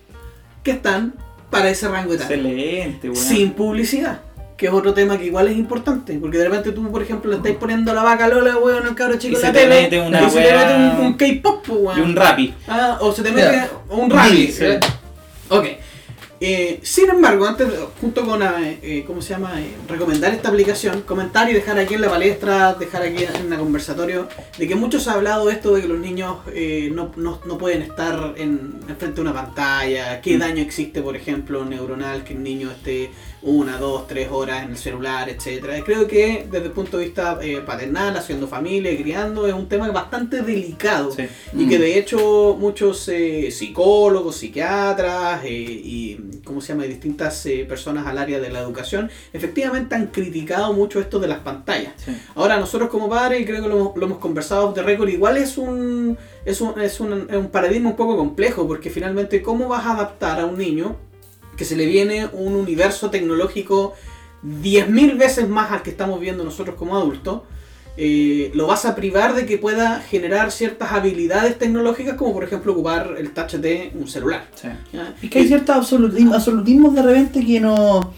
que están para ese rango etario. Excelente, weón. Sin publicidad. Que es otro tema que igual es importante. Porque de repente tú, por ejemplo, le estáis poniendo la vaca Lola, weón, al cabro chico Y en se la te tele. mete una y se te mete un, un K-pop, weón. Y un rapi. Ah, o se te mete Ya. un rally. Sí. Ok. Eh, sin embargo, antes, de- junto con, eh, eh, ¿cómo se llama? Eh, recomendar esta aplicación, comentar y dejar aquí en la palestra, dejar aquí en el conversatorio, de que muchos ha hablado esto de que los niños eh, no, no- no pueden estar en, en frente de una pantalla, qué Mm. daño existe, por ejemplo, neuronal, que un niño esté una, dos, tres horas en el celular, etcétera. Creo que desde el punto de vista eh, paternal, haciendo familia, criando, es un tema bastante delicado. Sí. Y que Mm. de hecho muchos eh, psicólogos, psiquiatras eh, y ¿cómo se llama? Y distintas eh, personas al área de la educación efectivamente han criticado mucho esto de las pantallas. Sí. Ahora nosotros como padres, y creo que lo, hemos- lo hemos conversado de récord, igual es un, es, un, es, un, es un paradigma un poco complejo, porque finalmente cómo vas a adaptar a un niño que se le viene un universo tecnológico 10.000 veces más al que estamos viendo nosotros como adultos, eh, lo vas a privar de que pueda generar ciertas habilidades tecnológicas como por ejemplo ocupar el touch de un celular. Sí. Es que hay ciertos absolutismos, absolutismos de repente que no,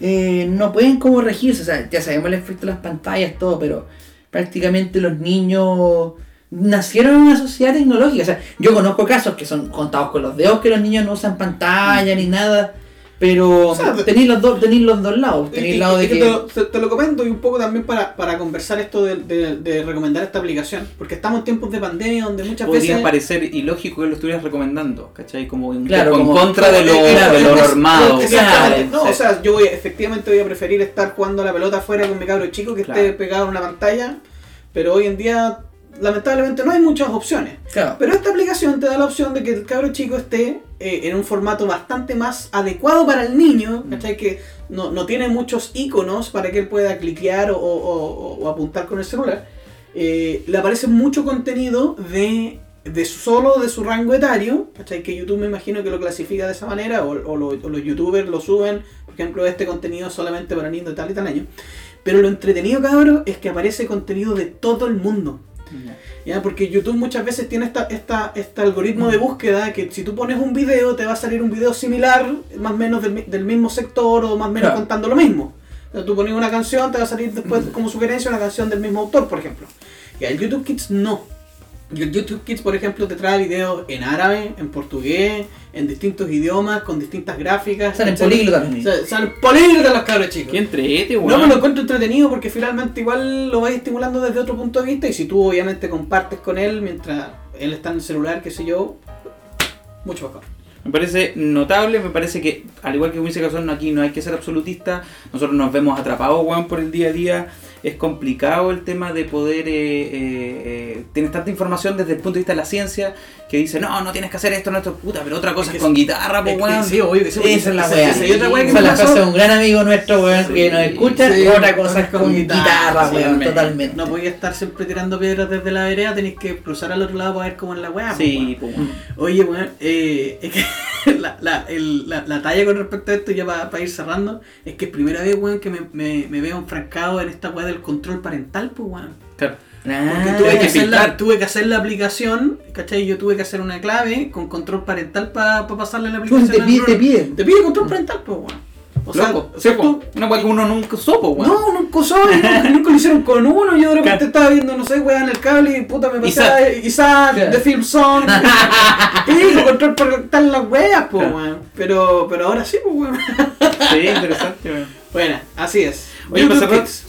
eh, no pueden como regirse. O sea, ya sabemos el efecto de las pantallas, todo, pero prácticamente los niños nacieron en una sociedad tecnológica. O sea, yo conozco casos que son contados con los dedos que los niños no usan pantalla ni nada. Pero O sea, tenéis los dos, tenéis los dos lados. Tenéis lado de que te, lo, te- te lo comento y un poco también para, para conversar esto de, de- de recomendar esta aplicación, porque estamos en tiempos de pandemia donde muchas Podría veces... parecer ilógico que lo estuvieras recomendando, ¿cachai? Como un Claro, en como- contra de lo, claro, de lo es- normado. Claro, no, sí. o sea, yo voy, efectivamente voy a preferir estar jugando a la pelota afuera con mi cabro chico que Claro. esté pegado a una pantalla, pero hoy en día lamentablemente no hay muchas opciones. Claro. Pero esta aplicación te da la opción de que el cabro chico esté eh, en un formato bastante más adecuado para el niño, ¿cachai? Que no, no tiene muchos iconos para que él pueda cliquear o, o- o- o apuntar con el celular. Eh, le aparece mucho contenido de, de solo de su rango etario, ¿cachai? Que YouTube me imagino que lo clasifica de esa manera, o, o lo- o los youtubers lo suben, por ejemplo, este contenido solamente para niños de tal y tal año. Pero lo entretenido, cabrón, es que aparece contenido de todo el mundo. ¿Ya? Porque YouTube muchas veces tiene esta, esta, este algoritmo de búsqueda que si tú pones un video te va a salir un video similar, más o menos del, mi- del mismo sector o más o menos Claro. contando lo mismo. Sea, tú pones una canción, te va a salir después como sugerencia una canción del mismo autor, por ejemplo. Y el YouTube Kids no. Y el YouTube Kids, por ejemplo, te trae videos en árabe, en portugués, en distintos idiomas, con distintas gráficas. Salen políglotas los niños. Salen políglotas los cabros chicos. Qué entrete, No, weón. me lo encuentro entretenido porque finalmente igual lo vais estimulando desde otro punto de vista y si tú obviamente compartes con él mientras él está en el celular, qué sé yo, mucho mejor. Me parece notable, me parece que, al igual que dice Cazón, aquí no hay que ser absolutista. Nosotros nos vemos atrapados, weón, por el día a día. Es complicado el tema de poder. Eh, eh, eh, tienes tanta información desde el punto de vista de la ciencia que dice, no, no tienes que hacer esto, no esto, puta, pero otra cosa Es es, que con sí. guitarra, pues, weón. sí, obvio que sí, porque Esa es la esa y otra wea que me la pasó- de un gran amigo nuestro, weón, que nos escucha. Sí, otra cosa es con, guitarra, sí, weón, me- totalmente. No podía estar siempre tirando piedras desde la vereda, tenéis que cruzar al otro lado para ver cómo es la weá. Sí, pues, weón. Oye, weón, eh, es que la, la, el- la- la talla con respecto a esto, ya para ir cerrando, es que es primera vez, weón, que me, me, me veo enfrancado en esta weá del control parental, pues, weón. Claro. Porque Ah, tuve, que que hacer la, tuve que hacer la aplicación, ¿cachai? Yo tuve que hacer una clave con control parental para pasarle la aplicación. te pide. Te pide control parental, pues, weón. O sea, Loco, sea, sí, tú- Una weá que uno nunca supo, weón. no, nunca usó, nunca, nunca lo hicieron con uno. Yo de repente Claro. estaba viendo, no sé, weá, en el cable y puta me pasaba Isaac. The Film Song. y con control parental las weas, pues, weón. Pero, pero ahora sí, pues, weón. Sí, interesante, weón. Bueno, así es. Oye, YouTube para cerrar, Kids.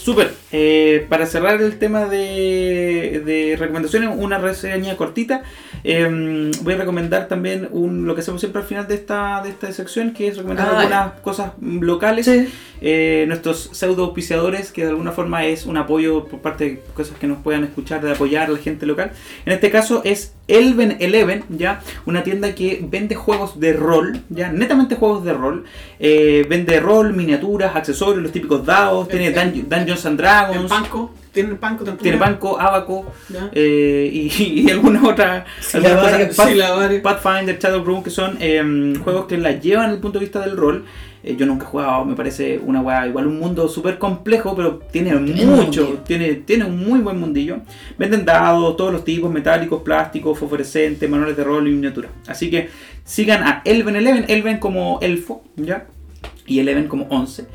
Eh, para cerrar el tema de, de recomendaciones, una reseña cortita. Eh, voy a recomendar también un, lo que hacemos siempre al final de esta, de esta sección, que es recomendar Ah, algunas cosas locales. Sí. Eh, nuestros pseudo auspiciadores, que de alguna forma es un apoyo por parte de cosas que nos puedan escuchar, de apoyar a la gente local. En este caso es Elven Eleven, ya una tienda que vende juegos de rol, ya netamente juegos de rol. Eh, vende rol, miniaturas, accesorios, los típicos dados, tiene En- Dun- Dungeons and En Dragons, Panco. ¿Tienen Panco? Tempura? tiene banco, abaco eh, y, y Sí, Path- la varias. Pathfinder, Shadowrun, que son eh, juegos que la llevan desde el punto de vista del rol. Eh, yo nunca he jugado, me parece una weá, igual un mundo súper complejo, pero tiene Tiene mucho, tiene, tiene un muy buen mundillo. Venden dados, todos los tipos, metálicos, plásticos, fosforescentes, manuales de rol y miniatura. Así que sigan a Elven Eleven, Elven como elfo, ¿ya? Y Eleven como 11.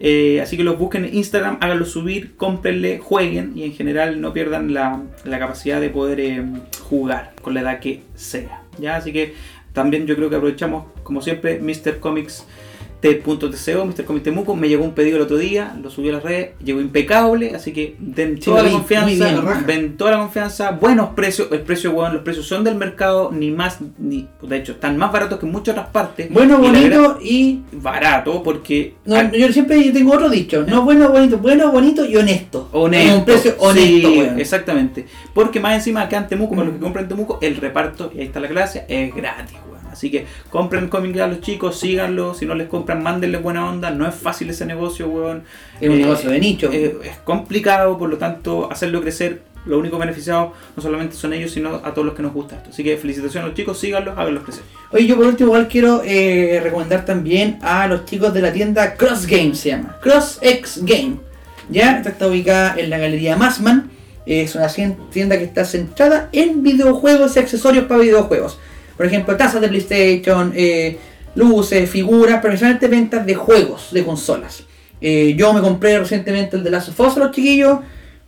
Eh, así que los busquen en Instagram, háganlo subir, cómprenle, jueguen y en general no pierdan la, la capacidad de poder eh, jugar con la edad que sea. ¿ya? Así que también yo creo que aprovechamos, como siempre, Mr. Comics T.tco, Mr. Temuco, me llegó un pedido el otro día, lo subí a las redes, llegó impecable, así que den toda la confianza, bien, ven toda la confianza, buenos precios, el precio bueno, los precios son del mercado, ni más, ni de hecho, están más baratos que en muchas otras partes. Bueno, Y bonito y. barato, porque No, al- yo siempre tengo otro dicho, no bueno, bonito, bueno, bonito y honesto. Honesto. Un precio honesto, Sí, exactamente. Porque más encima acá en Temuco, para los que compran en Temuco, el reparto, y ahí está la clase, es gratis, weón. Así que compren cómics a los chicos, síganlo. Si no les compran, mándenle buena onda. No es fácil ese negocio, weón. Es un Eh, negocio de nicho. eh, es complicado, por lo tanto, hacerlo crecer. Los únicos beneficiados no solamente son ellos, sino a todos los que nos gusta esto. Así que felicitaciones a los chicos, síganlos, háganlos crecer. Oye, yo por último igual quiero eh, recomendar también a los chicos de la tienda Cross Game se llama. Cross X Game. Ya, esta está ubicada en la galería Massman. Es una tienda que está centrada en videojuegos y accesorios para videojuegos. Por ejemplo, tazas de PlayStation, eh, luces, figuras, pero principalmente ventas de juegos, de consolas. Eh, yo me compré recientemente el de Last of Us a los chiquillos.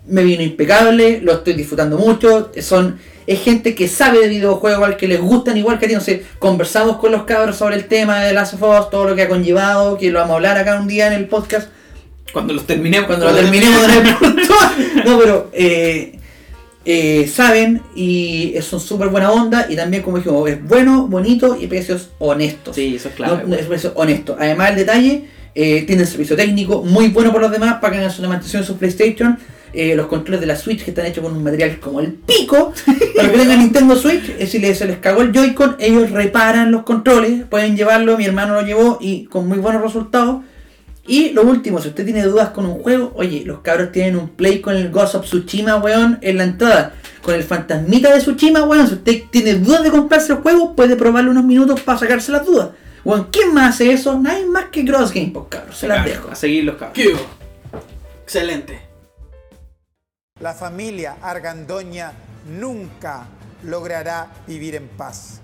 Me vino impecable, lo estoy disfrutando mucho. Son, es gente que sabe de videojuegos, al que les gustan igual que a ti. No sé, conversamos con los cabros sobre el tema de Last of Us, todo lo que ha conllevado, que lo vamos a hablar acá un día en el podcast. Cuando los terminemos, Cuando lo terminemos ver No, pero eh, eh, saben y son súper buena onda. Y también, como dijimos, es bueno, bonito y precios honestos. Sí, eso es clave. No, es precio honesto. Además, el detalle, eh, tiene el servicio técnico muy bueno por los demás para que hagan su mantención en su PlayStation. Eh, los controles de la Switch que están hechos con un material como el pico. Para que tengan Nintendo Switch, eh, si les, se les cagó el Joy-Con, ellos reparan los controles. Pueden llevarlo, mi hermano lo llevó y con muy buenos resultados. Y lo último, si usted tiene dudas con un juego, oye, los cabros tienen un play con el Ghost of Tsushima, weón, en la entrada. Con el fantasmita de Tsushima, weón, si usted tiene dudas de comprarse el juego, puede probarlo unos minutos para sacarse las dudas. Weón, ¿quién más hace eso? Nadie más que Cross Game, pues cabros, se las dejo. A seguir los cabros. Excelente. La familia Argandoña nunca logrará vivir en paz.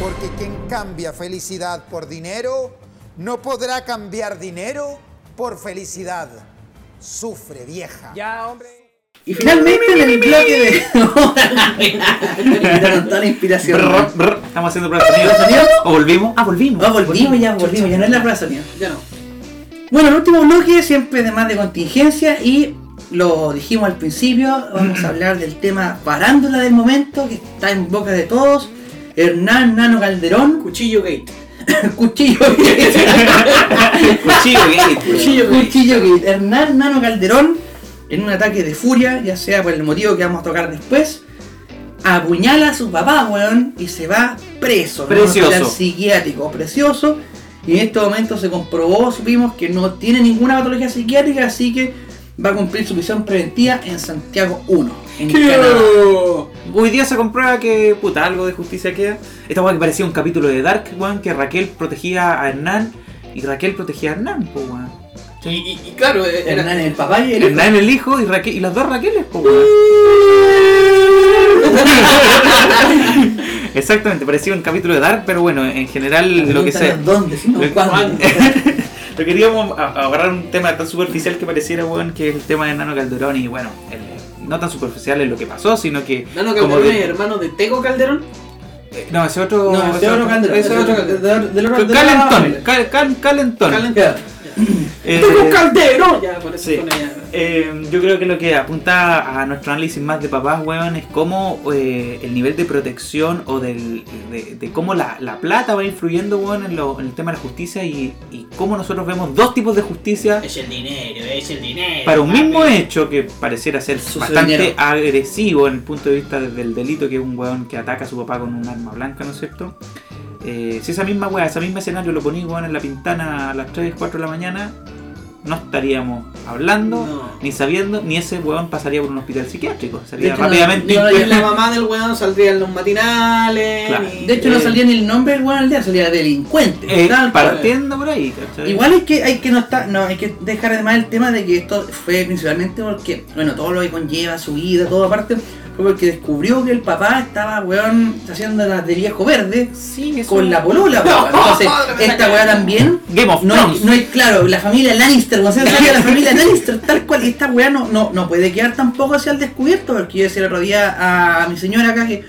Porque quien cambia felicidad por dinero, no podrá cambiar dinero por felicidad. Sufre, vieja. Y finalmente en el bloque de. Me toda la inspiración. Brr, brr, Estamos haciendo pruebas de sonido. ¿O volvimos? Ah, volvimos. Ah, volvimos ya, volvimos, ya no es la prueba de sonido. Ya no. Bueno, el último bloque siempre de más de contingencia y lo dijimos al principio, vamos a hablar del tema parándula del momento que está en boca de todos. Hernán Nano Calderón, Cuchillo Gate. cuchillo Cuchillo. Cuchillo cuchillo Gate. Hernán Nano Calderón, en un ataque de furia, ya sea por el motivo que vamos a tocar después, apuñala a su papá, weón, y se va preso. ¿no? Precioso. Hospital psiquiátrico, precioso. Y en este momento se comprobó, supimos que no tiene ninguna patología psiquiátrica, así que va a cumplir su prisión preventiva en Santiago 1, en Canadá. Hoy día se comprueba que, puta, algo de justicia queda. Esta weá que parecía un capítulo de Dark, weón, que Raquel protegía a Hernán y Raquel protegía a Hernán, po, weón. Y, y- y claro, era, Hernán el papá y el hijo. Hernán el hijo y, Raquel, y las dos Raqueles, po, weón. Exactamente, parecía un capítulo de Dark, pero bueno, en general lo que sea. ¿Dónde? Si no, Lo- ¿cuándo? Lo queríamos agarrar un tema tan superficial que pareciera, weón, que es el tema de Nano Calderón y bueno, el- no tan superficial es lo que pasó, sino que... Nano como Calderón de- es hermano de Tego Calderón. eh, No, ese otro... No, ese otro Calderón. ese otro- otro- de- de- de- de- de- de- Calentón, cal- cal- calentón. Calentón. Eh, ¡Tengo un caldero! Ya, por eso Sí. con ella. Eh, yo creo que lo que apunta a nuestro análisis más de papás, weón, es cómo eh, el nivel de protección o del, de, de cómo la, la plata va influyendo, weón, en, lo- en el tema de la justicia y, y cómo nosotros vemos dos tipos de justicia Es el dinero, es el dinero. para un papi. mismo hecho que pareciera ser bastante dinero. agresivo en el punto de vista del delito, que es un weón que ataca a su papá con un arma blanca, ¿no es cierto? Eh, si esa misma weá, ese mismo escenario lo ponís weón, en la pintana a las 3, 4 de la mañana, no estaríamos hablando, No. ni sabiendo, ni ese weón pasaría por un hospital psiquiátrico. De Sería hecho, no- rápidamente Ni impuesto. la mamá del weón saldría en los matinales. Claro. ni- De hecho, no eh, salía ni el nombre del weón al día, salía delincuente. Eh, Tal partiendo por ahí, ¿cachai? Igual es que hay que no estar, no, hay que dejar además el tema de que esto fue principalmente porque, bueno, todo lo que conlleva su vida, todo aparte, fue porque descubrió que el papá estaba, weón, haciendo las de viejo verde sí, con la polola, weón. Entonces, esta weá también. Game of No Thrones. hay, no hay, claro, la familia Lannister, cuando se la familia Lannister, tal cual, y esta weá no, no, no puede quedar tampoco hacia el descubierto, porque yo decía el otro día a mi señora acá que,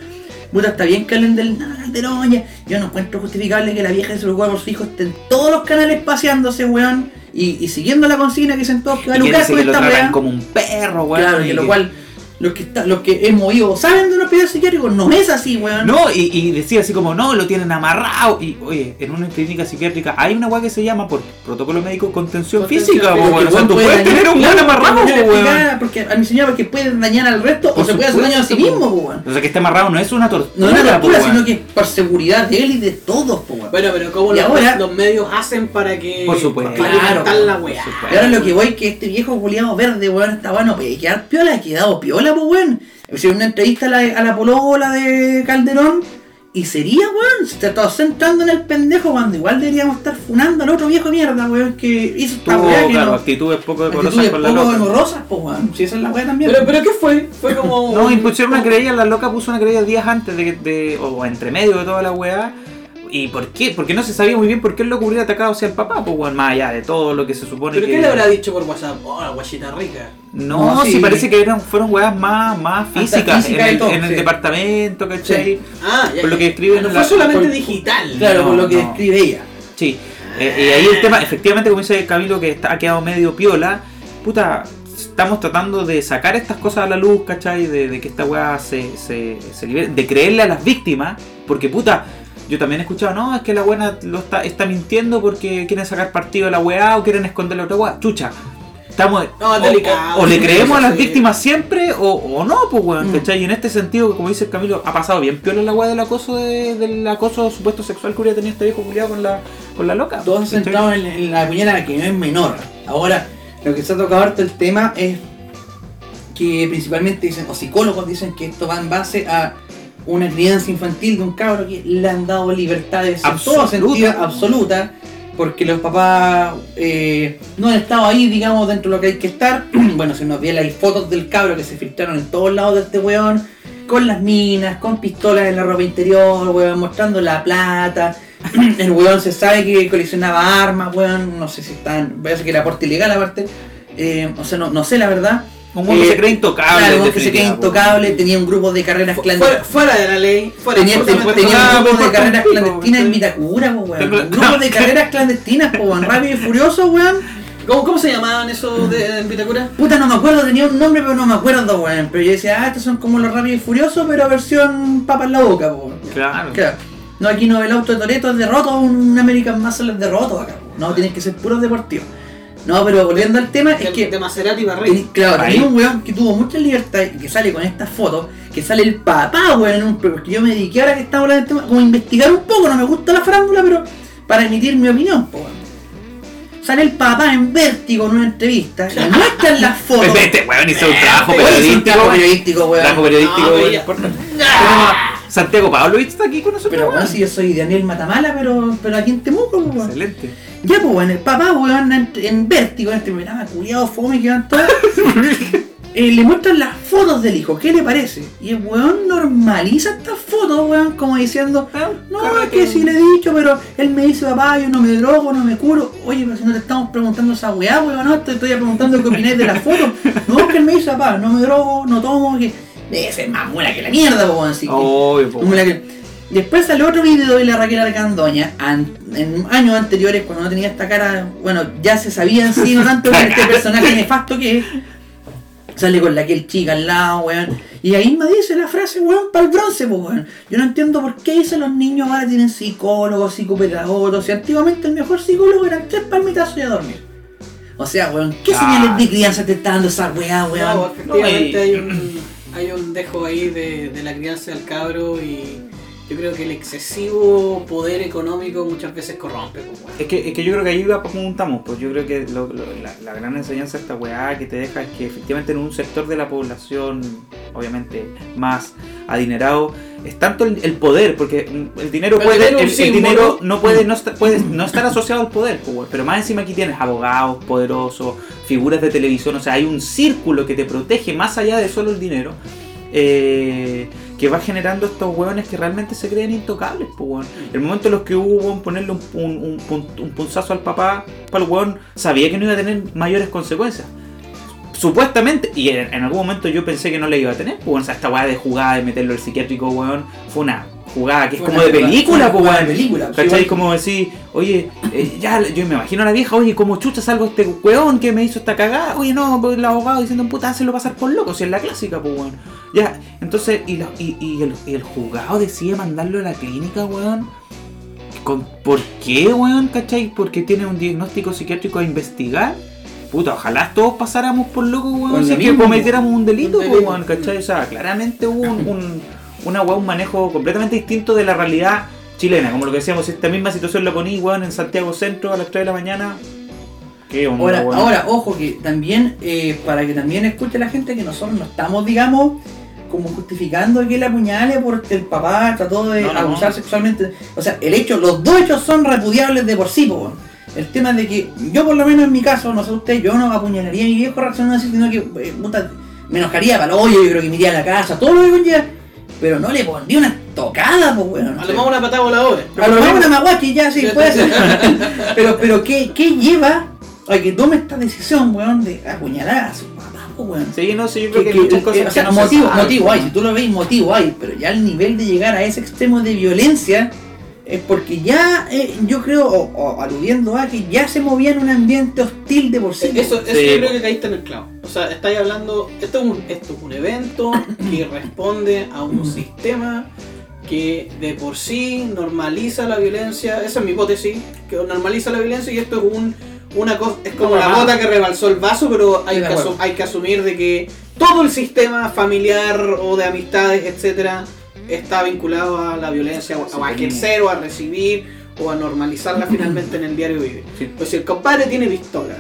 puta, está bien que hablen del Calderón, yo no encuentro justificable que la vieja de su lugar por su hijo esté en todos los canales paseándose, weón, y, y siguiendo la consigna que dicen todos que va a lucrar con esta weá. como un perro, weón. Claro, y y lo que- cual, los que, está, los que hemos ido saben de un hospital psiquiátrico, no es así, weón. No, y, y decía así como, no, lo tienen amarrado. Y oye, en una clínica psiquiátrica hay una weá que se llama por protocolo médico contención, Contención física, weón. O sea, tú puede puedes dañar- tener un weón amarrado, weón. Porque a mi señora porque puede dañar al resto Por o se puede hacer daño a sí mismo, weón. O sea, que esté amarrado no es una tortura. No es una tortura, sino que es por seguridad de él y de todos, weón. Bueno, pero ¿cómo los, ahora- los medios hacen para que. Por supuesto. Claro, la weá. Y ahora lo que voy que este viejo culiado verde, weón, está bueno, puede quedar piola, ha quedado piola, pues weón. Hicieron una entrevista a la, a la polola de Calderón y sería, weón, se está todo centrando en el pendejo cuando igual deberíamos estar funando al otro viejo mierda, weón, que hizo esta Tuvo, weá que claro, no. actitudes poco decorosas Actitudes con la poco loca. decorosas, pues weón. Si esa es la weá también. Pero, pero ¿qué fue? Fue como. No, impusieron una querella, la loca puso una querella días antes de, de o entre medio de toda la weá. ¿Y por qué? Porque no se sabía muy bien por qué él lo hubiera atacado hacia el papá, pues weón, más allá de todo lo que se supone ¿Pero que. qué le habrá dicho por WhatsApp? Oh, la guachita rica. No, No, sí, sí. parece que eran, fueron weas más, más físicas física en el, todo, en el sí. departamento, ¿cachai? Ah, ya. Por lo que escriben Ah, no en fue la- solamente por- digital. Claro, por lo que no. describe ella. Sí. Eh, y ahí el tema, efectivamente, como dice Camilo, que está, ha quedado medio piola, puta, estamos tratando de sacar estas cosas a la luz, ¿cachai? De, de que esta weá se, se, se libere, de creerle a las víctimas, porque puta, yo también he escuchado, no, es que la buena lo está, está mintiendo porque quieren sacar partido de la weá o quieren esconder la otra weá. Chucha. Estamos, No, delicado, o, o le creemos a las víctimas siempre o, o no, pues weón, Mm. ¿cachai? Y en este sentido, como dice el Camilo, ha pasado bien piola la weá del acoso de- del acoso supuesto sexual que hubiera tenido este viejo culiado con la, con la loca. Todos centrados en, en la puñalada que no es menor. Ahora, lo que se ha tocado harto el tema es que principalmente dicen, o psicólogos dicen que esto va en base a una crianza infantil de un cabro que le han dado libertades en todo Absoluta. sentido absoluta, porque los papás eh, no han estado ahí, digamos, dentro de lo que hay que estar. bueno, se nos vieron las fotos del cabro que se filtraron en todos lados de este weón, con las minas, con pistolas en la ropa interior, weón, mostrando la plata. El weón se sabe que coleccionaba armas, weón, no sé si están, parece que era aporte ilegal aparte, eh, o sea, no, no sé la verdad. Un mundo Eh, se cree intocable. Claro, un que se cree intocable, tenía un grupo de carreras Fu- clandestinas. Fuera, fuera de la ley. Fuera Tenía, tenía un grupo de carreras clandestinas en. Vitacura, po, weón. Un grupo de carreras clandestinas, po, weón. Rápido y furioso, weón. ¿Cómo, ¿Cómo se llamaban esos de, en Vitacura? Puta, no me acuerdo, tenía un nombre, pero no me acuerdo, weón. Pero yo decía, ah, estos son como los rápidos y furiosos, pero versión papa en la boca, po. weón. Claro. Claro. No, aquí no, el auto de Toreto es de roto, un American Muscle es de roto acá. No, tienen que ser puros deportivos. No, pero volviendo al tema, es que. de Maserati arriba. Claro, tenía un weón que tuvo mucha libertad y que sale con estas fotos, que sale el papá, weón, en un porque yo me dediqué ahora que estamos hablando del tema, como a investigar un poco, no me gusta la farándula, pero para emitir mi opinión, po, weón. Sale el papá en vértigo en una entrevista, le muestran las fotos. Este weón hizo un trabajo Oye, hizo un periodístico. trabajo periodístico, weón. Trabajo periodístico, No, weón, Santiago Pablo está aquí con nosotros. Pero weón, si yo soy Daniel Matamala, pero, pero aquí en Temuco, po, weón. Excelente. Ya, pues, bueno, el papá, weón, en, en vértigo, en este programa culiado fome que van todos. eh, le muestran las fotos del hijo, ¿qué le parece? Y el weón normaliza estas fotos, weón, como diciendo, no, es que sí le he dicho, pero él me dice, papá, yo no me drogo, no me curo. Oye, pero si no te estamos preguntando esa weá, weón, no, te estoy preguntando qué opináis de las fotos. No, es que él me dice, papá, no me drogo, no tomo, que debe ser más mula que la mierda, weón, así que- Obvio, po. que- Después sale otro video de la Raquel Argandoña, an- en años anteriores, cuando no tenía esta cara, bueno, ya se sabía en sí, no tanto con este personaje nefasto que es. Sale con la que el chica al lado, weón. Y ahí me dice la frase, weón, para el bronce, pues, weón. Yo no entiendo por qué dicen los niños ahora tienen psicólogos, psicopedagogos. Si antiguamente el mejor psicólogo eran tres palmitazos y a dormir. O sea, weón, ¿qué Ah. señales de crianza te está dando esa weá, weón? No, efectivamente No, y- hay, un, hay un dejo ahí de, la crianza del cabro y yo creo que el excesivo poder económico muchas veces corrompe. pues. Es que, es que yo creo que ahí va apuntamos, pues yo creo que lo- lo- la, la gran enseñanza de esta weá que te deja es que efectivamente en un sector de la población, obviamente más adinerado, es tanto el, el poder, porque el dinero puede, el, dinero no puede no, estar, puede no estar asociado al poder, pues, pero más encima aquí tienes abogados poderosos, figuras de televisión, o sea, hay un círculo que te protege más allá de solo el dinero. eh, que va generando estos hueones que realmente se creen intocables, pues. El momento en los que hubo ponerle un, un, un, pun- un punzazo al papá, para el weón sabía que no iba a tener mayores consecuencias. Supuestamente, y en, algún momento yo pensé que no le iba a tener, pues o sea, esta weá de jugada, de meterlo al psiquiátrico, weón, fue una jugada que es como de película, pues weón. de película, ¿Cachai? Como decir, oye, eh, ya, yo me imagino a la vieja, oye, como chucha salgo este weón que me hizo esta cagada, oye, no, pues el abogado diciendo, puta, hazlo pasar por loco, si es la clásica, pues weón. Ya, entonces, y, la- y, y el, y el juzgado decide mandarlo a la clínica, weón. ¿Con, ¿Por qué, weón? ¿Cachai? Porque tiene un diagnóstico psiquiátrico a investigar. Puta, ojalá todos pasáramos por loco, weón, si que cometiéramos un delito, pues, weón, ¿cachai? O sea, claramente hubo un, un, una weá, un manejo completamente distinto de la realidad chilena. Como lo que decíamos, esta misma situación la poní, weón, en Santiago Centro a las 3 de la mañana. ¿Qué onda, Ahora, weón? ahora, ojo que también, eh, para que también escuche la gente que nosotros no estamos, digamos, como justificando que la apuñale porque el papá trató de No, no, abusar no. sexualmente. O sea, el hecho, los dos hechos son repudiables de por sí, po. El tema de que yo por lo menos en mi caso, no sé usted, yo no apuñalaría a mi viejo reaccionando así, sino que eh, puta, me enojaría para el hoyo, yo creo que me iría a la casa, todo lo que conlleva. Pero no le pondría una tocada, pues weón. A lo mejor una patada voladora. A lo mejor una maguachi ya, sí, puede ser. pero, pero ¿qué, ¿qué lleva a que tome esta decisión, weón, de apuñalar a su papá, po, weón? Sí, no, sí, yo creo Que- que, hay muchas cosas eh, o sea, no motivo, motivo hay, si tú lo ves, motivo hay, pero ya el nivel de llegar a ese extremo de violencia es porque ya, eh, yo creo, o, o aludiendo a que ya se movía en un ambiente hostil de por sí. Eso, eso Sí, yo creo que caíste en el clavo. O sea, estáis hablando. Esto es un, esto es un evento que responde a un sistema que de por sí normaliza la violencia. Esa es mi hipótesis. Que normaliza la violencia y esto es un. Una cosa, es como la gota que rebalsó el vaso, pero hay que, hay que asumir de que todo el sistema familiar o de amistades, etcétera, está vinculado a la violencia, o a Sí. ejercer o a recibir o a normalizarla finalmente en el diario vivir. Sí. Pues si el compadre tiene pistola,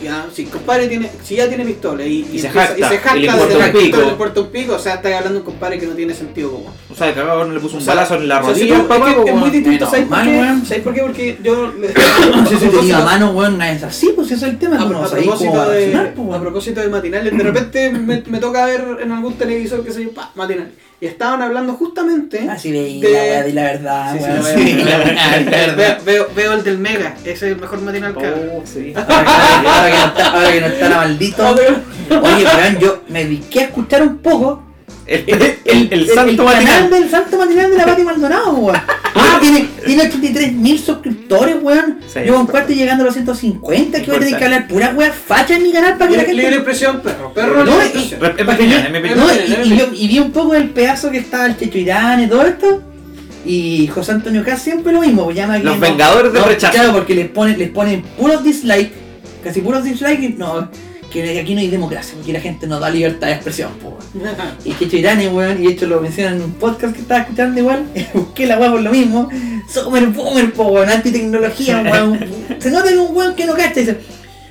ya, si el compadre tiene, si ya tiene pistola y, Y se empieza- jacta, y se jacta y le de importa tener un pico. pistola y le importa un pico, o sea, estás hablando de un compadre que no tiene sentido común. O sea, de cagado no le puso un O sea, balazo en la o sea, si rodilla tú- al papá, es, que es muy distinto, ¿sabes por qué? ¿Sabes por qué? Porque yo... le- No sé si a te diga propósito- mano, weón, es así, pues ese es el tema, a, no a propósito de, pues, a propósito de matinales, de repente me, me toca ver en algún televisor que se yo, pa, matinal. Y estaban hablando justamente... Ah, sí, veí de- la la verdad, Sí, sí, weón. la Sí, veo. la Veo, verdad. veo- veo el del Mega, ese es el mejor matinal que hago. Oh, sí. Ahora que no está, ahora que no está la maldito. Oye, weón, yo me dediqué a escuchar un poco El, el, el, santo canal matinal. del santo matinal de la Pati Maldonado, weón. Ah, tiene, tiene 83 mil suscriptores, weón. Sí, yo en importa. cuarto llegando a los 150, que voy a tener que hablar pura weá facha en mi canal para que la gente... libre expresión, perro. Perro, No, y- vi un poco del pedazo que estaba el Checho Irán y todo esto. Y José Antonio Caz siempre lo mismo, pues llama que Los vengadores no, rechazo. Claro, porque les ponen, les ponen puros dislikes, casi puros dislikes, y no, que aquí no hay democracia, porque la gente no da libertad de expresión, pues. Y Checho Irán, weón, y de hecho lo mencionan en un podcast que estaba escuchando igual, busqué la weá por lo mismo, super boomer, po, weón, antitecnología, weón. Se nota que un weón que no cacha y dice,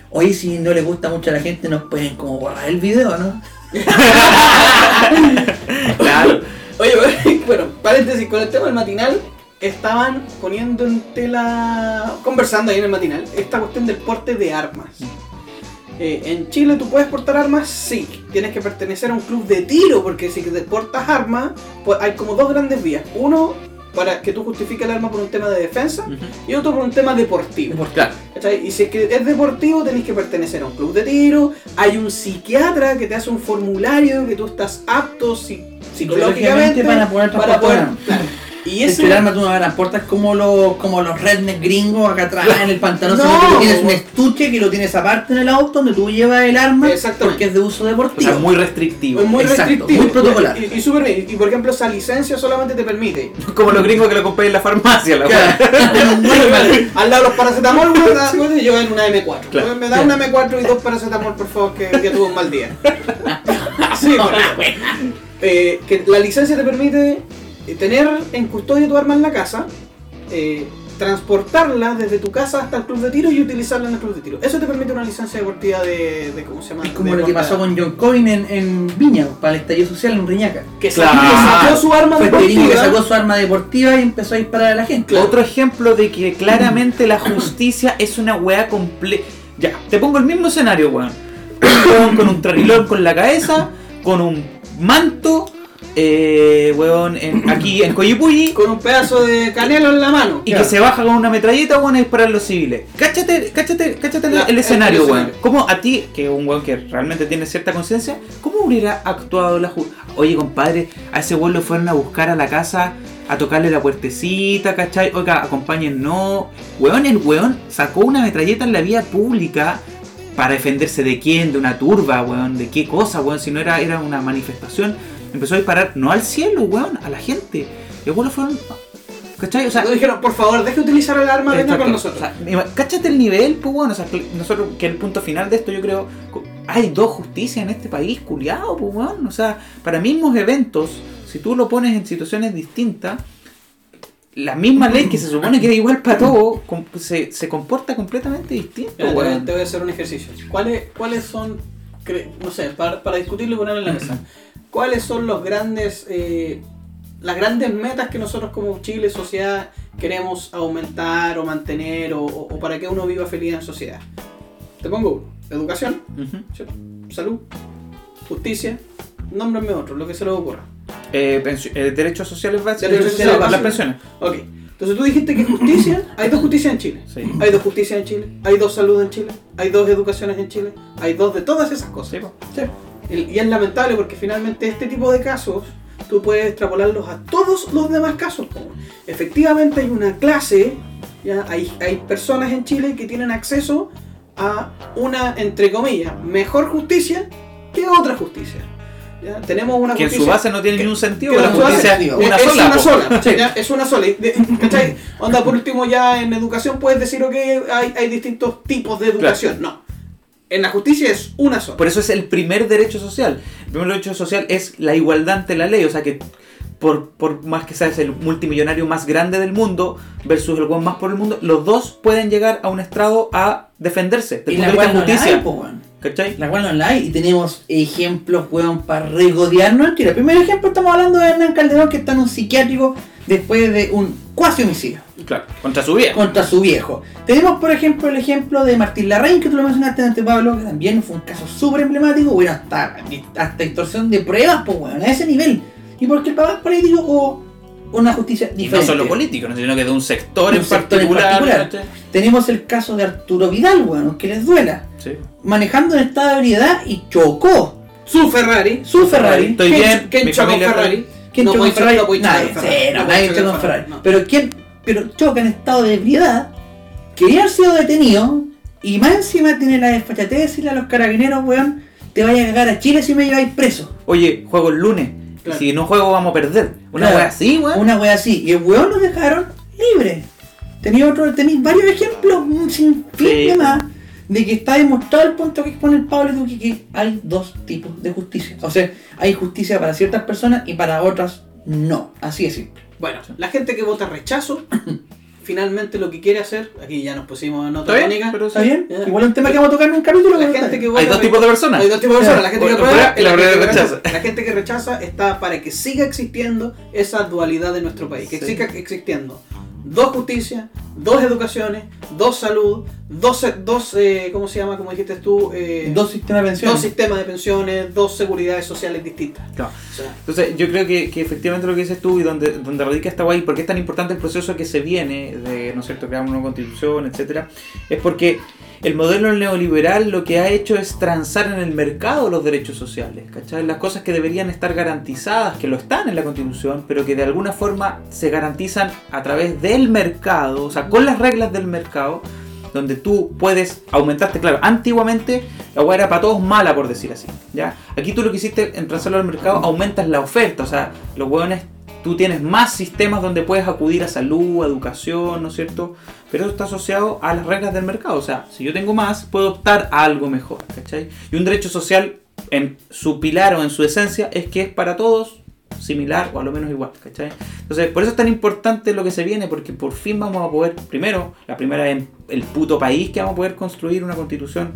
oye, si no le gusta mucho a la gente, nos pueden como borrar el video, ¿no? Claro. Oye, bueno, paréntesis, con el tema del matinal, estaban poniendo en tela, conversando ahí en el matinal, esta cuestión del porte de armas. Eh, en Chile tú puedes portar armas, sí, tienes que pertenecer a un club de tiro, porque si te portas armas, pues hay como dos grandes vías. Uno, para que tú justifiques el arma por un tema de defensa, y otro por un tema deportivo. Y si es que es deportivo, tenéis que pertenecer a un club de tiro. Hay un psiquiatra que te hace un formulario que tú estás apto si- psicológicamente para poder para poder- claro. Y Es ese- el arma tú no la transportas como los, como los redneck gringos acá atrás en el pantalón, No, tienes un estuche que lo tienes aparte en el auto donde tú llevas el arma porque es de uso O deportivo. sea, muy restrictivo. Es muy Exacto, restrictivo. muy protocolar. Y, y. Y, por ejemplo, esa licencia solamente te permite. Como los gringos que lo compré en la farmacia, la Claro. Al lado de los paracetamol, weón, yo en una M4. Claro. Weón, Me da una M4 y dos paracetamol, por favor, que, que tuve un mal día. Sí, bueno. Eh, que la licencia te permite tener en custodia tu arma en la casa, eh, transportarla desde tu casa hasta el club de tiro y utilizarla en el club de tiro. Eso te permite una licencia deportiva de, de ¿cómo se llama? Es como De lo que pasó con John Coyne en, en Viña, para el estallido social en Riñaca. Que Claro. sacó- que sacó su arma Fue Perini que deportiva. sacó su arma deportiva y empezó a disparar a la gente. Claro. Otro ejemplo de que claramente la justicia es una weá completa. Ya, te pongo el mismo escenario, weón. Un weón con un trarilón con la cabeza, con un manto, eh, weón, en- aquí en Coyipulli, con un pedazo de canelo en la mano. y que se baja con una metralleta, weón, a disparar a los civiles. Cáchate, cáchate, cáchate el- La- el, el escenario, weón. escenario. ¿Cómo a ti, que es un weón que realmente tiene cierta conciencia, cómo hubiera actuado la justicia? Oye, compadre, a ese weón lo fueron a buscar a la casa, a tocarle la puertecita, ¿cachai? Oiga, acompáñennos. Weón, el weón sacó una metralleta en la vía pública para defenderse de quién, de una turba, weón, de qué cosa, weón, si no era, era una manifestación. Empezó a disparar, no al cielo, weón, a la gente. Y lo fueron... ¿Cachai? O sea, dijeron, por favor, deje de utilizar el arma, venga con nosotros. O sea, cáchate el nivel, pues bueno, o sea, que nosotros, que el punto final de esto, yo creo, hay dos justicias en este país, culiado, pues bueno, o sea, para mismos eventos, si tú lo pones en situaciones distintas, la misma ley que se supone que es igual para todo, com- se, se comporta completamente distinto, Mira, te, voy, weón. te voy a hacer un ejercicio. ¿Cuáles, cuáles son, no sé, para, para discutirlo y ponerlo en la mesa, cuáles son los grandes, eh, las grandes metas que nosotros como Chile, sociedad, queremos aumentar o mantener o, o- o para que uno viva feliz en sociedad? Te pongo uno. Educación, salud, justicia, nómbrenme otro, lo que se les ocurra. Eh, eh, derechos sociales básicos, Derechos las- sociales las pensiones. Ok. Entonces tú dijiste que justicia, hay dos justicias en Chile. Sí. Hay dos justicias en Chile, hay dos salud en Chile, hay dos educaciones en Chile, hay dos de todas esas cosas. Sí, po. Y es lamentable porque finalmente este tipo de casos tú puedes extrapolarlos a todos los demás casos. Efectivamente hay una clase, ¿ya? Hay, hay personas en Chile que tienen acceso a una, entre comillas, mejor justicia que otra justicia. ¿ya? Tenemos una Que en su base no tiene ningún sentido, que la base justicia es es una es sola. una po. sola, ¿ya? es una sola. ¿cachai? Onda, por último, ya en educación puedes decir, ok, hay, hay distintos tipos de educación. No. En la justicia es una sola. Por eso es el primer derecho social. El primer derecho social es la igualdad ante la ley. O sea que por, por más que seas el multimillonario más grande del mundo versus el buen más por el mundo, los dos pueden llegar a un estrado a defenderse. Y Del la de no hay, justicia. ¿Cachai? La cual no la hay. Y tenemos ejemplos, weón, para regodearnos Chile. El primer ejemplo estamos hablando de Hernán Calderón que está en un psiquiátrico después de un cuasi homicidio Claro. Contra su vida. contra su viejo. Tenemos, por ejemplo, el ejemplo de Martín Larraín, que tú lo mencionaste antes, Pablo, que también fue un caso súper emblemático, bueno, hasta, hasta extorsión de pruebas, pues, weón, a ese nivel. ¿Y porque el papá es político o una justicia Y no diferente? solo político, no, sino que de un sector, Un en, sector en particular. Tenemos el caso de Arturo Vidal, weón, que les duela. Sí. Manejando en estado de ebriedad y chocó Su Ferrari. su Ferrari. Estoy ¿Quién- bien, ¿Quién chocó está Ferrari? ¿Quién No chocó Ferrari? nadie, Ferrari. sí, no, nadie chocó Ferrari. Ferrari, no. Pero quién, pero choca en estado de ebriedad, quería haber sido detenido y más encima tiene la desfachatez de decirle a los carabineros, weón, te vaya a cagar a Chile si me lleváis preso. Oye, juego el lunes. Claro. Si no juego, vamos a perder. Una Claro. wea así, weón. Una wea así. Y el weón lo dejaron libre. Tenía otro, tenéis varios ejemplos, un sinfín Sí. de más, de que está demostrado el punto que expone el Pablo Duque que hay dos tipos de justicia. O sea, hay justicia para ciertas personas y para otras no. Así es simple. Bueno, la gente que vota rechazo, finalmente lo que quiere hacer, aquí ya nos pusimos en ¿Está otra tónica. ¿Está bien? Igual es un tema que vamos a tocar en un capítulo. La gente que Hay dos tipos de personas. Hay dos tipos de personas, la gente que aprueba la rechaza. La gente que rechaza está para que siga existiendo esa dualidad en nuestro país, que Sí. siga existiendo dos justicias, dos educaciones, dos salud, dos, dos eh, ¿cómo se llama? Como dijiste tú, eh, Dos sistemas de pensión. dos sistemas de pensiones, dos seguridades sociales distintas. Claro. O sea, Entonces, yo creo que, que efectivamente lo que dices tú y donde, donde radica esta guay, porque es tan importante el proceso que se viene de, ¿no es cierto?, crear una nueva constitución, etcétera, es porque el modelo neoliberal lo que ha hecho es transar en el mercado los derechos sociales, ¿cachai? Las cosas que deberían estar garantizadas, que lo están en la Constitución, pero que de alguna forma se garantizan a través del mercado, o sea, con las reglas del mercado, donde tú puedes aumentarte, claro, antiguamente la hueá era para todos mala, por decir así, ¿ya? Aquí tú lo que hiciste en transarlo al mercado, aumentas la oferta, o sea, los hueones, tú tienes más sistemas donde puedes acudir a salud, educación, ¿no es cierto? Pero eso está asociado a las reglas del mercado, o sea, si yo tengo más, puedo optar a algo mejor, ¿cachai? Y un derecho social, en su pilar o en su esencia, es que es para todos similar o a lo menos igual, ¿cachai? Entonces, por eso es tan importante lo que se viene, porque por fin vamos a poder, primero, la primera el puto país que vamos a poder construir una constitución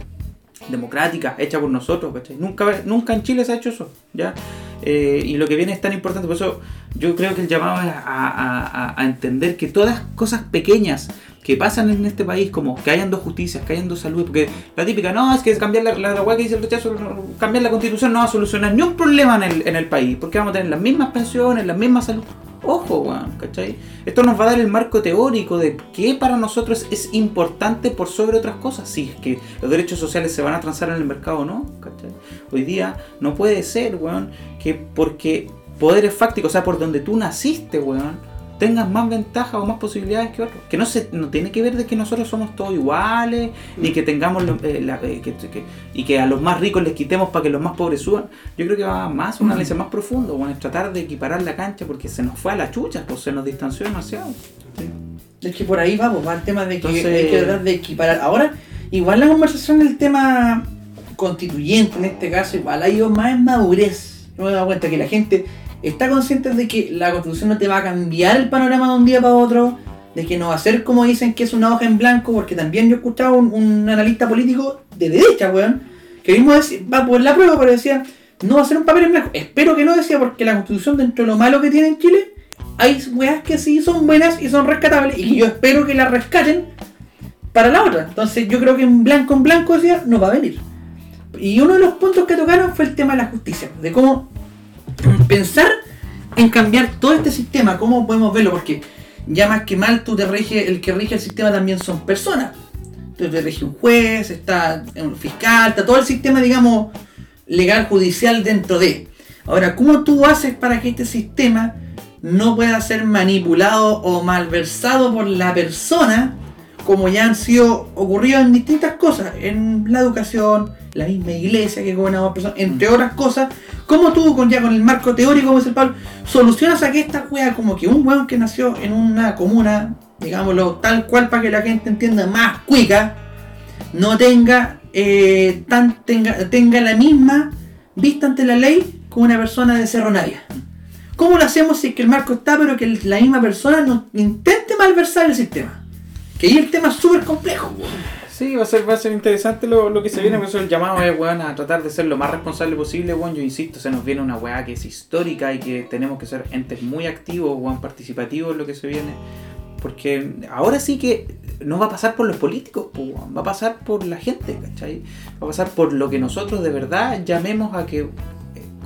democrática, hecha por nosotros. Nunca, nunca en Chile se ha hecho eso, ¿ya? Eh, y lo que viene es tan importante, por eso yo creo que el llamado es a, entender que todas cosas pequeñas que pasan en este país, como que hayan dos justicias, que hayan dos salud, porque la típica, no, es que cambiar la, la, que dice el rechazo, cambiar la constitución no va a solucionar ni un problema en el, en el país, porque vamos a tener las mismas pensiones, la misma salud. Ojo, weón, ¿cachai? Esto nos va a dar el marco teórico de qué para nosotros es importante por sobre otras cosas. Si es que los derechos sociales se van a transar en el mercado o no, ¿cachai? Hoy día no puede ser, weón, que porque poderes fácticos, o sea, por donde tú naciste, weón, tengas más ventajas o más posibilidades que otros. Que no se no tiene que ver de que nosotros somos todos iguales, ni que tengamos lo- eh, la- eh, que- que- y que a los más ricos les quitemos para que los más pobres suban. Yo creo que va más, un análisis más profundo, bueno, es tratar de equiparar la cancha porque se nos fue a la chucha, pues se nos distanció demasiado. Sí. Es que por ahí vamos, va el tema de que Entonces- hay que tratar de equiparar. Ahora, igual la conversación del tema constituyente en este caso, igual ha ido más en madurez. Me he dado cuenta que la gente está consciente de que la constitución no te va a cambiar el panorama de un día para otro, de que no va a ser como dicen que es una hoja en blanco, porque también yo he escuchado un, analista político de derecha, weón, que mismo decía, va por la prueba, pero decía, no va a ser un papel en blanco. Espero que no decía, porque la constitución, dentro de lo malo que tiene en Chile, hay weas que sí son buenas y son rescatables, y yo espero que las rescaten para la otra. Entonces yo creo que en blanco en blanco decía, no va a venir. Y uno de los puntos que tocaron fue el tema de la justicia, de cómo pensar en cambiar todo este sistema, cómo podemos verlo, porque ya más que mal tú te rige, el que rige el sistema también son personas. Entonces te rige un juez, está un fiscal, está todo el sistema, digamos, legal, judicial dentro de. Ahora, ¿cómo tú haces para que este sistema no pueda ser manipulado o malversado por la persona, como ya han sido ocurrido en distintas cosas, en la educación, la misma iglesia que gobernaba personas, entre otras cosas, ¿cómo tú con ya con el marco teórico, como dice el Pablo, solucionas a que esta wea como que un weón que nació en una comuna, digámoslo tal cual para que la gente entienda más cuica, no tenga eh, tan tenga, tenga la misma vista ante la ley como una persona de Cerro Navia? ¿Cómo lo hacemos si es que el marco está, pero que la misma persona no intente malversar el sistema? Que ahí el tema es súper complejo. weón. Sí, va a ser, va a ser interesante lo, lo que se viene, por eso el llamado es, weón, a tratar de ser lo más responsable posible, weón. Yo insisto, se nos viene una weá que es histórica y que tenemos que ser entes muy activos, weón, participativos lo que se viene. Porque ahora sí que no va a pasar por los políticos, po, weón, va a pasar por la gente, ¿cachai? Va a pasar por lo que nosotros de verdad llamemos a que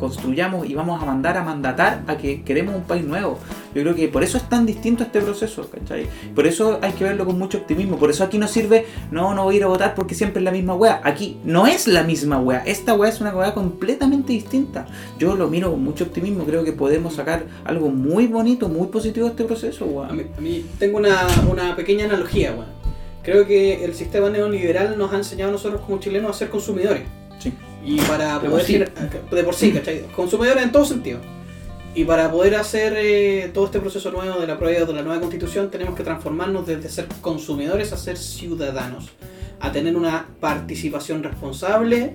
construyamos y vamos a mandar a mandatar a que queremos un país nuevo. Yo creo que por eso es tan distinto este proceso, ¿cachai? Por eso hay que verlo con mucho optimismo. Por eso aquí no sirve, no, no voy a ir a votar porque siempre es la misma wea. Aquí no es la misma wea. Esta wea es una wea completamente distinta. Yo lo miro con mucho optimismo. Creo que podemos sacar algo muy bonito, muy positivo de este proceso, A weón. mí, a mí tengo una, una pequeña analogía, weón. Creo que el sistema neoliberal nos ha enseñado a nosotros como chilenos a ser consumidores. Sí. Y para De poder por sí. de por sí, ¿cachai? Consumidores en todo sentido. Y para poder hacer eh, todo este proceso nuevo de la prueba de la nueva constitución, tenemos que transformarnos desde ser consumidores a ser ciudadanos. A tener una participación responsable,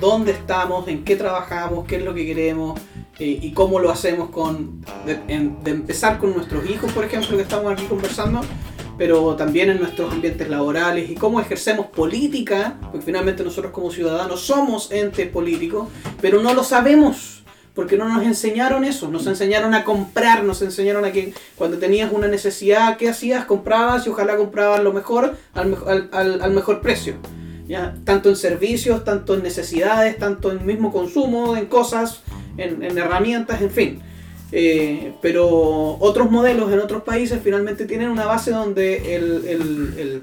dónde estamos, en qué trabajamos, qué es lo que queremos eh, y cómo lo hacemos con de, en- de empezar con nuestros hijos, por ejemplo, que estamos aquí conversando, pero también en nuestros ambientes laborales y cómo ejercemos política, porque finalmente nosotros como ciudadanos somos ente político, pero no lo sabemos. Porque no nos enseñaron eso, nos enseñaron a comprar, nos enseñaron a que cuando tenías una necesidad, ¿qué hacías? Comprabas y ojalá comprabas lo mejor al, mejo- al- al- al mejor precio. ¿ya? Tanto en servicios, tanto en necesidades, tanto en mismo consumo, en cosas, en, en herramientas, en fin. Eh, pero otros modelos en otros países finalmente tienen una base donde el, el- el-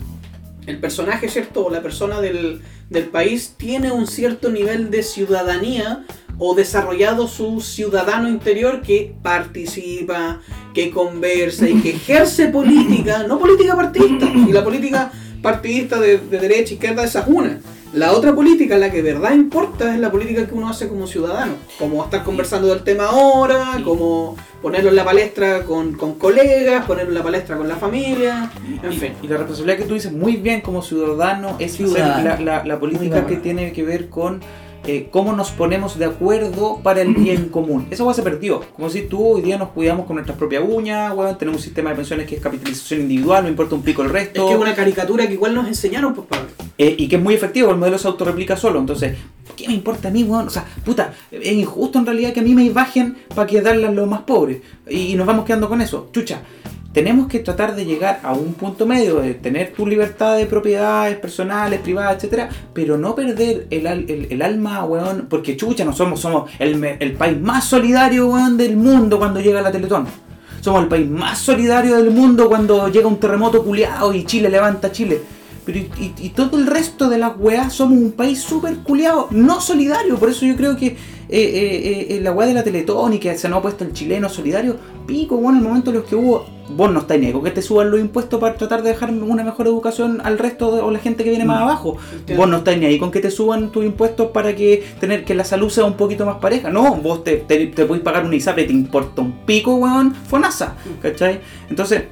el personaje, ¿cierto? O la persona del, del país tiene un cierto nivel de ciudadanía o desarrollado su ciudadano interior que participa, que conversa y que ejerce política, no política partidista, y la política partidista de, de derecha, izquierda, esa es una. La otra política, la que de verdad importa, es la política que uno hace como ciudadano. Como estar conversando del tema ahora, como ponerlo en la palestra con, con colegas, ponerlo en la palestra con la familia, en y, fin. y la responsabilidad que tú dices muy bien como ciudadano es Ciudadano. la, la- la política que tiene que ver con eh, cómo nos ponemos de acuerdo para el bien común. Eso se perdió. Como si tú hoy día nos cuidamos con nuestras propias uñas, weón, tenemos un sistema de pensiones que es capitalización individual, no importa un pico el Es resto. que es una caricatura que igual nos enseñaron, pues Pablo. Eh, y que es muy efectivo, el modelo se autorreplica solo. Entonces, ¿qué me importa a mí, weón? O sea, puta, es injusto en realidad que a mí me bajen para que darle a los más pobres. Y, y nos vamos quedando con eso. Chucha, tenemos que tratar de llegar a un punto medio de tener tu libertad de propiedades personales, privadas, etcétera, pero no perder el, el- el alma, weón, porque chucha, no somos, somos el, el país más solidario, weón, del mundo cuando llega la Teletón. Somos el país más solidario del mundo cuando llega un terremoto culiado y Chile levanta Chile. Pero y, y- y todo el resto de las weas somos un país súper culiado, no solidario. Por eso yo creo que eh, eh, eh, la wea de la Teletón y que se nos ha puesto el chileno solidario, pico, bueno, en el momento en los que hubo, vos no estáis ni ahí con que te suban los impuestos para tratar de dejar una mejor educación al resto de, o la gente que viene más abajo. Entiendo. Vos no estáis ni ahí con que te suban tus impuestos para que tener que la salud sea un poquito más pareja. No, vos te, te, te podéis pagar una ISAPRE, te importa un pico, weón, FONASA, ¿cachai? Entonces,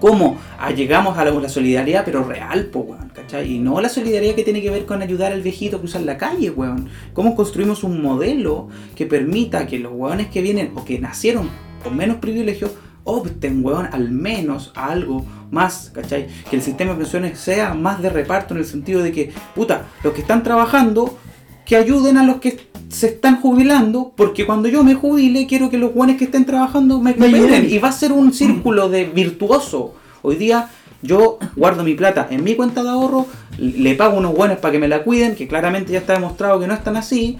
¿cómo Ah, llegamos a la, solidaridad, pero real, po, weón, ¿cachai? Y no la solidaridad que tiene que ver con ayudar al viejito a cruzar la calle, weón. ¿Cómo construimos un modelo que permita que los weones que vienen o que nacieron con menos privilegios opten, weón, al menos a algo más, ¿cachai? Que el sistema de pensiones sea más de reparto en el sentido de que, puta, los que están trabajando, que ayuden a los que se están jubilando, porque cuando yo me jubile, quiero que los buenos que estén trabajando me Me ayuden. Y va a ser un círculo de virtuoso. Hoy día yo guardo mi plata en mi cuenta de ahorro, le pago unos buenos para que me la cuiden, que claramente ya está demostrado que no están así.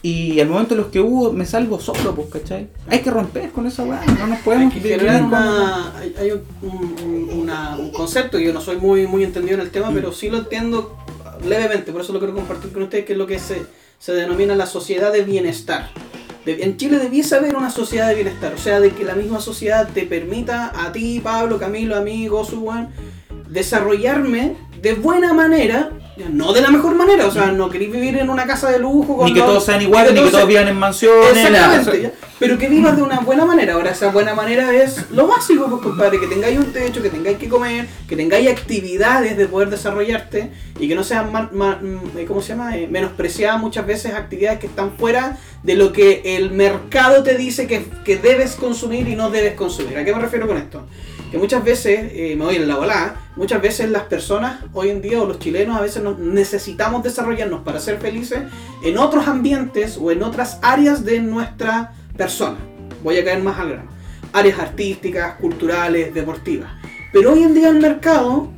Y al momento en los que hubo, me salgo solo, pues, ¿cachai? Hay que romper con esa weá, no nos Hay podemos que vivir generar con- una, hay, hay un, un- una- un concepto, yo no soy muy, muy entendido en el Mm. tema, pero sí lo entiendo levemente, por eso lo quiero compartir con ustedes, que es lo que se, se denomina la sociedad de bienestar. En Chile debiese haber una sociedad de bienestar, o sea, de que la misma sociedad te permita a ti, Pablo, Camilo, amigo, Suwan, desarrollarme de buena manera, no de la mejor manera, o sea, no queréis vivir en una casa de lujo con Ni que todos sean iguales, ni que todos se- vivan en mansiones. Exactamente, nada. pero que vivas de una buena manera. Ahora, esa buena manera es lo básico, pues, compadre, que tengáis un techo, que tengáis que comer, que tengáis actividades de poder desarrollarte y que no sean, ma- ma- mm, eh, ¿cómo se llama?, Eh, menospreciadas muchas veces actividades que están fuera de lo que el mercado te dice que, que debes consumir y no debes consumir. ¿A qué me refiero con esto? Que muchas veces, eh, me voy en la volada, muchas veces las personas hoy en día o los chilenos a veces nos necesitamos desarrollarnos para ser felices en otros ambientes o en otras áreas de nuestra persona. Voy a caer más al grano. Áreas artísticas, culturales, deportivas. Pero hoy en día el mercado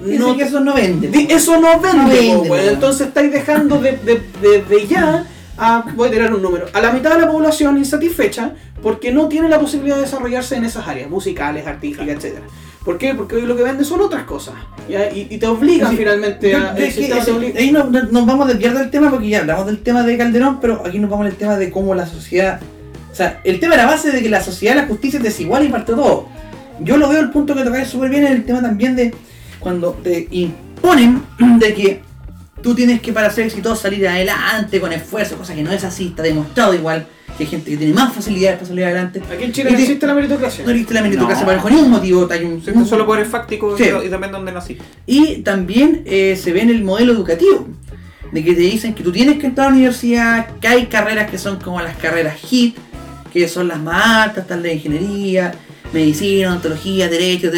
no que eso no vende. Di- Eso no vende, No vende, po, weón. weón. entonces estáis dejando de, de- de- de ya a, voy a tirar un número, a la mitad de la población insatisfecha porque no tiene la posibilidad de desarrollarse en esas áreas, musicales, artísticas, etcétera. ¿Por qué? Porque hoy lo que vende son otras cosas. ¿ya? Y, y te obligan Sí, finalmente Yo- a... es que obliga- ahí no- no- nos vamos a desviar del tema porque ya hablamos del tema de Calderón, pero aquí nos vamos al tema de cómo la sociedad. O sea, el tema era base de que la sociedad, la justicia es desigual y parte de todo. Yo lo veo el punto que tocáis súper bien en el tema también de cuando te imponen de que tú tienes que para ser exitoso salir adelante con esfuerzo, cosa que no es así, está demostrado igual que hay gente que tiene más facilidades para salir adelante. Aquí en Chile no te- existe la meritocracia. No existe la meritocracia No. por ningún motivo, hay un, Existen solo poderes fácticos Sí. y, y depende de dónde nací. y también eh, se ve en el modelo educativo, de que te dicen que tú tienes que entrar a la universidad, que hay carreras que son como las carreras HIT, que son las más altas, están la ingeniería, medicina, odontología, derecho,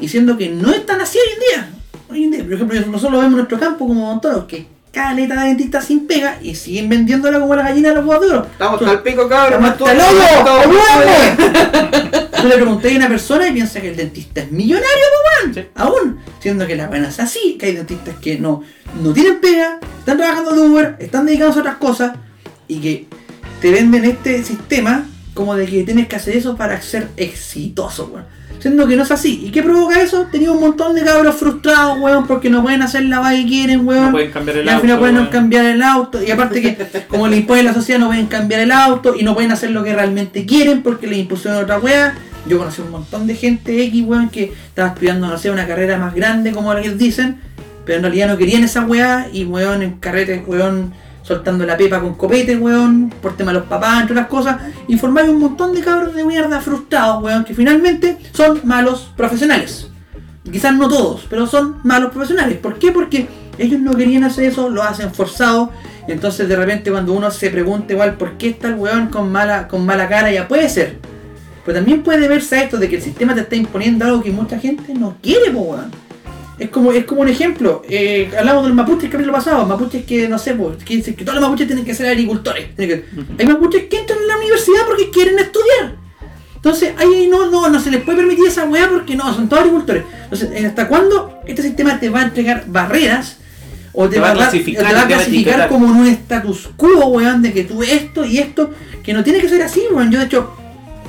y siendo que no es tan así hoy en día. Hoy en día, por ejemplo, nosotros lo vemos en nuestro campo como odontólogos, que caleta de dentistas sin pega y siguen vendiéndola como la gallina de los huevos oro. Estamos el pico, cabrón. ¡Estamos hasta! ¡Huevo! Tú le pregunté a una persona y piensa que el dentista es millonario, weón. Aún. Siendo que la buena es así, que hay dentistas que no, no tienen pega, están trabajando de Uber, están dedicados a otras cosas y que te venden este sistema como de que tienes que hacer eso para ser exitoso, weón. Siendo que no es así. ¿Y qué provoca eso? Tenía un montón de cabros frustrados, weón, porque no pueden hacer la vaga que quieren, weón. No pueden cambiar el y al final auto, pueden cambiar el auto. Y aparte que, como le impone la sociedad, no pueden cambiar el auto y no pueden hacer lo que realmente quieren porque les impusieron otra weá. Yo conocí un montón de gente X, weón, que estaba estudiando, no sé, una carrera más grande, como ellos dicen, pero en realidad no querían esa weá y, weón, en carretes, weón, soltando la pepa con copete, weón, por tema de los papás, entre otras cosas, formaron un montón de cabros de mierda frustrados, weón, que finalmente son malos profesionales. Quizás no todos, pero son malos profesionales. ¿Por qué? Porque ellos no querían hacer eso, lo hacen forzado. Entonces de repente cuando uno se pregunta igual por qué está el weón con mala, con mala cara, ya puede ser. Pero también puede verse a esto de que el sistema te está imponiendo algo que mucha gente no quiere, weón. Es como, es como un ejemplo, eh, hablamos del mapuche el capítulo pasado, mapuches que no sé, pues, que dicen que todos los mapuches tienen que ser agricultores. Que- Hay mapuches que entran en la universidad porque quieren estudiar. Entonces ahí no, no, no se les puede permitir esa weá porque no, son todos agricultores. Entonces, eh, ¿hasta cuándo este sistema te va a entregar barreras? O te, va, a clasificar, o te va a te va a clasificar etiquetar. como en un status quo, weón, de que tú esto y esto, que no tiene que ser así, weón. Yo de hecho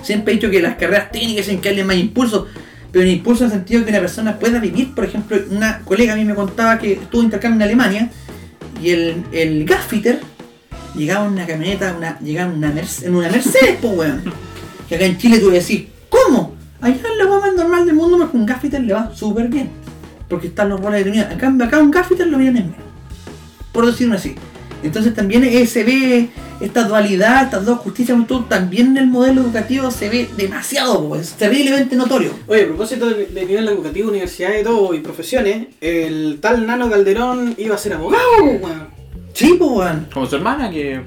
siempre he dicho que las carreras técnicas tienen que darle más impulso, pero un impulso en el sentido de que una persona pueda vivir, por ejemplo, una colega a mí me contaba que estuvo intercambio en Alemania y el, el gasfitter llegaba en una camioneta, una, llegaba en una, Merce- en una Mercedes, po weón. Que acá en Chile tú decís, ¿cómo? Allá en la más normal del mundo, porque un gasfitter le va súper bien. Porque están los roles de cambio, acá un gasfitter lo vienen en menos. Por decirlo así. Entonces también eh, se ve esta dualidad, estas dos justicias, también en el modelo educativo se ve demasiado, pues, terriblemente notorio. Oye, a propósito de, de nivel educativo, universidad y todo, y profesiones, el tal Nano Calderón iba a ser abogado, weón. Sí, pues, weón. Como su hermana, que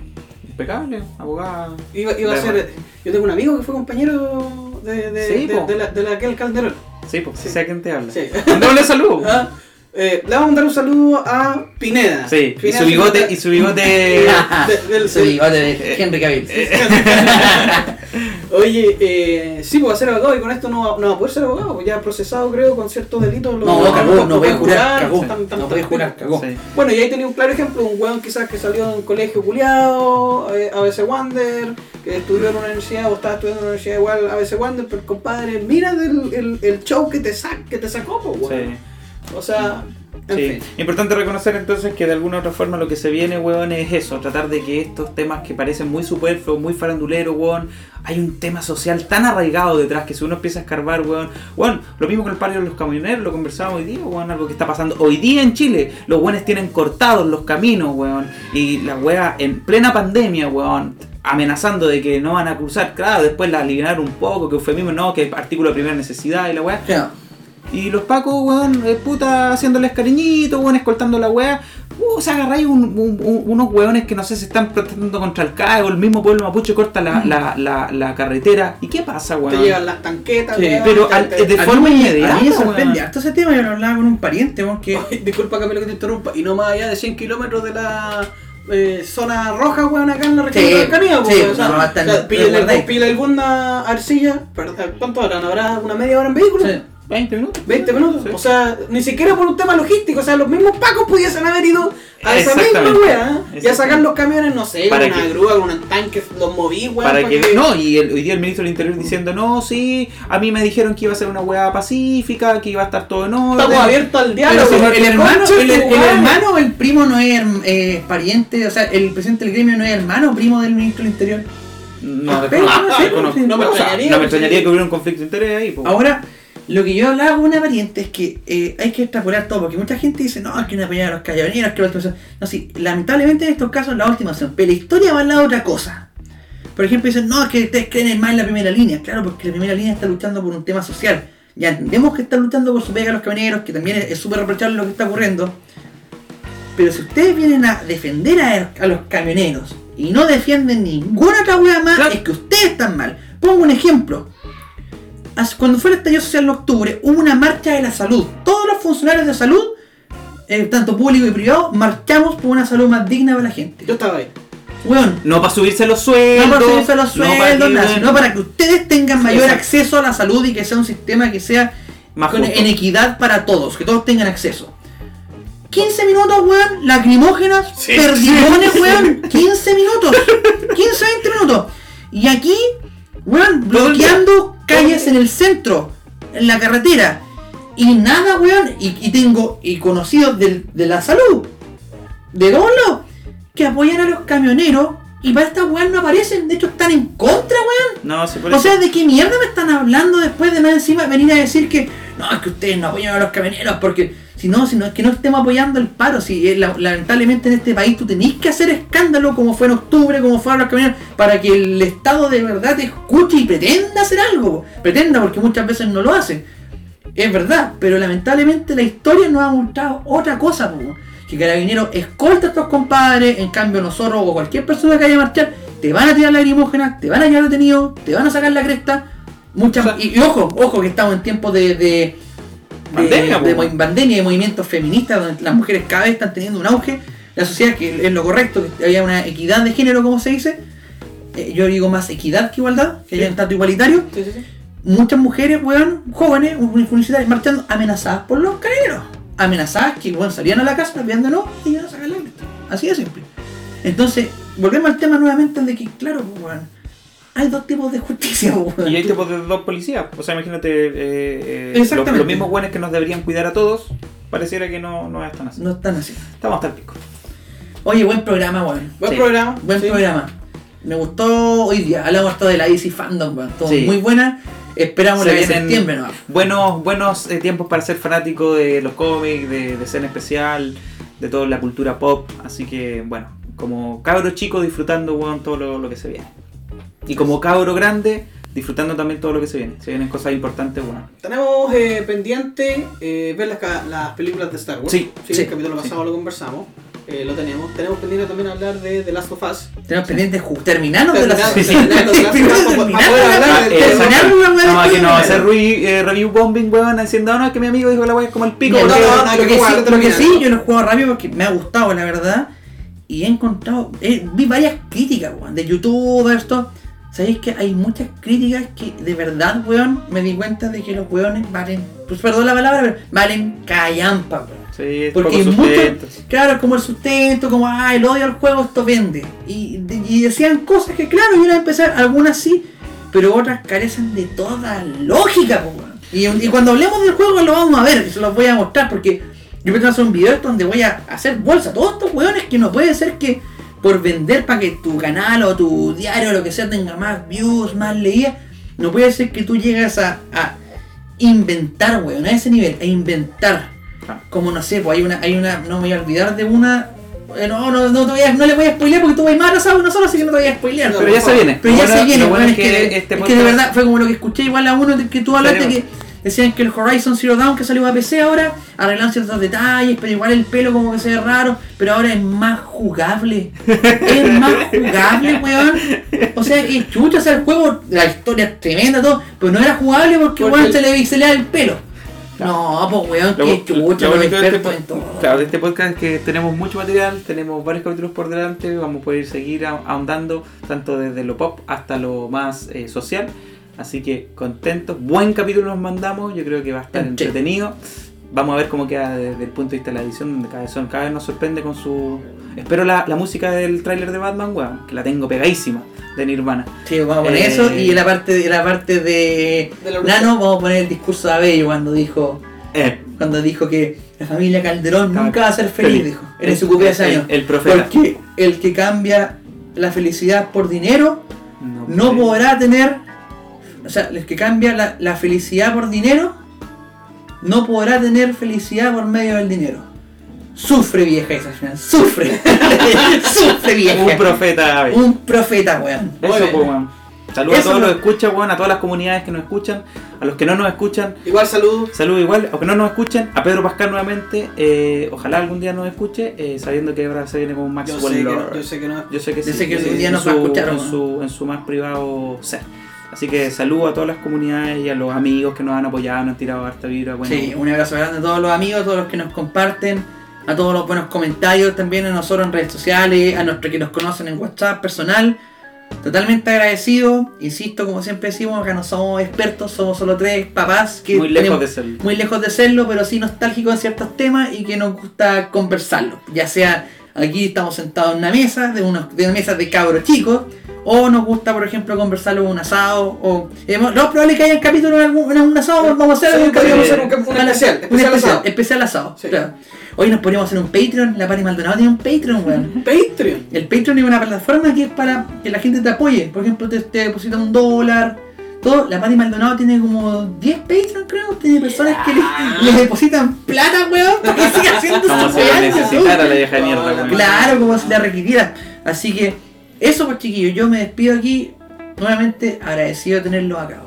impecable, abogada. Iba, iba a ser. Yo tengo un amigo que fue compañero de, de, Sí, de, po. de la, de la aquel Calderón. Sí, pues Sí. sé a quién te habla. Sí. Mándale saludos. Ah, eh, le vamos a mandar un saludo a Pineda. Sí, y su bigote, y su bigote. de- del- Sí, bigote de Henry Cavill. Oye, eh, sí, pues va a ser abogado y con esto no, va- no va a poder ser abogado, pues ya procesado creo con ciertos delitos. lo- No, lo- cagó, no lo puede pueden jurar, cagó. tan- tan- No puede tan- jurar, cagó. Sí. Bueno, y ahí tenía un claro ejemplo, un weón quizás que salió de un colegio culiado, eh, ABC Wander, que estudió en una universidad o estaba estudiando en una universidad igual ABC Wander, pero compadre, mira el, el, el show que te, sac, que te sacó, pues, weón. Sí. O sea, en Sí. fin. Importante reconocer entonces que de alguna u otra forma lo que se viene, weón, es eso, tratar de que estos temas que parecen muy superfluos, muy faranduleros, weón, hay un tema social tan arraigado detrás que si uno empieza a escarbar, weón, weón, lo mismo con el paro de los camioneros, lo conversábamos hoy día, weón, algo que está pasando hoy día en Chile, los weones tienen cortados los caminos, weón, y la weá en plena pandemia, weón, amenazando de que no van a cruzar, claro, después la aliviaron un poco, que eufemismo, no, que artículo de primera necesidad y la weá, Ya. Y los pacos, weón, eh, puta, haciéndoles cariñito, weón, escoltando la weá. Uh, se agarra ahí un- un- un- unos weones que no sé si están protestando contra el CAE o el mismo pueblo mapuche corta la, la, la, la carretera. ¿Y qué pasa, Te weón? llegan las tanquetas, Sí, weón, pero te- al- te- de forma inmediata, A mí me sorprende harto ese tema, yo lo hablaba con un pariente, weón, que... Ay, Disculpa Camilo que te interrumpa, y no más allá de 100 kilómetros de la eh, zona roja, weón, acá en la región Sí, de Araucanía, sí, weón. o sea, no, hasta o sea, guardáis. el, Bunda Arcilla, perdón, ¿cuánto harán? ¿Habrá una media hora en vehículo? Sí. 20 minutos. 20 minutos. Sí. O sea, ni siquiera por un tema logístico. O sea, los mismos pacos pudiesen haber ido a esa misma wea. ¿eh? Y a sacar los camiones, no sé, Para con una que- grúa, con un tanque, los moví, weón. Para que, no, y el- hoy día el ministro del Interior diciendo, no, sí, a mí me dijeron que iba a ser una weá pacífica, que iba a estar todo en orden. Estamos abiertos al Pero diálogo. si el, hermano, el, hermano o el primo no es eh, pariente, o sea, el presidente del gremio no es hermano o primo del ministro del Interior. No, Ah, pero no no me extrañaría, no me porque- extrañaría que hubiera un conflicto de interés ahí. po. Ahora, lo que yo hablaba con una pariente es que eh, hay que extrapolar todo, porque mucha gente dice, no, es que no apoyar a los caballeros, que la última opción". No, sí, lamentablemente en estos casos es la última opción, pero la historia va lado de otra cosa. Por ejemplo, dicen, no, es que ustedes creen más en la primera línea. Claro, porque la primera línea está luchando por un tema social. Ya entendemos que están luchando por su pega a los camioneros, que también es súper reprochable lo que está ocurriendo. Pero si ustedes vienen a defender a, a los camioneros y no defienden ninguna otra wea más, Claro. es que ustedes están mal. Pongo un ejemplo. Cuando fue el estallido social en octubre, hubo una marcha de la salud. Todos los funcionarios de salud, eh, tanto público y privado, marchamos por una salud más digna para la gente. Yo estaba ahí. Weón, No para subirse los sueldos. no para subirse los no para sueldos, que- nada, sino para que ustedes tengan mayor Exacto. acceso a la salud y que sea un sistema que sea Más con- en equidad para todos, que todos tengan acceso. 15 minutos, weón, lacrimógenas, Sí. perdigones, weón, 15 minutos, 15, 20 minutos. Y aquí, weón, bloqueando calles en el centro. en la carretera. Y nada, weón. Y, y tengo y conocidos del- de la salud, de todos lados, que apoyan a los camioneros. Y para esta weón no aparecen. De hecho, están en contra, weón. No, sí, por O sea, ¿de qué mierda me están hablando después de más encima venir a decir que no, es que ustedes no apoyan a los camioneros? Porque si no, si no es que no estemos apoyando el paro. Si eh, la- lamentablemente en este país tú tenés que hacer escándalo como fue en octubre, como fueron los camioneros, para que el Estado de verdad te escuche y pretenda hacer algo. Pretenda, porque muchas veces no lo hacen. Es verdad, pero lamentablemente la historia nos ha mostrado otra cosa, po, que Carabineros escolta a estos compadres, en cambio nosotros o cualquier persona que vaya a marchar, te van a tirar lacrimógenas, te van a llevar detenido, te van a sacar la cresta. Muchas, O sea- y, y ojo, ojo que estamos en tiempos de, de, de- Pandemia, de de movimientos feministas, donde las mujeres cada vez están teniendo un auge. La sociedad, que es lo correcto, que haya una equidad de género, como se dice. Eh, yo digo más equidad que igualdad, que haya un trato igualitario Sí, sí, sí. muchas mujeres, weón, jóvenes, universitarias, marchando amenazadas por los carabineros. Amenazadas que, weón, salían a la casa, viéndolo y iban a sacar la. Así de simple. Entonces, volvemos al tema nuevamente de que, claro, pues, weón, hay dos tipos de justicia, weón. Y hay tipos de dos policías. O sea, imagínate, eh, eh, los, Exactamente. los mismos buenos que nos deberían cuidar a todos, pareciera que no, no están así. No están así. Estamos hasta el pico. Oye, buen programa, weón. Buen Sí. programa. Buen sí. programa. Me gustó hoy día. Hablamos harto de la Easy Fandom, weón. Todo Sí. muy buena. Esperamos Se la de vienen septiembre, ¿no? Buenos, buenos eh, tiempos para ser fanático de los cómics, de, de escena especial, de toda la cultura pop. Así que, bueno, como cabro chico disfrutando weón, todo lo, lo que se viene. Y como cabro grande, disfrutando también todo lo que se viene. Se vienen cosas importantes, bueno. Tenemos eh, pendiente eh, ver las, las películas de Star Wars. Sí, sí, sí, el capítulo pasado lo conversamos. Eh, lo tenemos. Tenemos pendiente también hablar de The Last of Us. Tenemos pendiente terminarnos de Sí, sí. Last of Us para terminar poder la- hablar del eh, tema. exacto. terminar la weá No, de no va a hacer eh, review bombing, weón, diciendo, no, es que mi amigo dijo que la weá es como el pico. No, porque- no, no, lo que que sí, no que sí, yo lo he jugado rápido porque me ha gustado, la verdad. Y he encontrado, eh, vi varias críticas, weón, de youtubers, esto. ¿Sabéis que hay muchas críticas que de verdad, weón, me di cuenta de que los weones valen, pues perdón la palabra, pero valen callampa, weón. Sí, Porque muchos, sustento. claro, como el sustento, como, ah, el odio al juego, esto vende. Y, y decían cosas que, claro, yo a empezar, algunas sí, pero otras carecen de toda lógica, weón. y, y cuando hablemos del juego lo vamos a ver, se los voy a mostrar, porque yo pretendo hacer un video donde voy a hacer bolsa a todos estos weones que no puede ser que por vender para que tu canal o tu diario o lo que sea tenga más views, más leídas, no puede ser que tú llegas a, a inventar, weón, a ese nivel, a inventar. Ah. Como no sé, pues hay una, hay una, no me voy a olvidar de una. eh, No, no, no, te voy a- no le voy a spoilear porque tú vas más atrasado que nosotros, así que no te voy a spoilear. No, Pero ya se viene. Pero Lo ya bueno- se viene, bueno es, que, este es que de verdad fue como lo que escuché igual a uno que tú hablaste que decían que el Horizon Zero Dawn que salió a PC ahora arreglan ciertos detalles, pero igual el pelo como que se ve raro, pero ahora es más jugable. es más jugable, weón. O sea que chucha, o sea, el juego, la historia es tremenda, todo, pero no era jugable porque, Porque weón el- se le pixelea el pelo. No, pues weón, Lo- qué lo- chucha, lo de este en todo. Claro, de este podcast es que tenemos mucho material, tenemos varios capítulos por delante, vamos a poder seguir ahondando tanto desde lo pop hasta lo más eh, social. Así que contentos, buen capítulo nos mandamos, yo creo que va a estar Sí. entretenido. Vamos a ver cómo queda desde el punto de vista de la edición, donde cada vez, son- cada vez nos sorprende con su... Espero la, la música del tráiler de Batman, weón, que la tengo pegadísima, de Nirvana. Sí, vamos a poner Eh, eso y en la parte de la parte de, De la Nano vamos a poner el discurso de Abello cuando dijo Eh, cuando dijo que la familia Calderón Estaba nunca va a ser feliz, feliz. dijo, en su cumpleaños. el, el profeta. Porque el que cambia la felicidad por dinero No, no podrá tener, o sea, el que cambia la, la felicidad por dinero no podrá tener felicidad por medio del dinero. Sufre vieja esa final, sufre. sufre vieja. Un profeta. Abel. Un profeta, weón. Eso, bien. pues, weón. Saludos a todos no- los que escuchan, weón, a todas las comunidades que nos escuchan, a los que no nos escuchan, Igual saludos. saludos igual, aunque no nos escuchen, a Pedro Pascal nuevamente, eh, ojalá algún día nos escuche, eh, sabiendo que ahora se viene como un Max Yo sé, que no, yo sé que no. Yo sé que Yo sí, sé que yo día nos va a escuchar, en weón. su, en su más privado ser. Así que saludo a todas las comunidades y a los amigos que nos han apoyado, nos han tirado harta vibra. Bueno, Sí, un abrazo grande a todos los amigos, a todos los que nos comparten, a todos los buenos comentarios también a nosotros en redes sociales, a nuestros que nos conocen en WhatsApp personal. Totalmente agradecido, insisto, como siempre decimos, acá no somos expertos, somos solo tres papás que muy lejos de ser. muy lejos de serlo, pero sí nostálgicos en ciertos temas y que nos gusta conversarlo. Ya sea aquí estamos sentados en una mesa, de, unos, de una mesa de cabros chicos, o nos gusta, por ejemplo, conversarlo en un asado, o hemos- lo probable que haya un capítulo en algún, en un asado, vamos a hacer Sí, un capítulo hacer un- un Una- especial, un especial asado. especial asado, Sí. claro. Hoy nos podríamos hacer un Patreon, la Pari Maldonado tiene un Patreon, weón. Patreon. El Patreon es una plataforma que es para que la gente te apoye. Por ejemplo, te, te deposita un dólar. Todo. La Pati Maldonado tiene como 10 Patreon, creo. Tiene personas que le, le depositan plata, weón, para que siga haciendo Como si la necesitara la vieja mierda. Claro, como si la requiriera. Así que, eso pues chiquillos, yo me despido aquí. Nuevamente agradecido de tenerlos acá.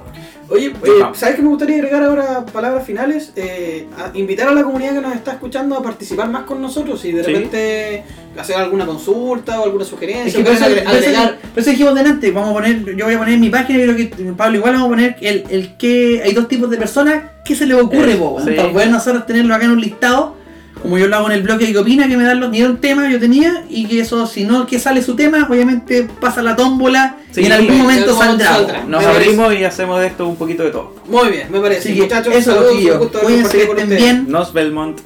Oye, eh. ¿sabes qué me gustaría agregar ahora palabras finales? Eh, a invitar a la comunidad que nos está escuchando a participar más con nosotros y de Sí. repente hacer alguna consulta o alguna sugerencia. Es que eso, eso- agregar. por eso dijimos delante, vamos a poner, yo voy a poner en mi página, yo creo que Pablo igual vamos a poner el, el que hay dos tipos de personas, ¿qué se les ocurre, Eh, sí. Para poder nosotros tenerlo acá en un listado, como yo lo hago en el bloque que opina, que me dan los ni un tema yo tenía, y que eso, si no que sale su tema, obviamente pasa la tómbola Sí, y en algún en momento saldrá. Nos Me parece. abrimos y hacemos de esto un poquito de todo. Muy bien, me parece. Que Muchachos, eso, haber cuídense, que compartido con estén bien. Nos Belmont.